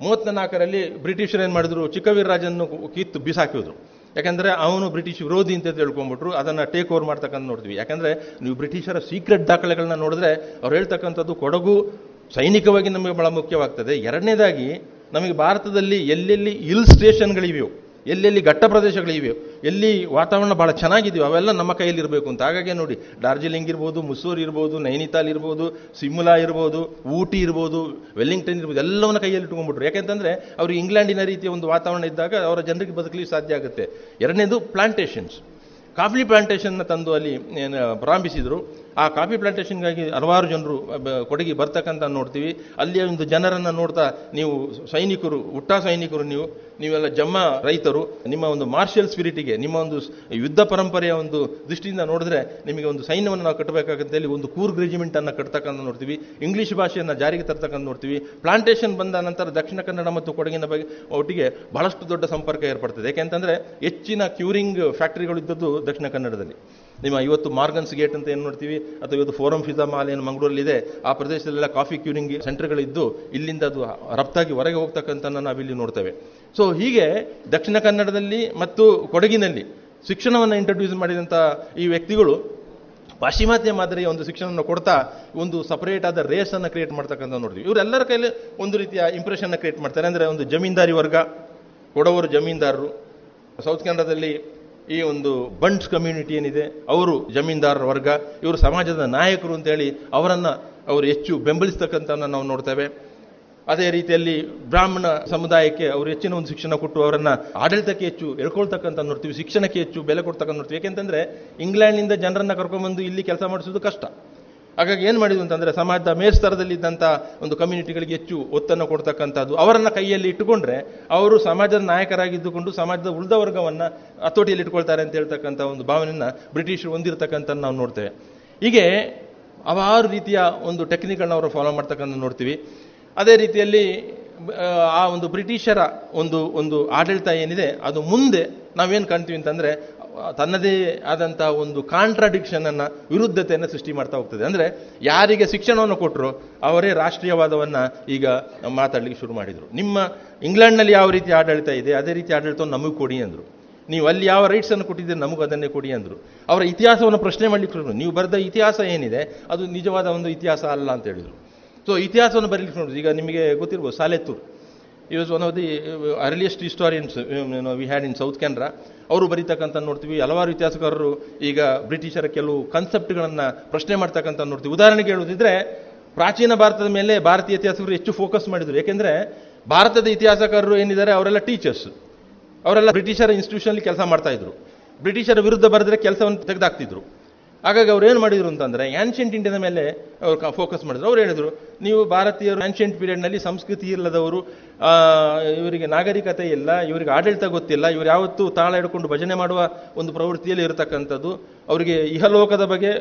ಮೂವತ್ತ ನಾಲ್ಕರಲ್ಲಿ ಬ್ರಿಟಿಷರು ಏನು ಮಾಡಿದ್ರು? ಚಿಕ್ಕವೀರರಾಜನ್ನು ಕಿತ್ತು ಬಿಸಾಕಿದ್ರು. ಯಾಕಂದರೆ ಅವನು ಬ್ರಿಟಿಷ್ ವಿರೋಧಿ ಅಂತ ತಿಳ್ಕೊಂಬಿಟ್ರು ಅದನ್ನು ಟೇಕ್ ಓವರ್ ಮಾಡ್ತಕ್ಕಂಥ ನೋಡ್ತೀವಿ. ಯಾಕಂದರೆ, ನೀವು ಬ್ರಿಟಿಷರ ಸೀಕ್ರೆಟ್ ದಾಖಲೆಗಳನ್ನ ನೋಡಿದ್ರೆ, ಅವ್ರು ಹೇಳ್ತಕ್ಕಂಥದ್ದು ಕೊಡಗು ಸೈನಿಕವಾಗಿ ನಮಗೆ ಬಹಳ ಮುಖ್ಯವಾಗ್ತದೆ. ಎರಡನೇದಾಗಿ ನಮಗೆ ಭಾರತದಲ್ಲಿ ಎಲ್ಲೆಲ್ಲಿ ಹಿಲ್ ಸ್ಟೇಷನ್ಗಳಿವೆಯೋ, ಎಲ್ಲೆಲ್ಲಿ ಘಟ್ಟ ಪ್ರದೇಶಗಳಿವೆಯೋ, ಎಲ್ಲಿ ವಾತಾವರಣ ಭಾಳ ಚೆನ್ನಾಗಿದೆಯೋ ಅವೆಲ್ಲ ನಮ್ಮ ಕೈಯಲ್ಲಿ ಇರಬೇಕು ಅಂತ. ಹಾಗಾಗಿ ನೋಡಿ, ಡಾರ್ಜಿಲಿಂಗ್ ಇರ್ಬೋದು ಮುಸೂರ್ ಇರ್ಬೋದು, ನೈನಿತಾಲ್ ಇರ್ಬೋದು, ಸಿಮುಲಾ ಇರ್ಬೋದು, ಊಟಿ ಇರ್ಬೋದು, ವೆಲ್ಲಿಂಗ್ಟನ್ ಇರ್ಬೋದು, ಎಲ್ಲವನ್ನ ಕೈಯಲ್ಲಿ ಇಟ್ಕೊಂಡ್ಬಿಟ್ರು. ಯಾಕೆಂತಂದರೆ ಅವರು ಇಂಗ್ಲೆಂಡಿನ ರೀತಿಯ ಒಂದು ವಾತಾವರಣ ಇದ್ದಾಗ ಅವರ ಜನರಿಗೆ ಬದುಕಲಿ ಸಾಧ್ಯ ಆಗುತ್ತೆ. ಎರಡನೇದು ಪ್ಲಾಂಟೇಷನ್ಸ್ ಕಾಫಿ ಪ್ಲಾಂಟೇಷನ್ನ ತಂದು ಅಲ್ಲಿ ಪ್ರಾರಂಭಿಸಿದರು. ಆ ಕಾಫಿ ಪ್ಲಾಂಟೇಷನ್ಗಾಗಿ ಹಲವಾರು ಜನರು ಕೊಡಗಿ ಬರ್ತಕ್ಕಂಥ ನೋಡ್ತೀವಿ. ಅಲ್ಲಿಯ ಒಂದು ಜನರನ್ನು ನೋಡ್ತಾ ನೀವು ಸೈನಿಕರು, ಹುಟ್ಟ ಸೈನಿಕರು ನೀವು, ನೀವೆಲ್ಲ ಜಮ್ಮ ರೈತರು, ನಿಮ್ಮ ಒಂದು ಮಾರ್ಷಿಯಲ್ ಸ್ಪಿರಿಟಿಗೆ, ನಿಮ್ಮ ಒಂದು ಯುದ್ಧ ಪರಂಪರೆಯ ಒಂದು ದೃಷ್ಟಿಯಿಂದ ನೋಡಿದ್ರೆ ನಿಮಗೆ ಒಂದು ಸೈನ್ಯವನ್ನು ನಾವು ಕಟ್ಟಬೇಕಾಗಂತ ಹೇಳಿ ಒಂದು ಕೂರ್ಗ್ ರೆಜಿಮೆಂಟ್ ಅನ್ನು ಕಟ್ತಕ್ಕಂಥ ನೋಡ್ತೀವಿ. ಇಂಗ್ಲಿಷ್ ಭಾಷೆಯನ್ನು ಜಾರಿಗೆ ತರ್ತಕ್ಕಂಥ ನೋಡ್ತೀವಿ. ಪ್ಲಾಂಟೇಷನ್ ಬಂದ ನಂತರ ದಕ್ಷಿಣ ಕನ್ನಡ ಮತ್ತು ಕೊಡಗಿನ ಬಗ್ಗೆ ಒಟ್ಟಿಗೆ ಬಹಳಷ್ಟು ದೊಡ್ಡ ಸಂಪರ್ಕ ಏರ್ಪಡ್ತದೆ. ಯಾಕೆಂತಂದ್ರೆ ಹೆಚ್ಚಿನ ಕ್ಯೂರಿಂಗ್ ಫ್ಯಾಕ್ಟರಿಗಳು ಇದ್ದದ್ದು ದಕ್ಷಿಣ ಕನ್ನಡದಲ್ಲಿ. ನಿಮ್ಮ ಇವತ್ತು ಮಾರ್ಗನ್ಸ್ ಗೇಟ್ ಅಂತ ಏನು ನೋಡ್ತೀವಿ? ಅಥವಾ ಇವತ್ತು ಫೋರಂ ಫಿಜಾ ಮಾಲ್ ಏನು ಮಂಗಳೂರಲ್ಲಿದೆ, ಆ ಪ್ರದೇಶದಲ್ಲೆಲ್ಲ ಕಾಫಿ ಕ್ಯೂರಿಂಗ್ ಸೆಂಟರ್ಗಳಿದ್ದು ಇಲ್ಲಿಂದ ಅದು ರಫ್ತಾಗಿ ಹೊರಗೆ ಹೋಗ್ತಕ್ಕಂಥ ನಾವಿಲ್ಲಿ ನೋಡ್ತೇವೆ. ಸೊ ಹೀಗೆ ದಕ್ಷಿಣ ಕನ್ನಡದಲ್ಲಿ ಮತ್ತು ಕೊಡಗಿನಲ್ಲಿ ಶಿಕ್ಷಣವನ್ನು ಇಂಟ್ರೊಡ್ಯೂಸ್ ಮಾಡಿದಂಥ ಈ ವ್ಯಕ್ತಿಗಳು ಪಾಶ್ಚಿಮಾತ್ಯ ಮಾದರಿಯ ಒಂದು ಶಿಕ್ಷಣವನ್ನು ಕೊಡ್ತಾ, ಒಂದು ಸಪರೇಟ್ ಆದ ರೇಸ್ ಅನ್ನು ಕ್ರಿಯೇಟ್ ಮಾಡ್ತಕ್ಕಂಥ ನೋಡ್ತೀವಿ. ಇವರೆಲ್ಲರ ಕೈಲಿ ಒಂದು ರೀತಿಯ ಇಂಪ್ರೆಷನ್ ಕ್ರಿಯೇಟ್ ಮಾಡ್ತಾರೆ. ಅಂದರೆ ಒಂದು ಜಮೀನ್ದಾರಿ ವರ್ಗ, ಕೊಡವರು ಜಮೀನ್ದಾರರು ಸೌತ್ ಕನ್ನಡದಲ್ಲಿ ಈ ಒಂದು ಬಂಟ್ಸ್ ಕಮ್ಯುನಿಟಿ ಏನಿದೆ, ಅವರು ಜಮೀನ್ದಾರರ ವರ್ಗ, ಇವರು ಸಮಾಜದ ನಾಯಕರು ಅಂತೇಳಿ ಅವರನ್ನು ಅವರು ಹೆಚ್ಚು ಬೆಂಬಲಿಸ್ತಕ್ಕಂಥ ನಾವು ನೋಡ್ತೇವೆ. ಅದೇ ರೀತಿಯಲ್ಲಿ ಬ್ರಾಹ್ಮಣ ಸಮುದಾಯಕ್ಕೆ ಅವರು ಹೆಚ್ಚಿನ ಒಂದು ಶಿಕ್ಷಣ ಕೊಟ್ಟು ಅವರನ್ನು ಆಡಳಿತಕ್ಕೆ ಹೆಚ್ಚು ಎಳ್ಕೊಳ್ತಕ್ಕಂಥ ನೋಡ್ತೀವಿ, ಶಿಕ್ಷಣಕ್ಕೆ ಹೆಚ್ಚು ಬೆಲೆ ಕೊಡ್ತಕ್ಕಂಥ ನೋಡ್ತೀವಿ. ಯಾಕೆಂತಂದರೆ ಇಂಗ್ಲೆಂಡ್ನಿಂದ ಜನರನ್ನು ಕರ್ಕೊಂಡ್ಬಂದು ಇಲ್ಲಿ ಕೆಲಸ ಮಾಡಿಸೋದು ಕಷ್ಟ. ಹಾಗಾಗಿ ಏನು ಮಾಡಿದ್ವು ಅಂತಂದರೆ ಸಮಾಜದ ಮೇಲ್ಸ್ತರದಲ್ಲಿದ್ದಂಥ ಒಂದು ಕಮ್ಯುನಿಟಿಗಳಿಗೆ ಹೆಚ್ಚು ಒತ್ತನ್ನು ಕೊಡ್ತಕ್ಕಂಥದ್ದು. ಅವರನ್ನು ಕೈಯಲ್ಲಿ ಇಟ್ಟುಕೊಂಡ್ರೆ ಅವರು ಸಮಾಜದ ನಾಯಕರಾಗಿದ್ದುಕೊಂಡು ಸಮಾಜದ ಉಳಿದ ವರ್ಗವನ್ನು ಹತೋಟಿಯಲ್ಲಿ ಇಟ್ಕೊಳ್ತಾರೆ ಅಂತ ಹೇಳ್ತಕ್ಕಂಥ ಒಂದು ಭಾವನೆಯನ್ನ ಬ್ರಿಟಿಷರು ಹೊಂದಿರತಕ್ಕಂಥ ನಾವು ನೋಡ್ತೇವೆ. ಹೀಗೆ ಹಲವಾರು ರೀತಿಯ ಒಂದು ಟೆಕ್ನಿಕ್ಗಳನ್ನ ಅವರು ಫಾಲೋ ಮಾಡ್ತಕ್ಕಂಥ ನೋಡ್ತೀವಿ. ಅದೇ ರೀತಿಯಲ್ಲಿ ಆ, ಒಂದು ಬ್ರಿಟಿಷರ ಒಂದು ಒಂದು ಆಡಳಿತ ಏನಿದೆ ಅದು ಮುಂದೆ ನಾವೇನು ಕಾಣ್ತೀವಿ ಅಂತಂದ್ರೆ ತನ್ನದೇ ಆದಂಥ ಒಂದು ಕಾಂಟ್ರಾಡಿಕ್ಷನನ್ನು ವಿರುದ್ಧತೆಯನ್ನು ಸೃಷ್ಟಿ ಮಾಡ್ತಾ ಹೋಗ್ತದೆ. ಅಂದ್ರೆ ಯಾರಿಗೆ ಶಿಕ್ಷಣವನ್ನು ಕೊಟ್ಟರು ಅವರೇ ರಾಷ್ಟ್ರೀಯವಾದವನ್ನ ಈಗ ಮಾತಾಡ್ಲಿಕ್ಕೆ ಶುರು ಮಾಡಿದ್ರು. ನಿಮ್ಮ ಇಂಗ್ಲೆಂಡ್ನಲ್ಲಿ ಯಾವ ರೀತಿ ಆಡಳಿತ ಇದೆ, ಅದೇ ರೀತಿ ಆಡಳಿತವನ್ನು ನಮಗೆ ಕೊಡಿ ಅಂದ್ರು. ನೀವು ಅಲ್ಲಿ ಯಾವ ರೈಟ್ಸ್ ಅನ್ನು ಕೊಟ್ಟಿದ್ದೀರಿ, ನಮಗೆ ಅದನ್ನೇ ಕೊಡಿ ಅಂದ್ರು. ಅವರ ಇತಿಹಾಸವನ್ನು ಪ್ರಶ್ನೆ ಮಾಡ್ಲಿಕ್ಕೆ ಶುರು ಮಾಡಿದ್ರು. ನೀವು ಬರೆದ ಇತಿಹಾಸ ಏನಿದೆ, ಅದು ನಿಜವಾದ ಒಂದು ಇತಿಹಾಸ ಅಲ್ಲ ಅಂತ ಹೇಳಿದರು. ಸೊ ಇತಿಹಾಸವನ್ನು ಬರೀಲಿಕ್ಕೆ ನೋಡಿದ್ರು ಈಗ ನಿಮಗೆ ಗೊತ್ತಿರ್ಬೋದು, Saletore. He was one of the earliest historians we had in south Canara ಅವರು ಬರೀತಕ್ಕಂಥ ನೋಡ್ತೀವಿ. ಹಲವಾರು ಇತಿಹಾಸಕಾರರು ಈಗ ಬ್ರಿಟಿಷರ ಕೆಲವು ಕನ್ಸೆಪ್ಟ್ಗಳನ್ನು ಪ್ರಶ್ನೆ ಮಾಡ್ತಕ್ಕಂಥ ನೋಡ್ತೀವಿ. ಉದಾಹರಣೆಗೆ ಹೇಳುವುದಿದ್ರೆ, ಪ್ರಾಚೀನ ಭಾರತದ ಮೇಲೆ ಭಾರತೀಯ ಇತಿಹಾಸಕರು ಹೆಚ್ಚು ಫೋಕಸ್ ಮಾಡಿದರು. ಏಕೆಂದರೆ, ಭಾರತದ ಇತಿಹಾಸಕಾರರು ಏನಿದ್ದಾರೆ? ಅವರೆಲ್ಲ ಟೀಚರ್ಸ್ ಅವರೆಲ್ಲ ಬ್ರಿಟಿಷರ ಇನ್ಸ್ಟಿಟ್ಯೂಷನಲ್ಲಿ ಕೆಲಸ ಮಾಡ್ತಾ ಇದ್ರು. ಬ್ರಿಟಿಷರ ವಿರುದ್ಧ ಬರೆದ್ರೆ ಕೆಲಸವನ್ನು ತೆಗೆದಾಕ್ತಿದ್ರು. ಹಾಗಾಗಿ ಅವ್ರು ಏನು ಮಾಡಿದ್ರು ಅಂತಂದರೆ ಆ್ಯನ್ಷಿಯಂಟ್ ಇಂಡಿಯಾದ ಮೇಲೆ ಅವರು ಫೋಕಸ್ ಮಾಡಿದ್ರು. ಅವ್ರು ಹೇಳಿದ್ರು, ನೀವು ಭಾರತೀಯರು ಆ್ಯನ್ಷಿಯಂಟ್ ಪೀರಿಯಡ್ನಲ್ಲಿ ಸಂಸ್ಕೃತಿ ಇಲ್ಲದವರು ಇವರಿಗೆ ನಾಗರಿಕತೆ ಇಲ್ಲ, ಇವರಿಗೆ ಆಡಳಿತ ಗೊತ್ತಿಲ್ಲ, ಇವರು ಯಾವತ್ತೂ ತಾಳ ಹಿಡ್ಕೊಂಡು ಭಜನೆ ಮಾಡುವ ಒಂದು ಪ್ರವೃತ್ತಿಯಲ್ಲಿ ಇರತಕ್ಕಂಥದ್ದು, ಅವರಿಗೆ ಇಹಲೋಕದ ಬಗ್ಗೆ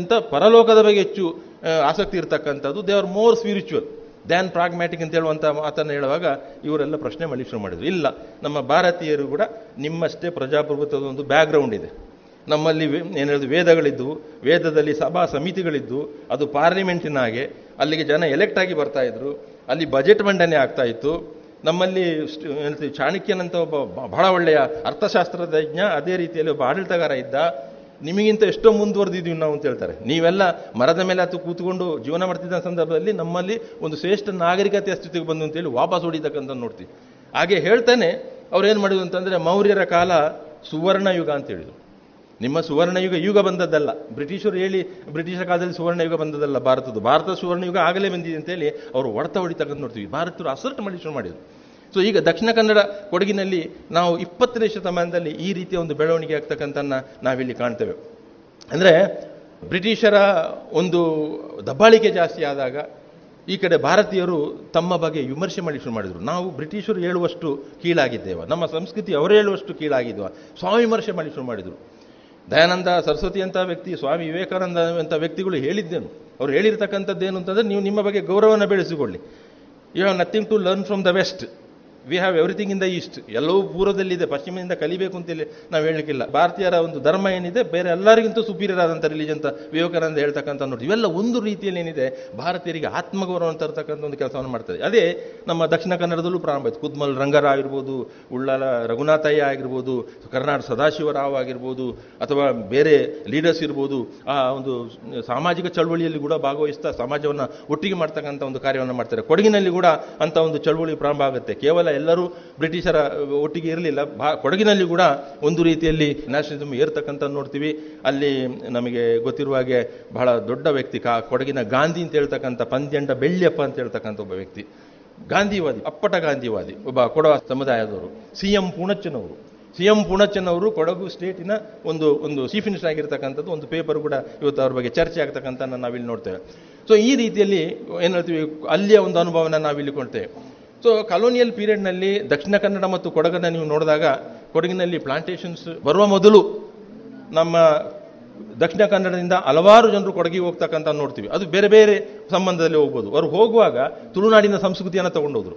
ಇಂಥ ಪರಲೋಕದ ಬಗ್ಗೆ ಹೆಚ್ಚು ಆಸಕ್ತಿ ಇರತಕ್ಕಂಥದ್ದು they are more spiritual than pragmatic ಅಂತ ಹೇಳುವಂಥ ಮಾತನ್ನು ಹೇಳುವಾಗ ಇವರೆಲ್ಲ ಪ್ರಶ್ನೆ ಮಾಡಿ ಶುರು ಮಾಡಿದ್ರು. ಇಲ್ಲ, ನಮ್ಮ ಭಾರತೀಯರು ಕೂಡ ನಿಮ್ಮಷ್ಟೇ ಪ್ರಜಾಪ್ರಭುತ್ವದ ಒಂದು ಬ್ಯಾಕ್ಗ್ರೌಂಡ್ ಇದೆ. ನಮ್ಮಲ್ಲಿ ಏನು ಹೇಳಿದ್ರು ವೇದಗಳಿದ್ದು, ವೇದದಲ್ಲಿ ಸಭಾ ಸಮಿತಿಗಳಿದ್ದು, ಅದು ಪಾರ್ಲಿಮೆಂಟಿನ ಹಾಗೆ, ಅಲ್ಲಿಗೆ ಜನ ಎಲೆಕ್ಟ್ ಆಗಿ ಬರ್ತಾ ಇದ್ರು. ಅಲ್ಲಿ ಬಜೆಟ್ ಮಂಡನೆ ಆಗ್ತಾ ಇತ್ತು. ನಮ್ಮಲ್ಲಿ ಹೇಳ್ತೀವಿ ಚಾಣಕ್ಯನಂತ ಒಬ್ಬ ಬಹಳ ಒಳ್ಳೆಯ ಅರ್ಥಶಾಸ್ತ್ರಜ್ಞ ಅದೇ ರೀತಿಯಲ್ಲಿ ಒಬ್ಬ ಆಡಳಿತಗಾರ ಇದ್ದ. ನಿಮಗಿಂತ ಎಷ್ಟೋ ಮುಂದುವರೆದಿದ್ದೀವಿ ನಾವು ಅಂತ ಹೇಳ್ತಾರೆ. ನೀವೆಲ್ಲ ಮರದ ಮೇಲೆ ಹತ್ತು ಕೂತ್ಕೊಂಡು ಜೀವನ ಮಾಡ್ತಿದ್ದ ಸಂದರ್ಭದಲ್ಲಿ ನಮ್ಮಲ್ಲಿ ಒಂದು ಶ್ರೇಷ್ಠ ನಾಗರಿಕತೆಯ ಸ್ಥಿತಿಗೆ ಬಂದು ಅಂತೇಳಿ ವಾಪಸ್ ಹೊಡಿತಕ್ಕಂಥ ನೋಡ್ತೀವಿ. ಹಾಗೆ ಹೇಳ್ತಾನೆ, ಅವ್ರು ಏನು ಮಾಡಿದ್ರು ಅಂತಂದರೆ ಮೌರ್ಯರ ಕಾಲ ಸುವರ್ಣ ಯುಗ ಅಂತ ಹೇಳಿದ್ರು. ನಿಮ್ಮ ಸುವರ್ಣಯುಗ, ಯುಗ ಬಂದದ್ದಲ್ಲ. ಬ್ರಿಟಿಷರು ಹೇಳಿ, ಬ್ರಿಟಿಷರ ಕಾಲದಲ್ಲಿ ಸುವರ್ಣಯುಗ ಬಂದದ್ದಲ್ಲ, ಭಾರತದ್ದು. ಭಾರತದ ಸುವರ್ಣಯುಗ ಆಗಲೇ ಬಂದಿದೆ ಅಂತೇಳಿ ಅವರು ಹೊಡೆತ ಹೊಡಿತಕ್ಕಂಥ ನೋಡ್ತೀವಿ. ಭಾರತರು ಅಸರ್ಟ್ ಮಾಡಿ ಶುರು ಮಾಡಿದರು. ಸೊ ಈಗ ದಕ್ಷಿಣ ಕನ್ನಡ ಕೊಡಗಿನಲ್ಲಿ ನಾವು ಇಪ್ಪತ್ತನೇ ಶತಮಾನದಲ್ಲಿ ಈ ರೀತಿಯ ಒಂದು ಬೆಳವಣಿಗೆ ಆಗ್ತಕ್ಕಂಥನ್ನ ನಾವಿಲ್ಲಿ ಕಾಣ್ತೇವೆ. ಅಂದರೆ, ಬ್ರಿಟಿಷರ ಒಂದು ದಬ್ಬಾಳಿಕೆ ಜಾಸ್ತಿ ಆದಾಗ ಈ ಕಡೆ ಭಾರತೀಯರು ತಮ್ಮ ಬಗ್ಗೆ ವಿಮರ್ಶೆ ಮಾಡಿ ಶುರು ಮಾಡಿದರು. ನಾವು ಬ್ರಿಟಿಷರು ಹೇಳುವಷ್ಟು ಕೀಳಾಗಿದ್ದೇವ. ನಮ್ಮ ಸಂಸ್ಕೃತಿ ಅವರು ಹೇಳುವಷ್ಟು ಕೀಳಾಗಿದ್ವ ಸ್ವಾವಿಮರ್ಶೆ ಮಾಡಿ ಶುರು ಮಾಡಿದರು. ದಯಾನಂದ ಸರಸ್ವತಿ ಅಂತ ವ್ಯಕ್ತಿ, ಸ್ವಾಮಿ ವಿವೇಕಾನಂದ ಅಂತ ವ್ಯಕ್ತಿಗಳು ಹೇಳಿದ್ದೇನು. ಅವ್ರು ಹೇಳಿರ್ತಕ್ಕಂಥದ್ದೇನು ಅಂತಂದರೆ ನೀವು ನಿಮ್ಮ ಬಗ್ಗೆ ಗೌರವನ ಬೆಳೆಸಿಕೊಳ್ಳಿ. You have nothing to learn from the west we have everything in the east ಎಲ್ಲವೂ ಪೂರ್ವದಲ್ಲಿದೆ, ಪಶ್ಚಿಮದಿಂದ ಕಲಿಬೇಕು ಅಂತೇಳಿ ನಾವು ಹೇಳಲಿಕ್ಕಿಲ್ಲ. ಭಾರತೀಯರ ಒಂದು ಧರ್ಮ ಏನಿದೆ, ಬೇರೆ ಎಲ್ಲರಿಗಿಂತ ಸುಪೀರಿಯರ್ ಆದಂಥ ರಿಲಿಜನ್ ಅಂತ ವಿವೇಕಾನಂದ ಹೇಳ್ತಕ್ಕಂಥ ನೋಡಿ ಇವೆಲ್ಲ ಒಂದು ರೀತಿಯಲ್ಲಿ ಏನಿದೆ, ಭಾರತೀಯರಿಗೆ ಆತ್ಮಗೌರವ ತರ್ತಕ್ಕಂಥ ಒಂದು ಕೆಲಸವನ್ನು ಮಾಡ್ತಾರೆ ಅದೇ ನಮ್ಮ ದಕ್ಷಿಣ ಕನ್ನಡದಲ್ಲೂ ಪ್ರಾರಂಭ ಆಯಿತು. ಕುದ್ಮಲ್ ರಂಗರಾವ್ ಆಗಿರ್ಬೋದು, ಉಳ್ಳಾಲ ರಘುನಾಥಯ್ಯ ಆಗಿರ್ಬೋದು ಕರ್ನಾಟಕ ಸದಾಶಿವರಾವ್ ಆಗಿರ್ಬೋದು, ಅಥವಾ ಬೇರೆ ಲೀಡರ್ಸ್ ಇರ್ಬೋದು, ಆ ಒಂದು ಸಾಮಾಜಿಕ ಚಳವಳಿಯಲ್ಲಿ ಕೂಡ ಭಾಗವಹಿಸ್ತಾ ಸಮಾಜವನ್ನು ಒಟ್ಟಿಗೆ ಮಾಡ್ತಕ್ಕಂಥ ಒಂದು ಕಾರ್ಯವನ್ನು ಮಾಡ್ತಾರೆ. ಕೊಡಗಿನಲ್ಲಿ ಕೂಡ ಅಂತ ಒಂದು ಚಳವಳಿ ಪ್ರಾರಂಭ ಆಗುತ್ತೆ. ಕೇವಲ ಎಲ್ಲರೂ ಬ್ರಿಟಿಷರ ಒಟ್ಟಿಗೆ ಇರಲಿಲ್ಲ. ಭಾ ಕೊಡಗಿನಲ್ಲಿ ಕೂಡ ಒಂದು ರೀತಿಯಲ್ಲಿ ನ್ಯಾಷನಲಿಸಮ್ ಏರ್ತಕ್ಕಂಥ ನೋಡ್ತೀವಿ. ಅಲ್ಲಿ ನಮಗೆ ಗೊತ್ತಿರುವ ಹಾಗೆ ಬಹಳ ದೊಡ್ಡ ವ್ಯಕ್ತಿ, ಕಾ, ಕೊಡಗಿನ ಗಾಂಧಿ ಅಂತ ಹೇಳ್ತಕ್ಕಂಥ ಪಂದ್ಯಂಡ ಬೆಳ್ಳಿಯಪ್ಪ ಅಂತ ಹೇಳ್ತಕ್ಕಂಥ ಒಬ್ಬ ವ್ಯಕ್ತಿ. ಗಾಂಧಿವಾದಿ, ಅಪ್ಪಟ ಗಾಂಧಿವಾದಿ, ಒಬ್ಬ ಕೊಡವ ಸಮುದಾಯದವರು ಸಿ ಎಂ ಪೂಣಚ್ಚನವರು. ಸಿ ಎಂ ಪುಣಚನ್ ಅವರು ಕೊಡಗು ಸ್ಟೇಟಿನ ಒಂದು ಒಂದು ಚೀಫ್ ಮಿನಿಸ್ಟರ್ ಆಗಿರ್ತಕ್ಕಂಥದ್ದು. ಒಂದು ಪೇಪರ್ ಕೂಡ ಇವತ್ತು ಅವ್ರ ಬಗ್ಗೆ ಚರ್ಚೆ ಆಗ್ತಕ್ಕಂಥ ನಾವಿಲ್ಲಿ ನೋಡ್ತೇವೆ. ಸೊ ಈ ರೀತಿಯಲ್ಲಿ ಏನು ಹೇಳ್ತೀವಿ, ಅಲ್ಲಿಯ ಒಂದು ಅನುಭವನ ನಾವಿಲ್ಲಿ ಕೊಡ್ತೇವೆ. ಸೊ ಕಾಲೋನಿಯಲ್ ಪೀರಿಯಡ್ನಲ್ಲಿ ದಕ್ಷಿಣ ಕನ್ನಡ ಮತ್ತು ಕೊಡಗನ್ನ ನೀವು ನೋಡಿದಾಗ, ಕೊಡಗಿನಲ್ಲಿ ಪ್ಲಾಂಟೇಷನ್ಸ್ ಬರುವ ಮೊದಲು ನಮ್ಮ ದಕ್ಷಿಣ ಕನ್ನಡದಿಂದ ಹಲವಾರು ಜನರು ಕೊಡಗಿಗೆ ಹೋಗ್ತಕ್ಕಂಥ ನೋಡ್ತೀವಿ. ಅದು ಬೇರೆ ಬೇರೆ ಸಂಬಂಧದಲ್ಲಿ ಹೋಗ್ಬೋದು. ಅವರು ಹೋಗುವಾಗ ತುಳುನಾಡಿನ ಸಂಸ್ಕೃತಿಯನ್ನು ತಗೊಂಡೋದ್ರು.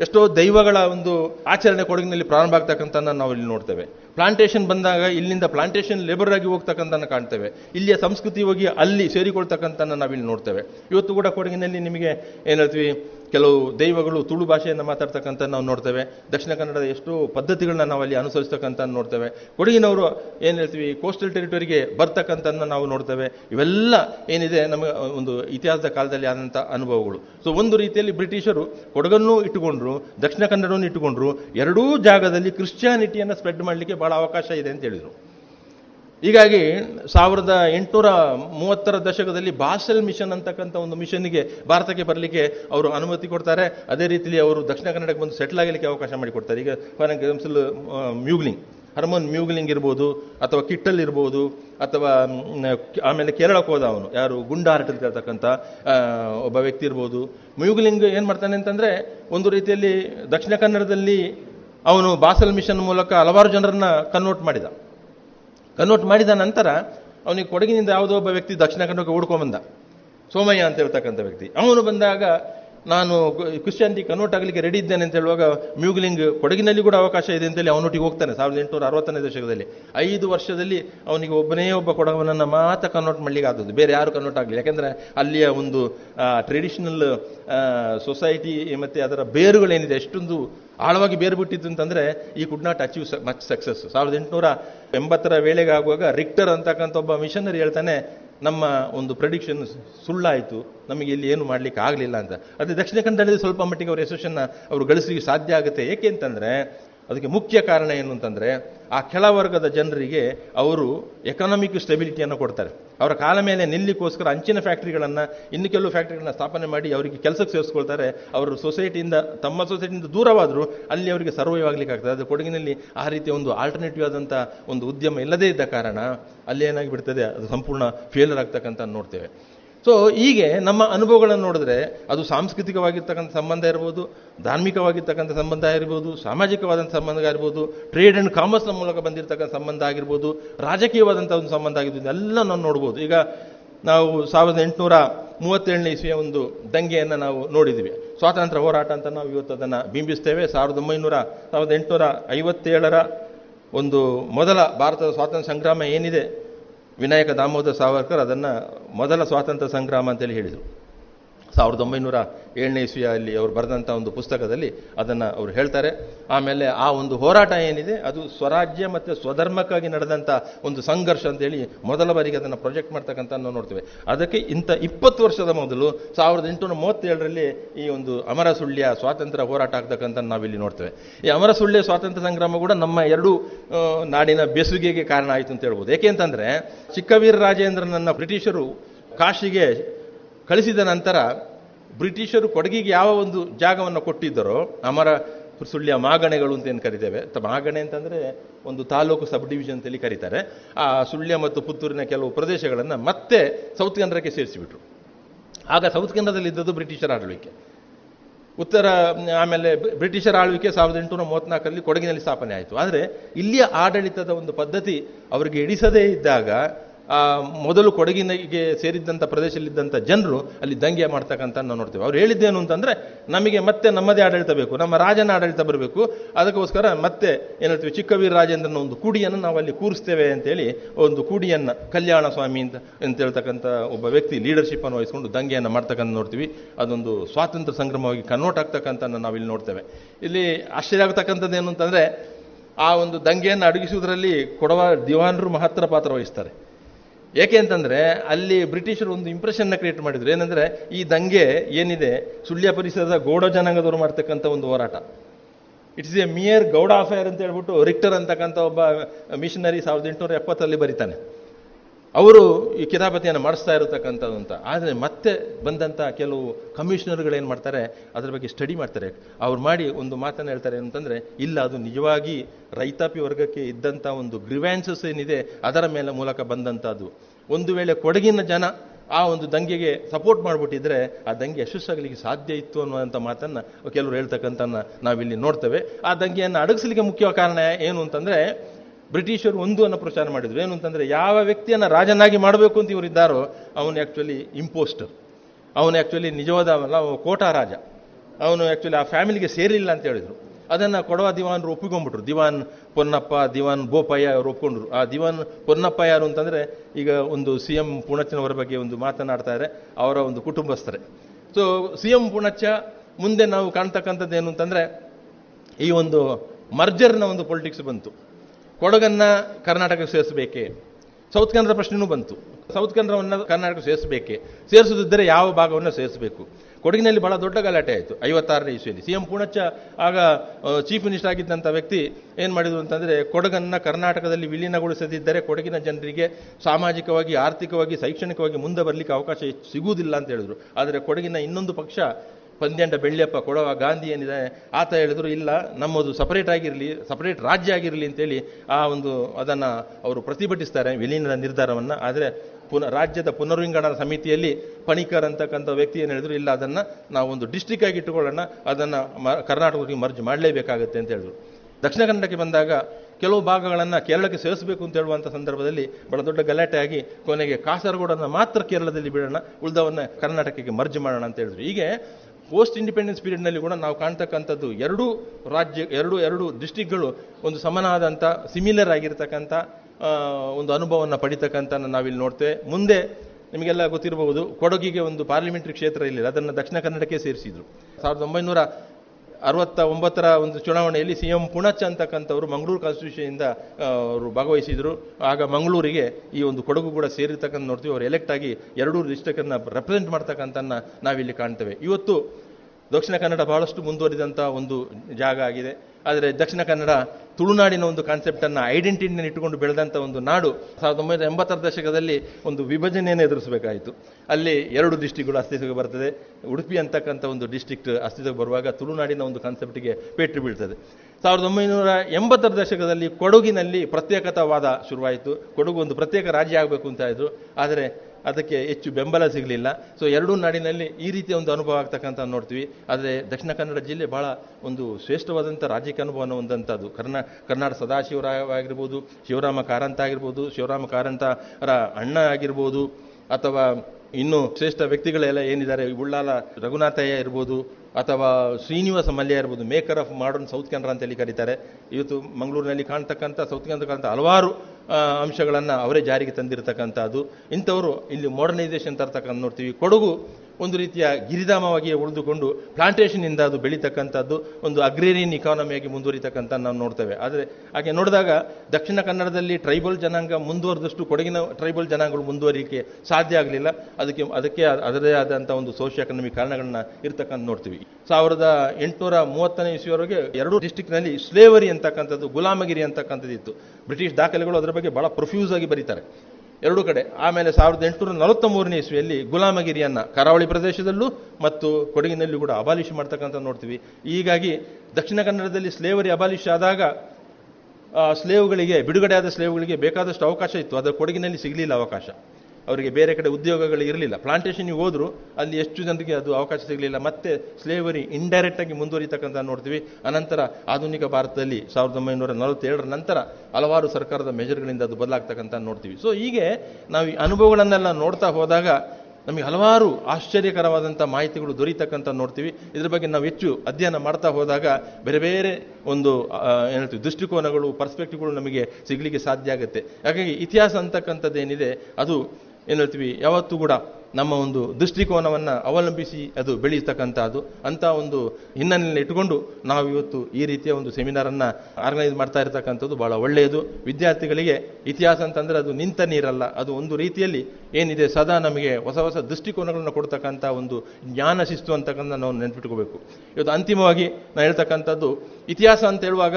ಎಷ್ಟೋ ದೈವಗಳ ಒಂದು ಆಚರಣೆ ಕೊಡಗಿನಲ್ಲಿ ಪ್ರಾರಂಭ ಆಗ್ತಕ್ಕಂಥ ನಾವು ಇಲ್ಲಿ ನೋಡ್ತೇವೆ. ಪ್ಲಾಂಟೇಷನ್ ಬಂದಾಗ ಇಲ್ಲಿಂದ ಪ್ಲಾಂಟೇಶನ್ ಲೇಬರ್ ಆಗಿ ಹೋಗ್ತಕ್ಕಂಥ ಕಾಣ್ತೇವೆ. ಇಲ್ಲಿಯ ಸಂಸ್ಕೃತಿ ಹೋಗಿ ಅಲ್ಲಿ ಸೇರಿಕೊಳ್ತಕ್ಕಂಥ ನಾವಿಲ್ಲಿ ನೋಡ್ತೇವೆ. ಇವತ್ತು ಕೂಡ ಕೊಡಗಿನಲ್ಲಿ ನಿಮಗೆ ಏನು ಹೇಳ್ತೀವಿ ಕೆಲವು ದೈವಗಳು ತುಳು ಭಾಷೆಯನ್ನು ಮಾತಾಡ್ತಕ್ಕಂಥ ನಾವು ನೋಡ್ತೇವೆ. ದಕ್ಷಿಣ ಕನ್ನಡದ ಎಷ್ಟೋ ಪದ್ಧತಿಗಳನ್ನ ನಾವು ಅಲ್ಲಿ ಅನುಸರಿಸ್ತಕ್ಕಂಥ ನೋಡ್ತೇವೆ. ಕೊಡಗಿನವರು ಏನು ಹೇಳ್ತೀವಿ? ಕೋಸ್ಟಲ್ ಟೆರಿಟರಿಗೆ ಬರ್ತಕ್ಕಂಥದ್ದನ್ನ ನಾವು ನೋಡ್ತೇವೆ. ಇವೆಲ್ಲ ಏನಿದೆ? ನಮಗೆ ಒಂದು ಇತಿಹಾಸದ ಕಾಲದಲ್ಲಿ ಆದಂಥ ಅನುಭವಗಳು. ಸೊ ಒಂದು ರೀತಿಯಲ್ಲಿ ಬ್ರಿಟಿಷರು ಕೊಡಗನ್ನು ಇಟ್ಟುಕೊಂಡ್ರು, ದಕ್ಷಿಣ ಕನ್ನಡವನ್ನು ಇಟ್ಟುಕೊಂಡ್ರು, ಎರಡೂ ಜಾಗದಲ್ಲಿ ಕ್ರಿಶ್ಚಿಯಾನಿಟಿಯನ್ನು ಸ್ಪ್ರೆಡ್ ಮಾಡಲಿಕ್ಕೆ ಭಾಳ ಅವಕಾಶ ಇದೆ ಅಂತ ಹೇಳಿದರು. ಹೀಗಾಗಿ ಸಾವಿರದ ಎಂಟುನೂರ ಮೂವತ್ತರ ದಶಕದಲ್ಲಿ ಬಾಸೆಲ್ ಮಿಷನ್ ಅಂತಕ್ಕಂಥ ಒಂದು ಮಿಷನ್ಗೆ ಭಾರತಕ್ಕೆ ಬರಲಿಕ್ಕೆ ಅವರು ಅನುಮತಿ ಕೊಡ್ತಾರೆ. ಅದೇ ರೀತಿಯಲ್ಲಿ ಅವರು ದಕ್ಷಿಣ ಕನ್ನಡಕ್ಕೆ ಬಂದು ಸೆಟ್ಲ್ ಆಗಲಿಕ್ಕೆ ಅವಕಾಶ ಮಾಡಿಕೊಡ್ತಾರೆ ಈಗ ಫಾರ್ ಎಕ್ಸಾಂಪಲ್ ಮ್ಯೂಗ್ಲಿಂಗ್ ಹರ್ಮೋನ್ ಮ್ಯೂಗ್ಲಿಂಗ್ ಇರ್ಬೋದು, ಅಥವಾ ಕಿಟ್ಟಲ್ ಇರ್ಬೋದು, ಅಥವಾ ಆಮೇಲೆ ಕೇರಳಕ್ಕೆ ಹೋದ ಅವನು. ಯಾರು? ಗುಂಡಾರ್ಟ್ ಅಂತ ಹೇಳ್ತಕ್ಕಂಥ ಒಬ್ಬ ವ್ಯಕ್ತಿ ಇರ್ಬೋದು. ಮ್ಯೂಗ್ಲಿಂಗ್ ಏನು ಮಾಡ್ತಾನೆ ಅಂತಂದರೆ ಒಂದು ರೀತಿಯಲ್ಲಿ ದಕ್ಷಿಣ ಕನ್ನಡದಲ್ಲಿ ಅವನು ಬಾಸಲ್ ಮಿಷನ್ ಮೂಲಕ ಹಲವಾರು ಜನರನ್ನ ಕನ್ವರ್ಟ್ ಮಾಡಿದ. ಕನ್ವರ್ಟ್ ಮಾಡಿದ ನಂತರ ಅವನಿಗೆ ಕೊಡಗಿನಿಂದ ಯಾವುದೋ ಒಬ್ಬ ವ್ಯಕ್ತಿ ದಕ್ಷಿಣ ಕನ್ನಡಕ್ಕೆ ಓಡ್ಕೊಂಬಂದ ಸೋಮಯ್ಯ ಅಂತ ಹೇಳ್ತಕ್ಕಂಥ ವ್ಯಕ್ತಿ. ಅವನು ಬಂದಾಗ ನಾನು ಕ್ರಿಶ್ಚಿಯಾನಿಟಿ ಕನ್ವರ್ಟ್ ಆಗಲಿಕ್ಕೆ ರೆಡಿ ಇದ್ದೇನೆ ಅಂತ ಹೇಳುವಾಗ ಮ್ಯೂಗ್ಲಿಂಗ್ ಕೊಡಗಿನಲ್ಲಿ ಕೂಡ ಅವಕಾಶ ಇದೆ ಅಂತೇಳಿ ಅವನೊಟ್ಟಿಗೆ ಹೋಗ್ತಾನೆ. ಸಾವಿರದ ಎಂಟುನೂರ ಅರವತ್ತನೇ ದಶಕದಲ್ಲಿ. ಐದು ವರ್ಷದಲ್ಲಿ ಅವನಿಗೆ ಒಬ್ಬನೇ ಒಬ್ಬ ಕೊಡಗನನ್ನು ಮಾತ್ರ ಕನ್ವರ್ಟ್ ಮಾಡಲಿಕ್ಕೆ ಆದದ್ದು. ಬೇರೆ ಯಾರು ಕನ್ವರ್ಟ್ ಆಗಲಿಲ್ಲ. ಯಾಕೆಂದರೆ ಅಲ್ಲಿಯ ಒಂದು ಟ್ರೆಡಿಷನಲ್ ಸೊಸೈಟಿ ಮತ್ತು ಅದರ ಬೇರುಗಳೇನಿದೆ, ಎಷ್ಟೊಂದು ಆಳವಾಗಿ ಬೇರು ಬಿಟ್ಟಿತ್ತು ಅಂತಂದರೆ he could not achieve much success ಸಾವಿರದ ಎಂಟುನೂರ ಎಂಬತ್ತರ ವೇಳೆಗೆ ಆಗುವಾಗ ರಿಕ್ಟರ್ ಅಂತಕ್ಕಂಥ ಒಬ್ಬ ಮಿಷನರಿ ಹೇಳ್ತಾನೆ, ನಮ್ಮ ಒಂದು ಪ್ರೆಡಿಕ್ಷನ್ ಸುಳ್ಳಾಯಿತು, ನಮಗೆ ಇಲ್ಲಿ ಏನು ಮಾಡ್ಲಿಕ್ಕೆ ಆಗಲಿಲ್ಲ ಅಂತ. ಅದೇ ದಕ್ಷಿಣ ಕನ್ನಡದಲ್ಲಿ ಸ್ವಲ್ಪ ಮಟ್ಟಿಗೆ ಅವ್ರ ಯಶಸ್ಸನ್ನು ಅವರು ಗಳಿಸಲಿಕ್ಕೆ ಸಾಧ್ಯ ಆಗುತ್ತೆ. ಏಕೆ ಅಂತಂದರೆ, ಅದಕ್ಕೆ ಮುಖ್ಯ ಕಾರಣ ಏನು ಅಂತಂದರೆ, ಆ ಕೆಳವರ್ಗದ ಜನರಿಗೆ ಅವರು ಎಕನಾಮಿಕ್ ಸ್ಟೆಬಿಲಿಟಿಯನ್ನು ಕೊಡ್ತಾರೆ. ಅವರ ಕಾಲ ಮೇಲೆ ನಿಲ್ಲಿಕ್ಕೋಸ್ಕರ ಅಂಚಿನ ಫ್ಯಾಕ್ಟ್ರಿಗಳನ್ನು, ಇನ್ನು ಕೆಲವು ಫ್ಯಾಕ್ಟ್ರಿಗಳನ್ನ ಸ್ಥಾಪನೆ ಮಾಡಿ ಅವರಿಗೆ ಕೆಲಸಕ್ಕೆ ಸೇರಿಸ್ಕೊಳ್ತಾರೆ. ಅವರು ಸೊಸೈಟಿಯಿಂದ, ತಮ್ಮ ಸೊಸೈಟಿಯಿಂದ ದೂರವಾದರೂ ಅಲ್ಲಿ ಅವರಿಗೆ ಸರ್ವೈವ್ ಆಗಲಿಕ್ಕೆ ಆಗ್ತದೆ. ಅದು ಕೊಡಗಿನಲ್ಲಿ ಆ ರೀತಿಯ ಒಂದು ಆಲ್ಟರ್ನೇಟಿವ್ ಆದಂಥ ಒಂದು ಉದ್ಯಮ ಇಲ್ಲದೇ ಇದ್ದ ಕಾರಣ ಅಲ್ಲಿ ಏನಾಗಿ ಬಿಡ್ತದೆ ಅದು ಸಂಪೂರ್ಣ ಫೇಲರ್ ಆಗ್ತಕ್ಕಂಥ ನೋಡ್ತೇವೆ. ಸೊ ಹೀಗೆ ನಮ್ಮ ಅನುಭವಗಳನ್ನು ನೋಡಿದ್ರೆ ಅದು ಸಾಂಸ್ಕೃತಿಕವಾಗಿರ್ತಕ್ಕಂಥ ಸಂಬಂಧ ಇರ್ಬೋದು, ಧಾರ್ಮಿಕವಾಗಿರ್ತಕ್ಕಂಥ ಸಂಬಂಧ ಇರ್ಬೋದು ಸಾಮಾಜಿಕವಾದಂಥ ಸಂಬಂಧ ಆಗಿರ್ಬೋದು ಟ್ರೇಡ್ ಆ್ಯಂಡ್ ಕಾಮರ್ಸ್ನ ಮೂಲಕ ಬಂದಿರತಕ್ಕಂಥ ಸಂಬಂಧ ಆಗಿರ್ಬೋದು, ರಾಜಕೀಯವಾದಂಥ ಒಂದು ಸಂಬಂಧ ಆಗಿರ್ಬೋದು ಎಲ್ಲ ನಾವು ನೋಡ್ಬೋದು. ಈಗ ನಾವು ಸಾವಿರದ ಎಂಟುನೂರ ಮೂವತ್ತೇಳನೇ ಇಸ್ವಿಯ ಒಂದು ದಂಗೆಯನ್ನು ನಾವು ನೋಡಿದ್ವಿ ಸ್ವಾತಂತ್ರ್ಯ ಹೋರಾಟ ಅಂತ ನಾವು ಇವತ್ತು ಅದನ್ನು ಬಿಂಬಿಸ್ತೇವೆ. ಸಾವಿರದ ಒಂಬೈನೂರ, ಸಾವಿರದ ಎಂಟುನೂರ ಐವತ್ತೇಳರ ಒಂದು ಮೊದಲ ಭಾರತದ ಸ್ವಾತಂತ್ರ್ಯ ಸಂಗ್ರಾಮ ಏನಿದೆ ವಿನಾಯಕ ದಾಮೋದರ್ ಸಾವರ್ಕರ್ ಅದನ್ನು ಮೊದಲ ಸ್ವಾತಂತ್ರ್ಯ ಸಂಗ್ರಾಮ ಅಂತೇಳಿ ಹೇಳಿದರು. ಸಾವಿರದ ಒಂಬೈನೂರ ಏಳನೇ ಇಸ್ವಿಯಲ್ಲಿ ಅವರು ಬರೆದಂಥ ಒಂದು ಪುಸ್ತಕದಲ್ಲಿ ಅದನ್ನು ಅವರು ಹೇಳ್ತಾರೆ. ಆಮೇಲೆ ಆ ಒಂದು ಹೋರಾಟ ಏನಿದೆ, ಅದು ಸ್ವರಾಜ್ಯ ಮತ್ತು ಸ್ವಧರ್ಮಕ್ಕಾಗಿ ನಡೆದಂಥ ಒಂದು ಸಂಘರ್ಷ ಅಂತೇಳಿ ಮೊದಲ ಬಾರಿಗೆ ಅದನ್ನು ಪ್ರೊಜೆಕ್ಟ್ ಮಾಡ್ತಕ್ಕಂಥ ನಾವು ನೋಡ್ತೇವೆ. ಅದಕ್ಕೆ ಇಂಥ ಇಪ್ಪತ್ತು ವರ್ಷದ ಮೊದಲು ಸಾವಿರದ ಎಂಟುನೂರ ಮೂವತ್ತೇಳರಲ್ಲಿ ಈ ಒಂದು ಅಮರ ಸುಳ್ಯ ಸ್ವಾತಂತ್ರ್ಯ ಹೋರಾಟ ಆಗ್ತಕ್ಕಂಥ ನಾವಿಲ್ಲಿ ನೋಡ್ತೇವೆ. ಈ ಅಮರ ಸುಳ್ಯ ಸ್ವಾತಂತ್ರ್ಯ ಸಂಗ್ರಾಮ ಕೂಡ ನಮ್ಮ ಎರಡು ನಾಡಿನ ಬೆಸುಗೆಗೆ ಕಾರಣ ಆಯಿತು ಅಂತ ಹೇಳ್ಬೋದು. ಏಕೆಂತಂದರೆ ಚಿಕ್ಕವೀರ ರಾಜೇಂದ್ರನನ್ನು ಬ್ರಿಟಿಷರು ಕಾಶಿಗೆ ಕಳಿಸಿದ ನಂತರ ಬ್ರಿಟಿಷರು ಕೊಡಗಿಗೆ ಯಾವ ಒಂದು ಜಾಗವನ್ನು ಕೊಟ್ಟಿದ್ದರೋ, ಅಮರ ಸುಳ್ಯ ಮಾಗಣೆಗಳು ಅಂತ ಏನು ಕರಿತೇವೆ? ಮಾಗಣೆ ಅಂತಂದರೆ ಒಂದು ತಾಲೂಕು ಸಬ್ ಡಿವಿಷನ್ ಅಂತೇಳಿ ಕರೀತಾರೆ. ಆ ಸುಳ್ಯ ಮತ್ತು ಪುತ್ತೂರಿನ ಕೆಲವು ಪ್ರದೇಶಗಳನ್ನು ಮತ್ತೆ ಸೌತ್ ಕನ್ನಡಕ್ಕೆ ಸೇರಿಸಿಬಿಟ್ರು. ಆಗ ಸೌತ್ ಕನ್ನಡದಲ್ಲಿ ಇದ್ದದ್ದು ಬ್ರಿಟಿಷರ ಆಳ್ವಿಕೆ. ಉತ್ತರ, ಆಮೇಲೆ ಬ್ರಿಟಿಷರ ಆಳ್ವಿಕೆ ಸಾವಿರದ ಎಂಟುನೂರ ಮೂವತ್ನಾಲ್ಕರಲ್ಲಿ ಕೊಡಗಿನಲ್ಲಿ ಸ್ಥಾಪನೆ ಆಯಿತು. ಆದರೆ ಇಲ್ಲಿಯ ಆಡಳಿತದ ಒಂದು ಪದ್ಧತಿ ಅವರಿಗೆ ಇಡಿಸದೇ ಇದ್ದಾಗ ಮೊದಲು ಕೊಡಗಿನಿಗೆ ಸೇರಿದ್ದಂಥ ಪ್ರದೇಶದಲ್ಲಿದ್ದಂಥ ಜನರು ಅಲ್ಲಿ ದಂಗೆ ಮಾಡ್ತಕ್ಕಂಥ ನಾವು ನೋಡ್ತೇವೆ. ಅವ್ರು ಹೇಳಿದ್ದೇನು ಅಂತಂದರೆ, ನಮಗೆ ಮತ್ತೆ ನಮ್ಮದೇ ಆಡಳಿತ ಬೇಕು, ನಮ್ಮ ರಾಜನ ಆಡಳಿತ ಬರಬೇಕು. ಅದಕ್ಕೋಸ್ಕರ ಮತ್ತೆ ಏನು ಹೇಳ್ತೀವಿ, ಚಿಕ್ಕವೀರ ರಾಜೇಂದ್ರನ ಒಂದು ಕೂಡಿಯನ್ನು ನಾವು ಅಲ್ಲಿ ಕೂರಿಸ್ತೇವೆ ಅಂತೇಳಿ ಒಂದು ಕೂಡಿಯನ್ನು, ಕಲ್ಯಾಣ ಸ್ವಾಮಿ ಅಂತ ಅಂತ ಹೇಳ್ತಕ್ಕಂಥ ಒಬ್ಬ ವ್ಯಕ್ತಿ ಲೀಡರ್ಶಿಪ್ಪನ್ನು ವಹಿಸ್ಕೊಂಡು ದಂಗೆಯನ್ನು ಮಾಡ್ತಕ್ಕಂಥ ನೋಡ್ತೀವಿ. ಅದೊಂದು ಸ್ವಾತಂತ್ರ್ಯ ಸಂಗ್ರಮವಾಗಿ ಕನ್ವರ್ಟ್ ಆಗ್ತಕ್ಕಂಥ ನಾವು ಇಲ್ಲಿ ನೋಡ್ತೇವೆ. ಇಲ್ಲಿ ಆಶ್ಚರ್ಯ ಆಗ್ತಕ್ಕಂಥದ್ದು ಏನು ಅಂತಂದರೆ, ಆ ಒಂದು ದಂಗೆಯನ್ನು ಅಡಗಿಸುವುದರಲ್ಲಿ ಕೊಡವ ದಿವಾನರು ಮಹತ್ತರ ಪಾತ್ರ ವಹಿಸ್ತಾರೆ. ಏಕೆ ಅಂತಂದರೆ ಅಲ್ಲಿ ಬ್ರಿಟಿಷರು ಒಂದು ಇಂಪ್ರೆಷನ್ನ ಕ್ರಿಯೇಟ್ ಮಾಡಿದ್ರು. ಏನಂದರೆ ಈ ದಂಗೆ ಏನಿದೆ, ಸುಳ್ಯ ಪರಿಸರದ ಗೌಡ ಜನಾಂಗದವರು ಮಾಡ್ತಕ್ಕಂಥ ಒಂದು ಹೋರಾಟ. It's a mere Gowda affair ಅಂತ ಹೇಳ್ಬಿಟ್ಟು ರಿಕ್ಟರ್ ಅಂತಕ್ಕಂಥ ಒಬ್ಬ ಮಿಷನರಿ ಸಾವಿರದ ಎಂಟುನೂರ ಎಪ್ಪತ್ತರಲ್ಲಿ ಬರೀತಾನೆ. ಅವರು ಈ ಕಿತಾಪತಿಯನ್ನು ಮಾಡಿಸ್ತಾ ಇರತಕ್ಕಂಥದ್ದು ಅಂತ. ಆದರೆ ಮತ್ತೆ ಬಂದಂಥ ಕೆಲವು ಕಮಿಷನರ್ಗಳೇನು ಮಾಡ್ತಾರೆ? ಅದ್ರ ಬಗ್ಗೆ ಸ್ಟಡಿ ಮಾಡ್ತಾರೆ. ಅವ್ರು ಮಾಡಿ ಒಂದು ಮಾತನ್ನು ಹೇಳ್ತಾರೆ ಅಂತಂದರೆ, ಇಲ್ಲ, ಅದು ನಿಜವಾಗಿ ರೈತಾಪಿ ವರ್ಗಕ್ಕೆ ಇದ್ದಂಥ ಒಂದು ಗ್ರಿವ್ಯಾನ್ಸಸ್ ಏನಿದೆ, ಅದರ ಮೇಲೆ ಮೂಲಕ ಬಂದಂಥದ್ದು ಒಂದು ವೇಳೆ ಕೊಡಗಿನ ಜನ ಆ ಒಂದು ದಂಗೆಗೆ ಸಪೋರ್ಟ್ ಮಾಡಿಬಿಟ್ಟಿದ್ರೆ, ಆ ದಂಗೆ ಯಶಸ್ಸಾಗಲಿಕ್ಕೆ ಸಾಧ್ಯ ಇತ್ತು ಅನ್ನುವಂಥ ಮಾತನ್ನು ಕೆಲವರು ಹೇಳ್ತಕ್ಕಂಥ ನಾವಿಲ್ಲಿ ನೋಡ್ತೇವೆ. ಆ ದಂಗೆಯನ್ನು ಅಡಗಿಸಲಿಕ್ಕೆ ಮುಖ್ಯ ಕಾರಣ ಏನು ಅಂತಂದರೆ ಬ್ರಿಟಿಷರು ಒಂದು ಅನ್ನು ಪ್ರಚಾರ ಮಾಡಿದ್ರು. ಏನು ಅಂತಂದರೆ ಯಾವ ವ್ಯಕ್ತಿಯನ್ನು ರಾಜನಾಗಿ ಮಾಡಬೇಕು ಅಂತ ಇವರು ಇದ್ದಾರೋ, ಅವನು ಆ್ಯಕ್ಚುಲಿ ಇಂಪೋಸ್ಟರ್ ಅವನು ಆ್ಯಕ್ಚುಲಿ ನಿಜವಾದ ಅವಲ್ಲ ಅವ ಕೋಟಾ ರಾಜ. ಅವನು ಆ್ಯಕ್ಚುಲಿ ಆ ಫ್ಯಾಮಿಲಿಗೆ ಸೇರಿಲ್ಲ ಅಂತ ಹೇಳಿದರು. ಅದನ್ನು ಕೊಡವ ದಿವಾನ್ರು ಒಪ್ಪಿಕೊಂಡ್ಬಿಟ್ರು. ದಿವಾನ್ ಪೊನ್ನಪ್ಪ, ದಿವಾನ್ ಬೋಪಯ್ಯ ಅವರು ಒಪ್ಕೊಂಡ್ರು. ಆ ದಿವಾನ್ ಪೊನ್ನಪ್ಪ ಯಾರು ಅಂತಂದರೆ ಈಗ ಒಂದು ಸಿ ಎಂ ಪುಣಚ್ಚನವರ ಬಗ್ಗೆ ಒಂದು ಮಾತನಾಡ್ತಾರೆ ಅವರ ಒಂದು ಕುಟುಂಬಸ್ಥರೇ. ಸೊ ಸಿ ಎಂ ಪುಣಚ್ಚ ಮುಂದೆ ನಾವು ಕಾಣ್ತಕ್ಕಂಥದ್ದು ಏನು ಅಂತಂದರೆ ಈ ಒಂದು ಮರ್ಜರ್ನ ಒಂದು ಪೊಲಿಟಿಕ್ಸ್ ಬಂತು. ಕೊಡಗನ್ನ ಕರ್ನಾಟಕಕ್ಕೆ ಸೇರಿಸಬೇಕೆ? ಸೌತ್ ಕನ್ನಡ ಪ್ರಶ್ನೆನೂ ಬಂತು. ಸೌತ್ ಕನ್ನಡವನ್ನು ಕರ್ನಾಟಕ ಸೇರಿಸಬೇಕೆ? ಸೇರಿಸದಿದ್ದರೆ ಯಾವ ಭಾಗವನ್ನು ಸೇರಿಸಬೇಕು? ಕೊಡಗಿನಲ್ಲಿ ಬಹಳ ದೊಡ್ಡ ಗಲಾಟೆ ಆಯಿತು, ಐವತ್ತಾರನೇ ಇಸ್ವಿಯಲ್ಲಿ. ಸಿ ಎಂ ಪೂಣಚ್ಚ ಆಗ ಚೀಫ್ ಮಿನಿಸ್ಟರ್ ಆಗಿದ್ದಂಥ ವ್ಯಕ್ತಿ ಏನು ಮಾಡಿದ್ರು ಅಂತಂದರೆ, ಕೊಡಗನ್ನು ಕರ್ನಾಟಕದಲ್ಲಿ ವಿಲೀನಗೊಳಿಸದಿದ್ದರೆ ಕೊಡಗಿನ ಜನರಿಗೆ ಸಾಮಾಜಿಕವಾಗಿ, ಆರ್ಥಿಕವಾಗಿ, ಶೈಕ್ಷಣಿಕವಾಗಿ ಮುಂದೆ ಬರಲಿಕ್ಕೆ ಅವಕಾಶ ಸಿಗುವುದಿಲ್ಲ ಅಂತ ಹೇಳಿದ್ರು. ಆದರೆ ಕೊಡಗಿನ ಇನ್ನೊಂದು ಪಕ್ಷ ಪಂದ್ಯಂಡ ಬೆಳ್ಳಿಯಪ್ಪ ಕೊಡವ, ಗಾಂಧಿ ಏನಿದೆ, ಆತ ಹೇಳಿದ್ರು, ಇಲ್ಲ, ನಮ್ಮದು ಸಪರೇಟ್ ಆಗಿರಲಿ ಸಪರೇಟ್ ರಾಜ್ಯ ಆಗಿರಲಿ ಅಂತೇಳಿ ಆ ಒಂದು ಅದನ್ನು ಅವರು ಪ್ರತಿಭಟಿಸ್ತಾರೆ, ವಿಲೀನದ ನಿರ್ಧಾರವನ್ನು. ಆದರೆ ಪುನ, ರಾಜ್ಯದ ಪುನರ್ವಿಂಗಡನ ಸಮಿತಿಯಲ್ಲಿ ಪಣಿಕರ್ ಅಂತಕ್ಕಂಥ ವ್ಯಕ್ತಿ ಏನು ಹೇಳಿದ್ರು, ಇಲ್ಲ, ಅದನ್ನು ನಾವು ಒಂದು ಡಿಸ್ಟಿಕ್ ಆಗಿ ಇಟ್ಟುಕೊಳ್ಳೋಣ, ಅದನ್ನು ಮ, ಕರ್ನಾಟಕಕ್ಕೆ ಮರ್ಜ್ ಮಾಡಲೇಬೇಕಾಗುತ್ತೆ ಅಂತ ಹೇಳಿದ್ರು. ದಕ್ಷಿಣ ಕನ್ನಡಕ್ಕೆ ಬಂದಾಗ ಕೆಲವು ಭಾಗಗಳನ್ನು ಕೇರಳಕ್ಕೆ ಸೇರಿಸಬೇಕು ಅಂತ ಹೇಳುವಂಥ ಸಂದರ್ಭದಲ್ಲಿ ಬಹಳ ದೊಡ್ಡ ಗಲಾಟೆ ಆಗಿ ಕೊನೆಗೆ ಕಾಸರಗೋಡನ್ನು ಮಾತ್ರ ಕೇರಳದಲ್ಲಿ ಬಿಡೋಣ, ಉಳಿದವನ್ನ ಕರ್ನಾಟಕಕ್ಕೆ ಮರ್ಜ್ ಮಾಡೋಣ ಅಂತ ಹೇಳಿದ್ರು. ಹೀಗೆ ಪೋಸ್ಟ್ ಇಂಡಿಪೆಂಡೆನ್ಸ್ ಪೀರಿಯಡ್ನಲ್ಲಿ ಕೂಡ ನಾವು ಕಾಣ್ತಕ್ಕಂಥದ್ದು ಎರಡೂ ರಾಜ್ಯ, ಎರಡು ಎರಡು ಡಿಸ್ಟಿಕ್ಗಳು ಒಂದು ಸಮನಾದಂಥ ಸಿಮಿಲರ್ ಆಗಿರ್ತಕ್ಕಂಥ ಒಂದು ಅನುಭವವನ್ನು ಪಡಿತಕ್ಕಂಥ ನಾವಿಲ್ಲಿ ನೋಡ್ತೇವೆ. ಮುಂದೆ ನಿಮಗೆಲ್ಲ ಗೊತ್ತಿರಬಹುದು, ಕೊಡಗಿಗೆ ಒಂದು ಪಾರ್ಲಿಮೆಂಟ್ರಿ ಕ್ಷೇತ್ರ ಇರಲಿಲ್ಲ ಅದನ್ನು ದಕ್ಷಿಣ ಕನ್ನಡಕ್ಕೆ ಸೇರಿಸಿದ್ರು. ಸಾವಿರದ ಒಂಬೈನೂರ ಅರವತ್ತ ಒಂಬತ್ತರ ಒಂದು ಚುನಾವಣೆಯಲ್ಲಿ ಸಿ ಎಂ ಪುಣಚ್ ಅಂತಕ್ಕಂಥವ್ರು ಮಂಗಳೂರು ಕಾನ್ಸ್ಟಿಟ್ಯೂಷನಿಂದ ಅವರು ಭಾಗವಹಿಸಿದರು. ಆಗ ಮಂಗಳೂರಿಗೆ ಈ ಒಂದು ಕೊಡಗು ಕೂಡ ಸೇರಿರ್ತಕ್ಕಂಥ ನೋಡ್ತೀವಿ, ಅವರು ಎಲೆಕ್ಟ್ ಆಗಿ ಎರಡೂ ಡಿಸ್ಟ್ರಿಕ್ಟನ್ನು ರೆಪ್ರೆಸೆಂಟ್ ಮಾಡ್ತಕ್ಕಂಥನ್ನ ನಾವಿಲ್ಲಿ ಕಾಣ್ತೇವೆ. ಇವತ್ತು ದಕ್ಷಿಣ ಕನ್ನಡ ಬಹಳಷ್ಟು ಮುಂದುವರಿದಂಥ ಒಂದು ಜಾಗ ಆಗಿದೆ. ಆದರೆ ದಕ್ಷಿಣ ಕನ್ನಡ ತುಳುನಾಡಿನ ಒಂದು ಕಾನ್ಸೆಪ್ಟನ್ನು ಐಡೆಂಟಿಟಿಯನ್ನು ಇಟ್ಟುಕೊಂಡು ಬೆಳೆದಂಥ ಒಂದು ನಾಡು ಸಾವಿರದ ಒಂಬೈನೂರ ಎಂಬತ್ತರ ದಶಕದಲ್ಲಿ ಒಂದು ವಿಭಜನೆಯನ್ನು ಎದುರಿಸಬೇಕಾಯಿತು. ಅಲ್ಲಿ ಎರಡು ಡಿಸ್ಟಿಕ್ಗಳು ಅಸ್ತಿತ್ವಕ್ಕೆ ಬರ್ತದೆ. ಉಡುಪಿ ಅಂತಕ್ಕಂಥ ಒಂದು ಡಿಸ್ಟಿಕ್ಟ್ ಅಸ್ತಿತ್ವಕ್ಕೆ ಬರುವಾಗ ತುಳುನಾಡಿನ ಒಂದು ಕಾನ್ಸೆಪ್ಟ್ಗೆ ಪೇಟ್ರಿ ಬೀಳ್ತದೆ. ಸಾವಿರದ ಒಂಬೈನೂರ ಎಂಬತ್ತರ ದಶಕದಲ್ಲಿ ಕೊಡಗಿನಲ್ಲಿ ಪ್ರತ್ಯೇಕತಾವಾದ ಶುರುವಾಯಿತು. ಕೊಡಗು ಒಂದು ಪ್ರತ್ಯೇಕ ರಾಜ್ಯ ಆಗಬೇಕು ಅಂತ ಇದ್ದರು ಆದರೆ ಅದಕ್ಕೆ ಹೆಚ್ಚು ಬೆಂಬಲ ಸಿಗಲಿಲ್ಲ. ಸೊ ಎರಡೂ ನಾಡಿನಲ್ಲಿ ಈ ರೀತಿಯ ಒಂದು ಅನುಭವ ಆಗ್ತಕ್ಕಂಥ ನೋಡ್ತೀವಿ. ಆದರೆ ದಕ್ಷಿಣ ಕನ್ನಡ ಜಿಲ್ಲೆ ಬಹಳ ಒಂದು ಶ್ರೇಷ್ಠವಾದಂಥ ರಾಜಕೀಯ ಅನುಭವವನ್ನು ಹೊಂದಂಥದ್ದು ಕರ್ನಾ ಕರ್ನಾಟಕ ಸದಾಶಿವರಾಯ ಆಗಿರ್ಬೋದು, ಶಿವರಾಮ ಕಾರಂತ ಆಗಿರ್ಬೋದು, ಶಿವರಾಮ ಕಾರಂತರ ಅಣ್ಣ ಆಗಿರ್ಬೋದು, ಅಥವಾ ಇನ್ನು ಶ್ರೇಷ್ಠ ವ್ಯಕ್ತಿಗಳೆಲ್ಲ ಏನಿದ್ದಾರೆ? ಉಳ್ಳಾಲ ರಘುನಾಥಯ್ಯ ಇರ್ಬೋದು, ಅಥವಾ ಶ್ರೀನಿವಾಸ ಮಲ್ಯ ಇರ್ಬೋದು. Maker of modern south Kannada ಅಂತೇಳಿ ಕರೀತಾರೆ. ಇವತ್ತು ಮಂಗಳೂರಿನಲ್ಲಿ ಕಾಣ್ತಕ್ಕಂಥ, ಸೌತ್ ಕನ್ನಡ ಹಲವಾರು ಅಂಶಗಳನ್ನು ಅವರೇ ಜಾರಿಗೆ ತಂದಿರತಕ್ಕಂಥದ್ದು ಇಂಥವರು ಇಲ್ಲಿ ಮಾಡರ್ನೈಸೇಷನ್ ತರ್ತಕ್ಕಂಥ ನೋಡ್ತೀವಿ. ಕೊಡಗು ಒಂದು ರೀತಿಯ ಗಿರಿಧಾಮವಾಗಿ ಉಳಿದುಕೊಂಡು ಪ್ಲಾಂಟೇಷನ್ನಿಂದ ಅದು ಬೆಳೀತಕ್ಕಂಥದ್ದು ಒಂದು ಅಗ್ರೇರಿಯನ್ ಇಕಾನಮಿಯಾಗಿ ಮುಂದುವರಿತಕ್ಕಂಥ ನಾವು ನೋಡ್ತೇವೆ. ಆದರೆ ಹಾಗೆ ನೋಡಿದಾಗ ದಕ್ಷಿಣ ಕನ್ನಡದಲ್ಲಿ ಟ್ರೈಬಲ್ ಜನಾಂಗ ಮುಂದುವರೆದಷ್ಟು ಕೊಡಗಿನ ಟ್ರೈಬಲ್ ಜನಾಂಗಗಳು ಮುಂದುವರಿಕೆ ಸಾಧ್ಯ ಆಗಲಿಲ್ಲ. ಅದಕ್ಕೆ ಅದಕ್ಕೆ ಅದರದೇ ಆದಂಥ ಒಂದು ಸೋಷಿಯೋ ಎಕನಮಿಕ್ ಕಾರಣಗಳನ್ನ ಇರ್ತಕ್ಕಂಥ ನೋಡ್ತೀವಿ. ಸಾವಿರದ ಎಂಟುನೂರ ಮೂವತ್ತನೇ ಇಸ್ವಿಯವರೆಗೆ ಎರಡು ಡಿಸ್ಟಿಕ್ನಲ್ಲಿ ಸ್ಲೇವರಿ ಅಂತಕ್ಕಂಥದ್ದು, ಗುಲಾಮಗಿರಿ ಅಂತಕ್ಕಂಥದ್ದು ಇತ್ತು ಬ್ರಿಟಿಷ್ ದಾಖಲೆಗಳು ಅದರ ಬಗ್ಗೆ ಬಹಳ ಪ್ರೊಫ್ಯೂಸ್ ಆಗಿ ಬರೀತಾರೆ. ಎರಡು ಕಡೆ, ಆಮೇಲೆ ಸಾವಿರದ ಎಂಟುನೂರ ನಲವತ್ತ ಮೂರನೇ ಇಸ್ವಿಯಲ್ಲಿ ಗುಲಾಮಗಿರಿಯನ್ನು ಕರಾವಳಿ ಪ್ರದೇಶದಲ್ಲೂ ಮತ್ತು ಕೊಡಗಿನಲ್ಲೂ ಕೂಡ ಅಬಾಲಿಷ್ ಮಾಡ್ತಕ್ಕಂಥ ನೋಡ್ತೀವಿ. ಹೀಗಾಗಿ ದಕ್ಷಿಣ ಕನ್ನಡದಲ್ಲಿ ಸ್ಲೇವರಿ ಅಬಾಲಿಷ್ ಆದಾಗ ಸ್ಲೇವ್ಗಳಿಗೆ ಬಿಡುಗಡೆ ಆದ ಸ್ಲೇವ್ಗಳಿಗೆ ಬೇಕಾದಷ್ಟು ಅವಕಾಶ ಇತ್ತು. ಅದರ ಕೊಡಗಿನಲ್ಲಿ ಸಿಗಲಿಲ್ಲ ಅವಕಾಶ. ಅವರಿಗೆ ಬೇರೆ ಕಡೆ ಉದ್ಯೋಗಗಳು ಇರಲಿಲ್ಲ. ಪ್ಲಾಂಟೇಷನ್ಗೆ ಹೋದರೂ, ಅಲ್ಲಿ ಎಷ್ಟು ಜನರಿಗೆ ಅದು ಅವಕಾಶ ಸಿಗಲಿಲ್ಲ. ಮತ್ತೆ ಸ್ಲೇವರಿ ಇಂಡೈರೆಕ್ಟ್ ಆಗಿ ಮುಂದುವರಿತಕ್ಕಂಥ ನೋಡ್ತೀವಿ. ಅನಂತರ ಆಧುನಿಕ ಭಾರತದಲ್ಲಿ ಸಾವಿರದ ಒಂಬೈನೂರ ನಲವತ್ತೇಳರ ನಂತರ ಹಲವಾರು ಸರ್ಕಾರದ ಮೆಜರ್ಗಳಿಂದ ಅದು ಬದಲಾಗ್ತಕ್ಕಂಥ ನೋಡ್ತೀವಿ. ಸೊ ಹೀಗೆ ನಾವು ಈ ಅನುಭವಗಳನ್ನೆಲ್ಲ ನೋಡ್ತಾ ಹೋದಾಗ ನಮಗೆ ಹಲವಾರು ಆಶ್ಚರ್ಯಕರವಾದಂಥ ಮಾಹಿತಿಗಳು ದೊರೀತಕ್ಕಂಥ ನೋಡ್ತೀವಿ. ಇದ್ರ ಬಗ್ಗೆ ನಾವು ಹೆಚ್ಚು ಅಧ್ಯಯನ ಮಾಡ್ತಾ ಹೋದಾಗ ಬೇರೆ ಬೇರೆ ಒಂದು ಏನು ದೃಷ್ಟಿಕೋನಗಳು ಪರ್ಸ್ಪೆಕ್ಟಿವ್ಗಳು ನಮಗೆ ಸಿಗಲಿಕ್ಕೆ ಸಾಧ್ಯ ಆಗುತ್ತೆ. ಹಾಗಾಗಿ ಇತಿಹಾಸ ಅಂತಕ್ಕಂಥದ್ದು ಏನಿದೆ ಅದು ಏನು ಹೇಳ್ತೀವಿ? ಯಾವತ್ತೂ ಕೂಡ ನಮ್ಮ ಒಂದು ದೃಷ್ಟಿಕೋನವನ್ನು ಅವಲಂಬಿಸಿ ಅದು ಬೆಳೆಯತಕ್ಕಂಥದ್ದು ಅಂತ ಒಂದು ಹಿನ್ನೆಲೆಯಲ್ಲಿ ಇಟ್ಟುಕೊಂಡು ನಾವು ಇವತ್ತು ಈ ರೀತಿಯ ಒಂದು ಸೆಮಿನಾರನ್ನು ಆರ್ಗನೈಸ್ ಮಾಡ್ತಾ ಇರತಕ್ಕಂಥದ್ದು ಭಾಳ ಒಳ್ಳೆಯದು. ವಿದ್ಯಾರ್ಥಿಗಳಿಗೆ ಇತಿಹಾಸ ಅಂತಂದರೆ ಅದು ನಿಂತ ನೀರಲ್ಲ, ಅದು ಒಂದು ರೀತಿಯಲ್ಲಿ ಏನಿದೆ ಸದಾ ನಮಗೆ ಹೊಸ ಹೊಸ ದೃಷ್ಟಿಕೋನಗಳನ್ನು ಕೊಡ್ತಕ್ಕಂಥ ಒಂದು ಜ್ಞಾನ ಶಿಸ್ತು ಅಂತಕ್ಕಂಥ ನಾವು ನೆನ್ಪಿಟ್ಕೋಬೇಕು. ಇವತ್ತು ಅಂತಿಮವಾಗಿ ನಾನು ಹೇಳ್ತಕ್ಕಂಥದ್ದು, ಇತಿಹಾಸ ಅಂತ ಹೇಳುವಾಗ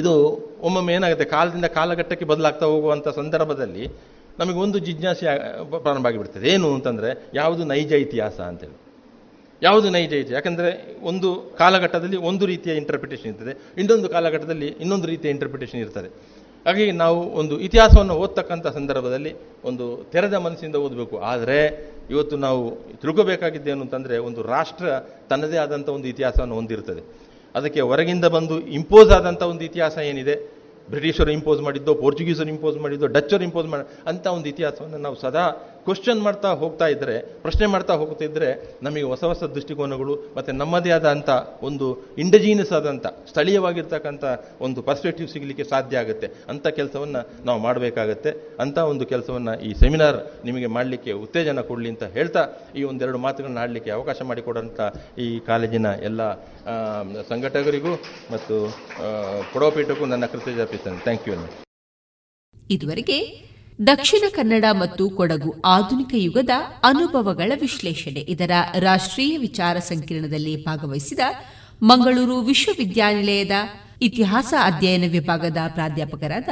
ಇದು ಒಮ್ಮೊಮ್ಮೆ ಏನಾಗುತ್ತೆ? ಕಾಲದಿಂದ ಕಾಲಘಟ್ಟಕ್ಕೆ ಬದಲಾಗ್ತಾ ಹೋಗುವಂಥ ಸಂದರ್ಭದಲ್ಲಿ ನಮಗೆ ಒಂದು ಜಿಜ್ಞಾಸೆ ಪ್ರಾರಂಭ ಆಗಿಬಿಡ್ತದೆ ಏನು ಅಂತಂದರೆ, ಯಾವುದು ನೈಜ ಇತಿಹಾಸ ಅಂತೇಳಿ. ಯಾವುದು ನೈಜ ಇತಿಹಾಸ ಯಾಕಂದರೆ, ಒಂದು ಕಾಲಘಟ್ಟದಲ್ಲಿ ಒಂದು ರೀತಿಯ ಇಂಟರ್ಪ್ರಿಟೇಷನ್ ಇರ್ತದೆ. ಇನ್ನೊಂದು ಕಾಲಘಟ್ಟದಲ್ಲಿ ಇನ್ನೊಂದು ರೀತಿಯ ಇಂಟರ್ಪ್ರಿಟೇಷನ್ ಇರ್ತದೆ. ಹಾಗಾಗಿ ನಾವು ಒಂದು ಇತಿಹಾಸವನ್ನು ಓದ್ತಕ್ಕಂಥ ಸಂದರ್ಭದಲ್ಲಿ ಒಂದು ತೆರೆದ ಮನಸ್ಸಿಂದ ಓದಬೇಕು. ಆದರೆ, ಇವತ್ತು ನಾವು ತಿಳ್ಕೋಬೇಕಾಗಿದ್ದೇನು ಅಂತಂದರೆ, ಒಂದು ರಾಷ್ಟ್ರ ತನ್ನದೇ ಆದಂಥ ಒಂದು ಇತಿಹಾಸವನ್ನು ಹೊಂದಿರ್ತದೆ ಅದಕ್ಕೆ ಹೊರಗಿಂದ ಬಂದು ಇಂಪೋಸ್ ಆದಂಥ ಒಂದು ಇತಿಹಾಸ ಏನಿದೆ? ಬ್ರಿಟಿಷರು ಇಂಪೋಸ್ ಮಾಡಿದ್ದು ಪೋರ್ಚುಗೀಸರು ಇಂಪೋಸ್ ಮಾಡಿದ್ದು ಡಚ್ಚರು ಇಂಪೋಸ್ ಮಾಡಿ ಅಂತ ಒಂದು ಇತಿಹಾಸವನ್ನು ನಾವು ಸದಾ ಕ್ವಶನ್ ಮಾಡ್ತಾ ಹೋಗ್ತಾ ಇದ್ದರೆ ಪ್ರಶ್ನೆ ಮಾಡ್ತಾ ಹೋಗ್ತಿದ್ರೆ ನಮಗೆ ಹೊಸ ಹೊಸ ದೃಷ್ಟಿಕೋನಗಳು ಮತ್ತು ನಮ್ಮದೇ ಆದಂಥ ಒಂದು ಇಂಡಜೀನಸ್ ಆದಂಥ ಸ್ಥಳೀಯವಾಗಿರ್ತಕ್ಕಂಥ ಒಂದು ಪರ್ಸ್ಪೆಕ್ಟಿವ್ ಸಿಗಲಿಕ್ಕೆ ಸಾಧ್ಯ ಆಗುತ್ತೆ. ಅಂಥ ಕೆಲಸವನ್ನು ನಾವು ಮಾಡಬೇಕಾಗತ್ತೆ. ಅಂಥ ಒಂದು ಕೆಲಸವನ್ನು ಈ ಸೆಮಿನಾರ್ ನಿಮಗೆ ಮಾಡಲಿಕ್ಕೆ ಉತ್ತೇಜನ ಕೊಡಲಿ ಅಂತ ಹೇಳ್ತಾ ಈ ಒಂದೆರಡು ಮಾತುಗಳನ್ನ ಆಡಲಿಕ್ಕೆ ಅವಕಾಶ ಮಾಡಿಕೊಡೋಂಥ ಈ ಕಾಲೇಜಿನ ಎಲ್ಲ ಸಂಘಟಕರಿಗೂ ಮತ್ತು ಕೊಡೋಪೀಠಕ್ಕೂ ನನ್ನ ಕೃತಜ್ಞತೆ ಅರ್ಪಿಸ್ತೇನೆ. ಥ್ಯಾಂಕ್ ಯು ಇದುವರೆಗೆ ದಕ್ಷಿಣ ಕನ್ನಡ ಮತ್ತು ಕೊಡಗು ಆಧುನಿಕ ಯುಗದ ಅನುಭವಗಳ ವಿಶ್ಲೇಷಣೆ. ಇದರ ರಾಷ್ಟ್ರೀಯ ವಿಚಾರ ಸಂಕಿರಣದಲ್ಲಿ ಭಾಗವಹಿಸಿದ ಮಂಗಳೂರು ವಿಶ್ವವಿದ್ಯಾನಿಲಯದ ಇತಿಹಾಸ ಅಧ್ಯಯನ ವಿಭಾಗದ ಪ್ರಾಧ್ಯಾಪಕರಾದ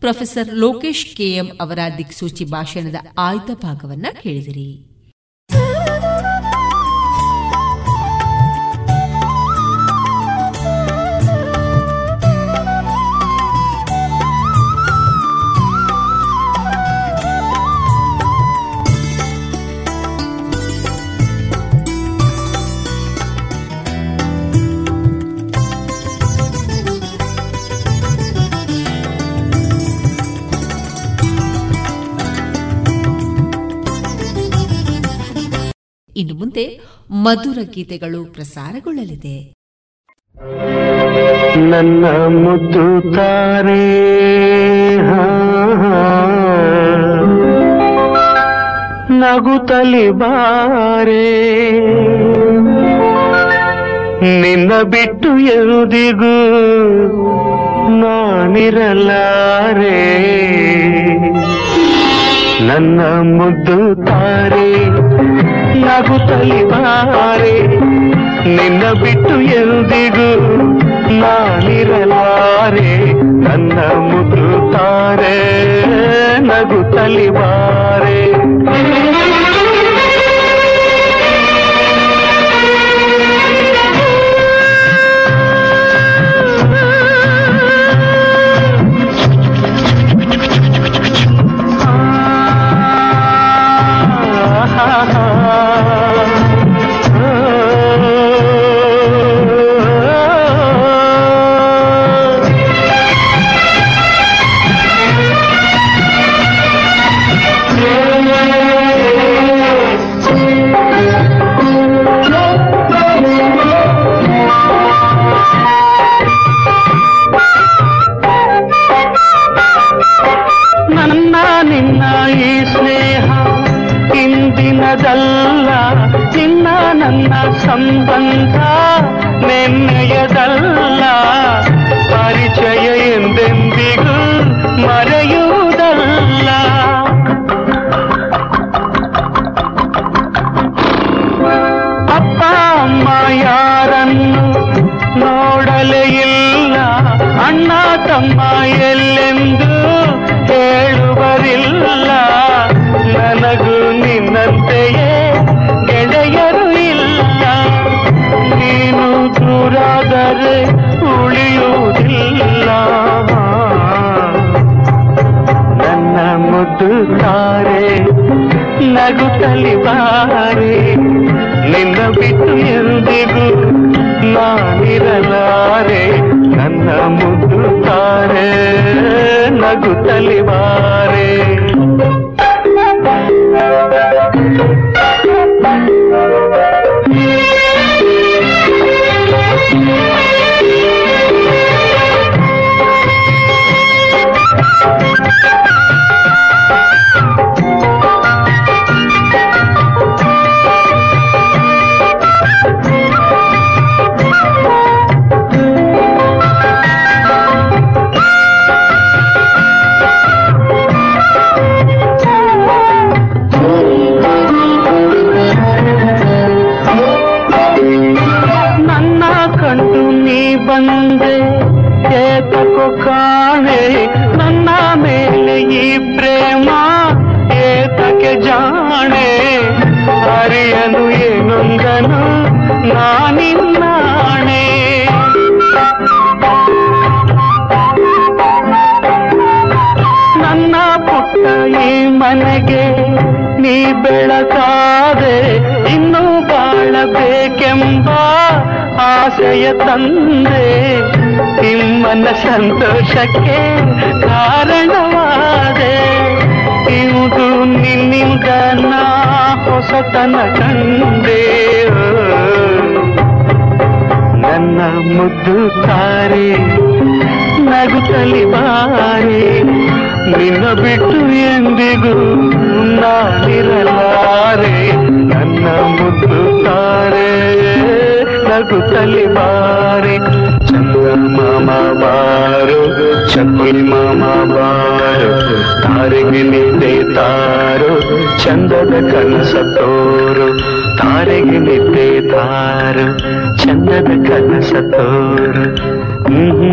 ಪ್ರೊಫೆಸರ್ ಲೋಕೇಶ್ ಕೆಎಂ ಅವರ ದಿಕ್ಸೂಚಿ ಭಾಷಣದ ಆಯ್ದ ಭಾಗವನ್ನು ಕೇಳಿದಿರಿ. ಇನ್ನು ಮುಂದೆ ಮಧುರ ಗೀತೆಗಳು ಪ್ರಸಾರಗೊಳ್ಳಲಿದೆ. ನನ್ನ ಮುದ್ದು ತಾರೆ ತಲಿ ಬಾರೆ. ನಿನ್ನ ಬಿಟ್ಟು ಎರುದಿಗೂ ನಾನಿರಲಾರೆ. ನನ್ನ ಮುದ್ದು ತಾರೆ ನಗುತ್ತಲಿ ಬಾರೆ ನಿನ್ನ ಬಿಟ್ಟು ಎಂದಿಗೂ ನಾನಿರಲಾರೆ ನನ್ನ ಮುದ್ದು ತಾರೆ ನಗುತ್ತಲಿ ನಗುತ್ತಲಿ ಆಸೆಯ ತಂದೆ ನಿಮ್ಮನ ಸಂತೋಷಕ್ಕೆ ಕಾರಣವಾದೆ. ಇಂದು ನಿನ್ನಿಂದ ನಾ ಹೊಸತನ ಕಂದೆ ನನ್ನ ಮುದ್ದು ತಾರೆ ನಗುತ್ತಲಿ ಬಾರಿ, ನಿನ್ನ ಬಿಟ್ಟು ಎಂದಿಗೂ ನಾನಿರಲಾರೆ. ನನ್ನ ಮುದ್ದು ತಾರೆ. ನಗುತ್ತಲಿ ಬಾರೆ ಚಂದ ಮಾಮ ಬಾರು ಚಕ್ಕುಲಿ ಮಾಮ ಬಾರು ತಾರೆಗೆ ನಿದ್ದೆ ತಾರು ಚಂದದ ಕನಸ ತೋರು ತಾರೆಗೆ ನಿದ್ದೆ ತಾರು ಚಂದದ ಕನಸ ತೋರು ಅಯ್ಯೋ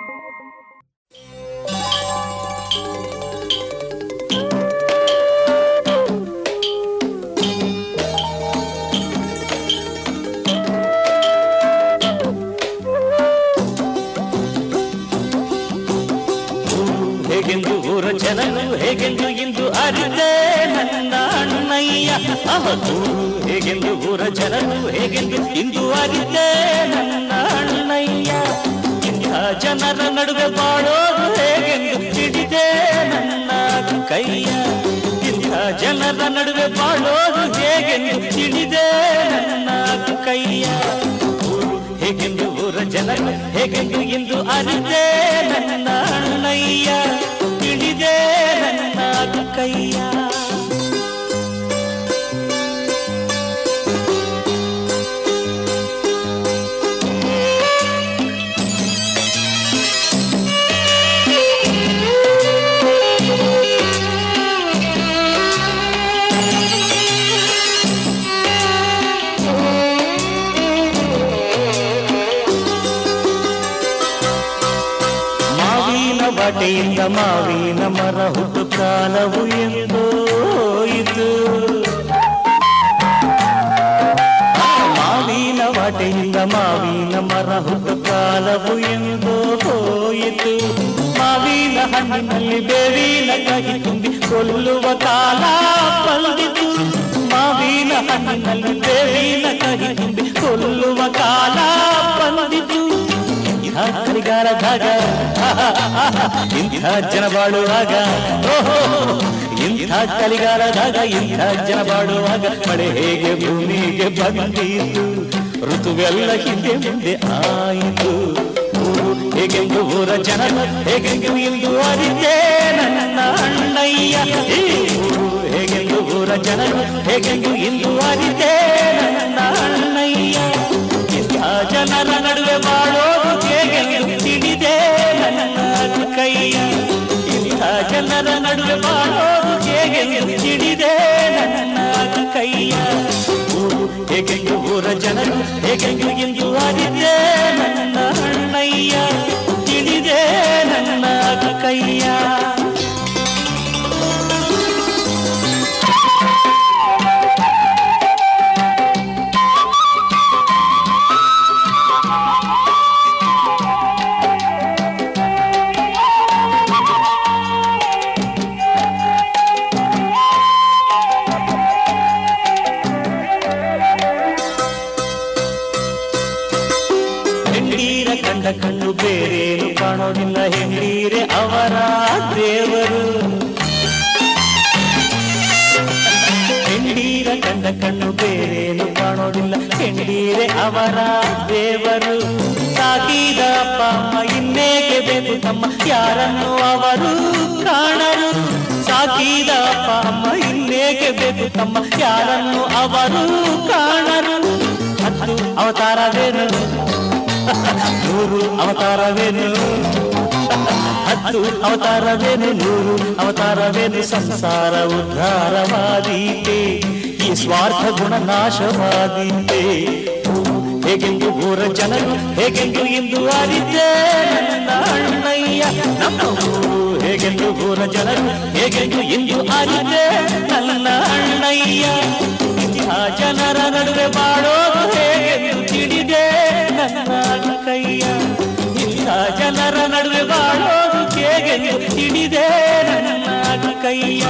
ಜನರು ಹೇಗೆಂದು ಇಂದು ಅರಿತೆ? ನನ್ನಣ್ಣಯ್ಯ ಅವತು ಹೇಗೆಂದು ಊರ ಜನನು ಹೇಗೆಂದು ಇಂದು ಅರಿತೆ? ನನ್ನಣ್ಣಯ್ಯ ಇಂಥ ಜನರ ನಡುವೆ ಬಾಳೋದು ಹೇಗೆಂದು ತಿಳಿದೆ ನನ್ನ ಕೈಯ, ಇಂಥ ಜನರ ನಡುವೆ ಬಾಳೋದು ಹೇಗೆಂದು ತಿಳಿದೆ ನನ್ನ ಕೈಯ ಹೇಗೆಂದು ಊರ ಜನರು ಹೇಗೆಂದು ಇಂದು ಅರಿತೆ? ನನ್ನ ಕೈಯ ಮಾವಿನ ಮರ ಹುಟ್ಟು ಕಾಲವು ಎಂದೋ ಇದು ಆ ಮಾವಿನ ಬಟೆಯಿಂದ ಮಾವಿನ ಮರ ಹುಟ್ಟು ಕಾಲವು ಎಂದೋ ಹೋಯಿತು ಮಾವಿನ ಹಣ್ಣಿನಲ್ಲಿ ಬೇವಿನ ಕಹಿ ತುಂಬಿ ಕೊಲ್ಲುವ ಕಾಲ ಬಂದಿತು ಮಾವಿನ ಹಣ್ಣಿನಲ್ಲಿ ಬೇವಿನ ಕಹಿ ತುಂಬಿ ಕೊಲ್ಲುವ ಕಾಲ ಬಂದಿತು ಇಂಥ ಕರಿಗಾಲದಾಗ ಇಂಥ ಜನ ಬಾಳುವಾಗ ಇಂಥ ಕಲಿಗಾಲದಾಗ ಇಂಥ ಜನ ಬಾಳುವಾಗ ಮಳೆ ಹೇಗೆ ಭೂಮಿಗೆ ಬಂದಿತು ಋತುವೆಲ್ಲ ಹಿಂದೆ ಮುಂದೆ ಆಯಿತು. ಹೇಗೆಂದು ಊರ ಜನ ಹೇಗೆಂದು ಇಂದು ಅರಿತೆ ನನ್ನ ಅಣ್ಣಯ್ಯ. ಹೇಗೆಂದು ಊರ ಜನ ಹೇಗೆಂದು ಇಂದು ಅರಿತೆ ನನ್ನ ಅಣ್ಣಯ್ಯ. ಜನರ ನಡುವೆ ಬಾಳೋದು ಹೇಗೆ ತಿಳಿದೆ ನನ್ನ ಕೈ. ಇಂಥ ಜನರ ನಡುವೆ ಬಾಳೋದು ಹೇಗೆ ತಿಳಿದೆ ನನ್ನ ಕೈಯ ಹೇಗೆಂದು ಊರ ಜನರು ಹೇಗೆಂದು ಎಂದು ಆಗಿದೆ ನನ್ನ ಅಣ್ಣಯ್ಯ, ತಿಳಿದೆ ನನ್ನ ಕೈಯ ಹೆಂಡೀರೆ ಅವರ ದೇವರು ಸಾಕಿದ ಅಪ್ಪ ಅಮ್ಮ ಇನ್ನೇಕೆ ಬೇಕು ತಮ್ಮ ಯಾರನ್ನು ಅವರು ಕಾಣರು ಸಾಕಿದ ಅಪ್ಪ ಅಮ್ಮ ಇನ್ನೇಕೆ ಬೇಕು ತಮ್ಮ ಯಾರನ್ನು ಅವರು ಕಾಣರು ಹತ್ತು ಅವತಾರವೇನು ನೂರು ಅವತಾರವೇನು ಹತ್ತು ಅವತಾರವೇನು ನೂರು ಅವತಾರವೇನು ಸಂಸಾರ ಉದ್ಧಾರವಾದೀತೆ ಈ ಸ್ವಾರ್ಥ ಗುಣ ನಾಶವಾದೀತೆ ಹೇಗೆಂದು ಊರ ಜನರು, ಹೇಗೆಂದು ಇಂದು ಅರಿತೆ? ನನ್ನ ಅಣ್ಣಯ್ಯ ನಮ್ಮ ಹೇಗೆಂದು ಊರ ಜನರು, ಹೇಗೆಂದು ಇಂದು ಅರಿತೆ? ನನ್ನ ಅಣ್ಣಯ್ಯ ಇಂಥ ಜನರ ನಡುವೆ ಬಾಳೋದು ಹೇಗೆಂದು ತಿಳಿದೆ? ನನ್ನ ಕೈಯ ಇಂಥ ಜನರ ನಡುವೆ ಬಾಳೋದು ಹೇಗೆಂದು ತಿಳಿದೆ? ನನ್ನ ಕೈಯ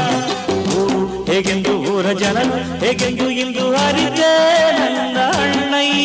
ಹೇಗೆಂದು ಊರ ಜನರು, ಹೇಗೆಂದು ಇಂದು ಅರಿತೆ?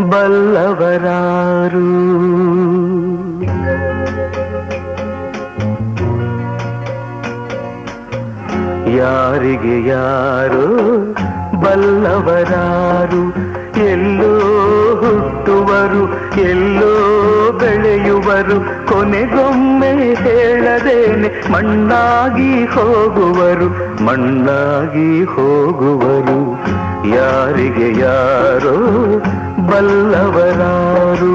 ಬಲ್ಲವರಾರು. ಯಾರಿಗೆ ಯಾರು ಬಲ್ಲವರಾರು? ಎಲ್ಲೋ ಹುಟ್ಟುವರು, ಎಲ್ಲೋ ಬೆಳೆಯುವರು. ಕೊನೆಗೊಮ್ಮೆ ಹೇಳದೇನೆ, ಮಣ್ಣಾಗಿ ಹೋಗುವರು ಮಣ್ಣಾಗಿ ಹೋಗುವರು. ಯಾರಿಗೆ ಯಾರೋ ಬಲ್ಲವರಾರು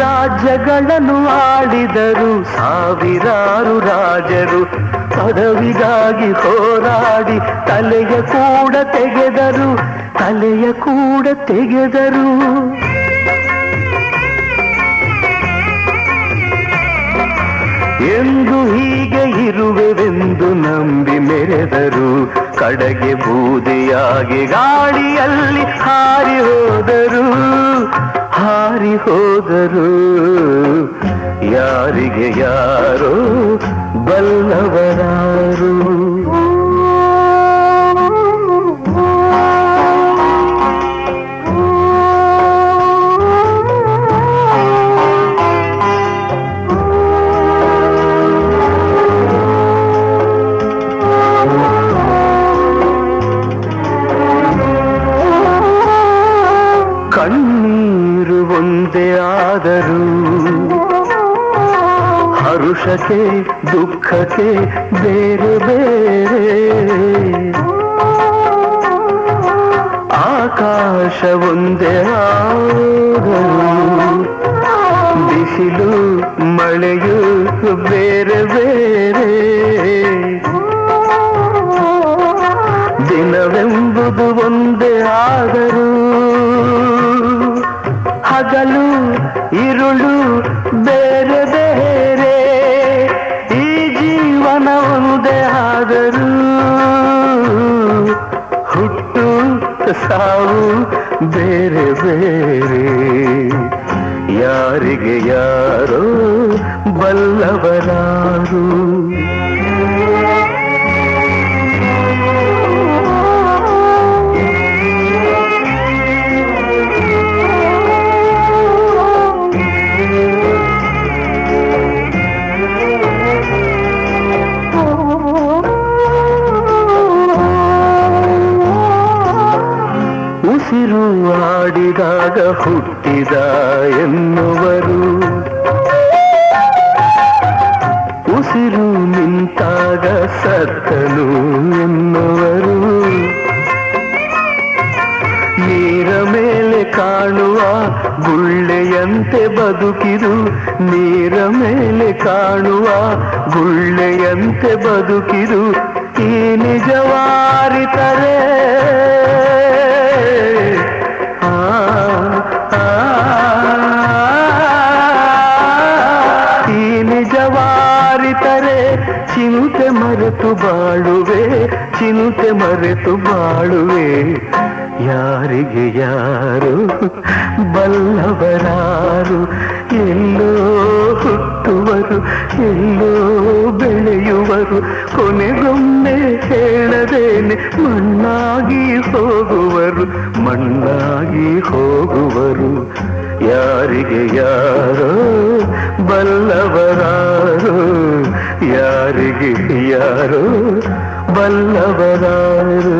ರಾಜ್ಯಗಳನ್ನು ಆಡಿದರು ಸಾವಿರಾರು ರಾಜರು ಪದವಿಗಾಗಿ ಹೋರಾಡಿ ತಲೆಯ ಕೂಡ ತೆಗೆದರು, ತಲೆಯ ಕೂಡ ತೆಗೆದರು. ಎಂದು ಹೀಗೆ ಇರುವೆವೆಂದು ನಂಬಿ ಮೆರೆದರು, ಕಡೆಗೆ ಬೂದಿಯಾಗಿ ಗಾಳಿಯಲ್ಲಿ ಹಾರಿ ಹೋದರು ಹಾರಿ ಹೋದರು. ಯಾರಿಗೆ ಯಾರೋ ಬಲ್ಲವರಾರು. ಹರುಷಕ್ಕೆ ದುಃಖಕ್ಕೆ ಬೇರೆ ಬೇರೆ. ಆಕಾಶ ಒಂದೇ ಆದರೂ ಬಿಸಿಲು, ಮಳೆಯು ಬೇರೆ ಬೇರೆ. ದಿನವೆಂಬುದು ಒಂದೇ ಆದರೂ ಹಗಲು, ಇರುಳು ಬೇರೆ ಬೇರೆ. ಸಾವು ಬೇರೆ ಬೇರೆ. ಯಾರಿಗೆ ಯಾರೋ ಬಲ್ಲವರಾರು? ಆಡಿದಾಗ ಹುಟ್ಟಿದ ಎನ್ನುವರು. ಉಸಿರು ನಿಂತಾಗ ಸತ್ತನು ಎನ್ನುವರು. ನೀರ ಮೇಲೆ ಕಾಣುವ ಗುಳ್ಳೆಯಂತೆ ಬದುಕಿದು ನೀರ ಮೇಲೆ ಕಾಣುವ ಗುಳ್ಳೆಯಂತೆ ಬದುಕಿದು ಈ ನಿಜವಾರಿತರೆ ಮರೆತು ಬಾಳುವೆ, ಚಿಂತೆ ಮರೆತು ಬಾಳುವೆ. ಯಾರಿಗೆ ಯಾರು ಬಲ್ಲವರಾರು? ಎಲ್ಲೋ ಹುಟ್ಟುವರು, ಎಲ್ಲೋ ಬೆಳೆಯುವರು. ಕೊನೆಗೊಮ್ಮೆ ಹೇಳದೇನೆ, ಮಣ್ಣಾಗಿ ಹೋಗುವರು ಮಣ್ಣಾಗಿ ಹೋಗುವರು. ಯಾರಿಗೆ ಯಾರು ಬಲ್ಲವರಾರು? ಯಾರಿಗೆ ಯಾರೋ ಬಲ್ಲವರಾರು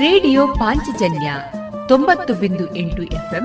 ರೇಡಿಯೋ ಪಾಂಚಜನ್ಯ ತೊಂಬತ್ತು ಬಿಂದು ಎಂಟು ಎಫ್ಎಂ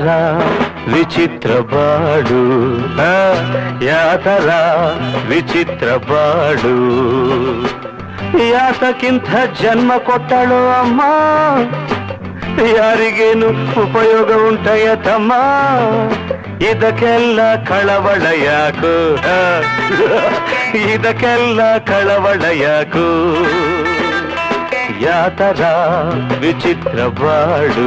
ಯಾತರ ವಿಚಿತ್ರ ಬಾಡು ಆ, ಯಾತರ ವಿಚಿತ್ರ ಬಾಡು ಯಾತಕ್ಕಿಂತ ಜನ್ಮ ಕೊಟ್ಟಳು ಅಮ್ಮ ಯಾರಿಗೇನು ಉಪಯೋಗ ಉಂಟಯ್ಯ ತಮ್ಮ ಇದಕ್ಕೆಲ್ಲ ಕಳವಳ ಯಾಕು ಆ, ಇದಕ್ಕೆಲ್ಲ ಕಳವಳ ಯಾಕು ಯಾತರ ವಿಚಿತ್ರ ಬಾಡು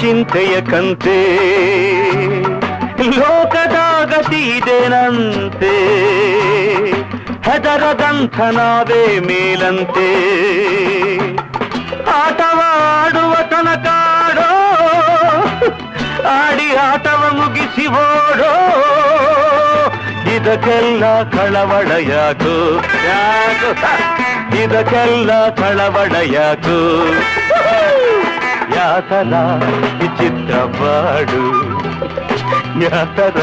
ಚಿಂತೆಯ ಕಂತೆ. ಲೋಕದ ಗತಿ ಇದೇನಂತೆ ಹೆದರದಂಥ ನಾವೇ ಮೇಲಂತೆ. ಆಟವಾಡುವ ತನಕಾಡೋ ಆಡಿ ಆಟವ ಮುಗಿಸಿ ಓಡೋ. ಇದಕ್ಕೆಲ್ಲ ಕಳವಳ ಯಾಕು? ಇದಕ್ಕೆಲ್ಲ ಕಳವಳ ಯಾಕು? ಯಾತರ ವಿಚಿತ್ರ ಬಾಡು ಯಾತರ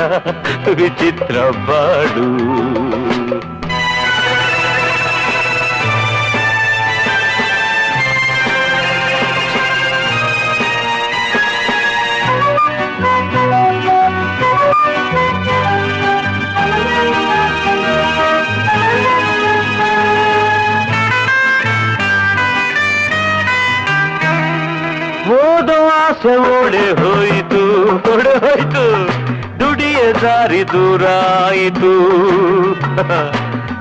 ಆಸೆ ಓಡೆ ಹೋಯಿತು ಹೊಡೆ ಹೋಯಿತು, ದುಡಿಯ ದಾರಿ ದೂರಾಯಿತು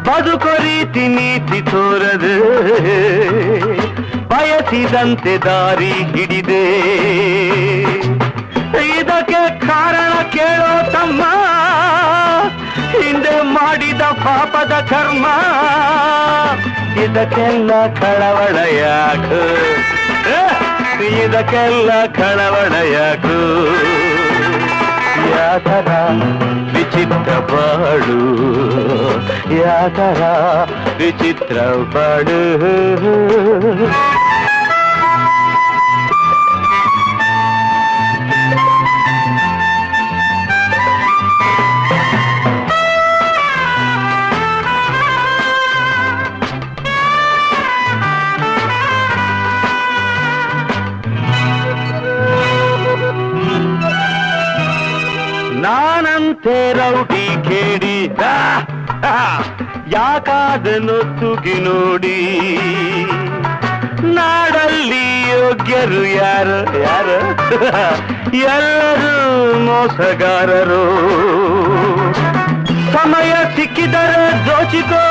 ಬದುಕು ರೀತಿ ನೀತಿ ತೋರದೆ, ಬಯಸಿದಂತೆ ದಾರಿ ಹಿಡಿದೆ. ಇದಕ್ಕೆ ಕಾರಣ ಕೇಳೋ ತಮ್ಮ, ಹಿಂದೆ ಮಾಡಿದ ಪಾಪದ ಕರ್ಮ. ಇದಕ್ಕೆಲ್ಲ ಕಳವಳ ಯಾಕು? ಇದಕ್ಕೆಲ್ಲ ಕಳವಳ ಯಾಕು ಯಾತರ ವಿಚಿತ್ರ ಬಾಳು. ಯಾತರ ವಿಚಿತ್ರ ಬಾಳು. ರೌಡಿ ಕೇಡಿ ತುಗಿ ನೋಡಿ ನಾಡಲ್ಲಿ ಯೋಗ್ಯರು ಯಾರು ಯಾರು? ಎಲ್ಲರೂ ಮೋಸಗಾರರು. ಸಮಯ ಸಿಕ್ಕಿದರೆ ದೋಚಿಕೋ.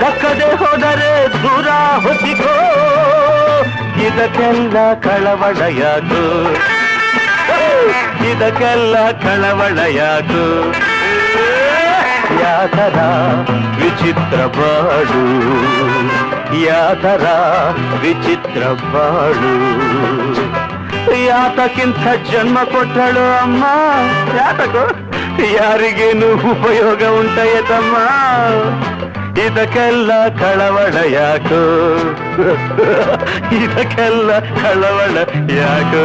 ದಕ್ಕದೆ ಹೋದರೆ ದೂರ ಹೊತ್ತಿಕೋ. ಇದಕ್ಕೆಲ್ಲ ಕಳವಳ ಇದಕ್ಕೆಲ್ಲ ಕಳವಳ ಯಾಕು ಯಾತರ ವಿಚಿತ್ರ ಬಾಳು. ಯಾತರ ವಿಚಿತ್ರ ಬಾಳು. ಯಾತಕ್ಕಿಂತ ಜನ್ಮ ಕೊಟ್ಟಳು ಅಮ್ಮ. ಯಾತಕೋ? ಯಾರಿಗೇನು ಉಪಯೋಗ ಉಂಟಾಯತಮ್ಮ ಇದಕ್ಕೆಲ್ಲ ಕಳವಳ ಯಾಕೋ ಇದಕ್ಕೆಲ್ಲ ಕಳವಳ ಯಾಕೋ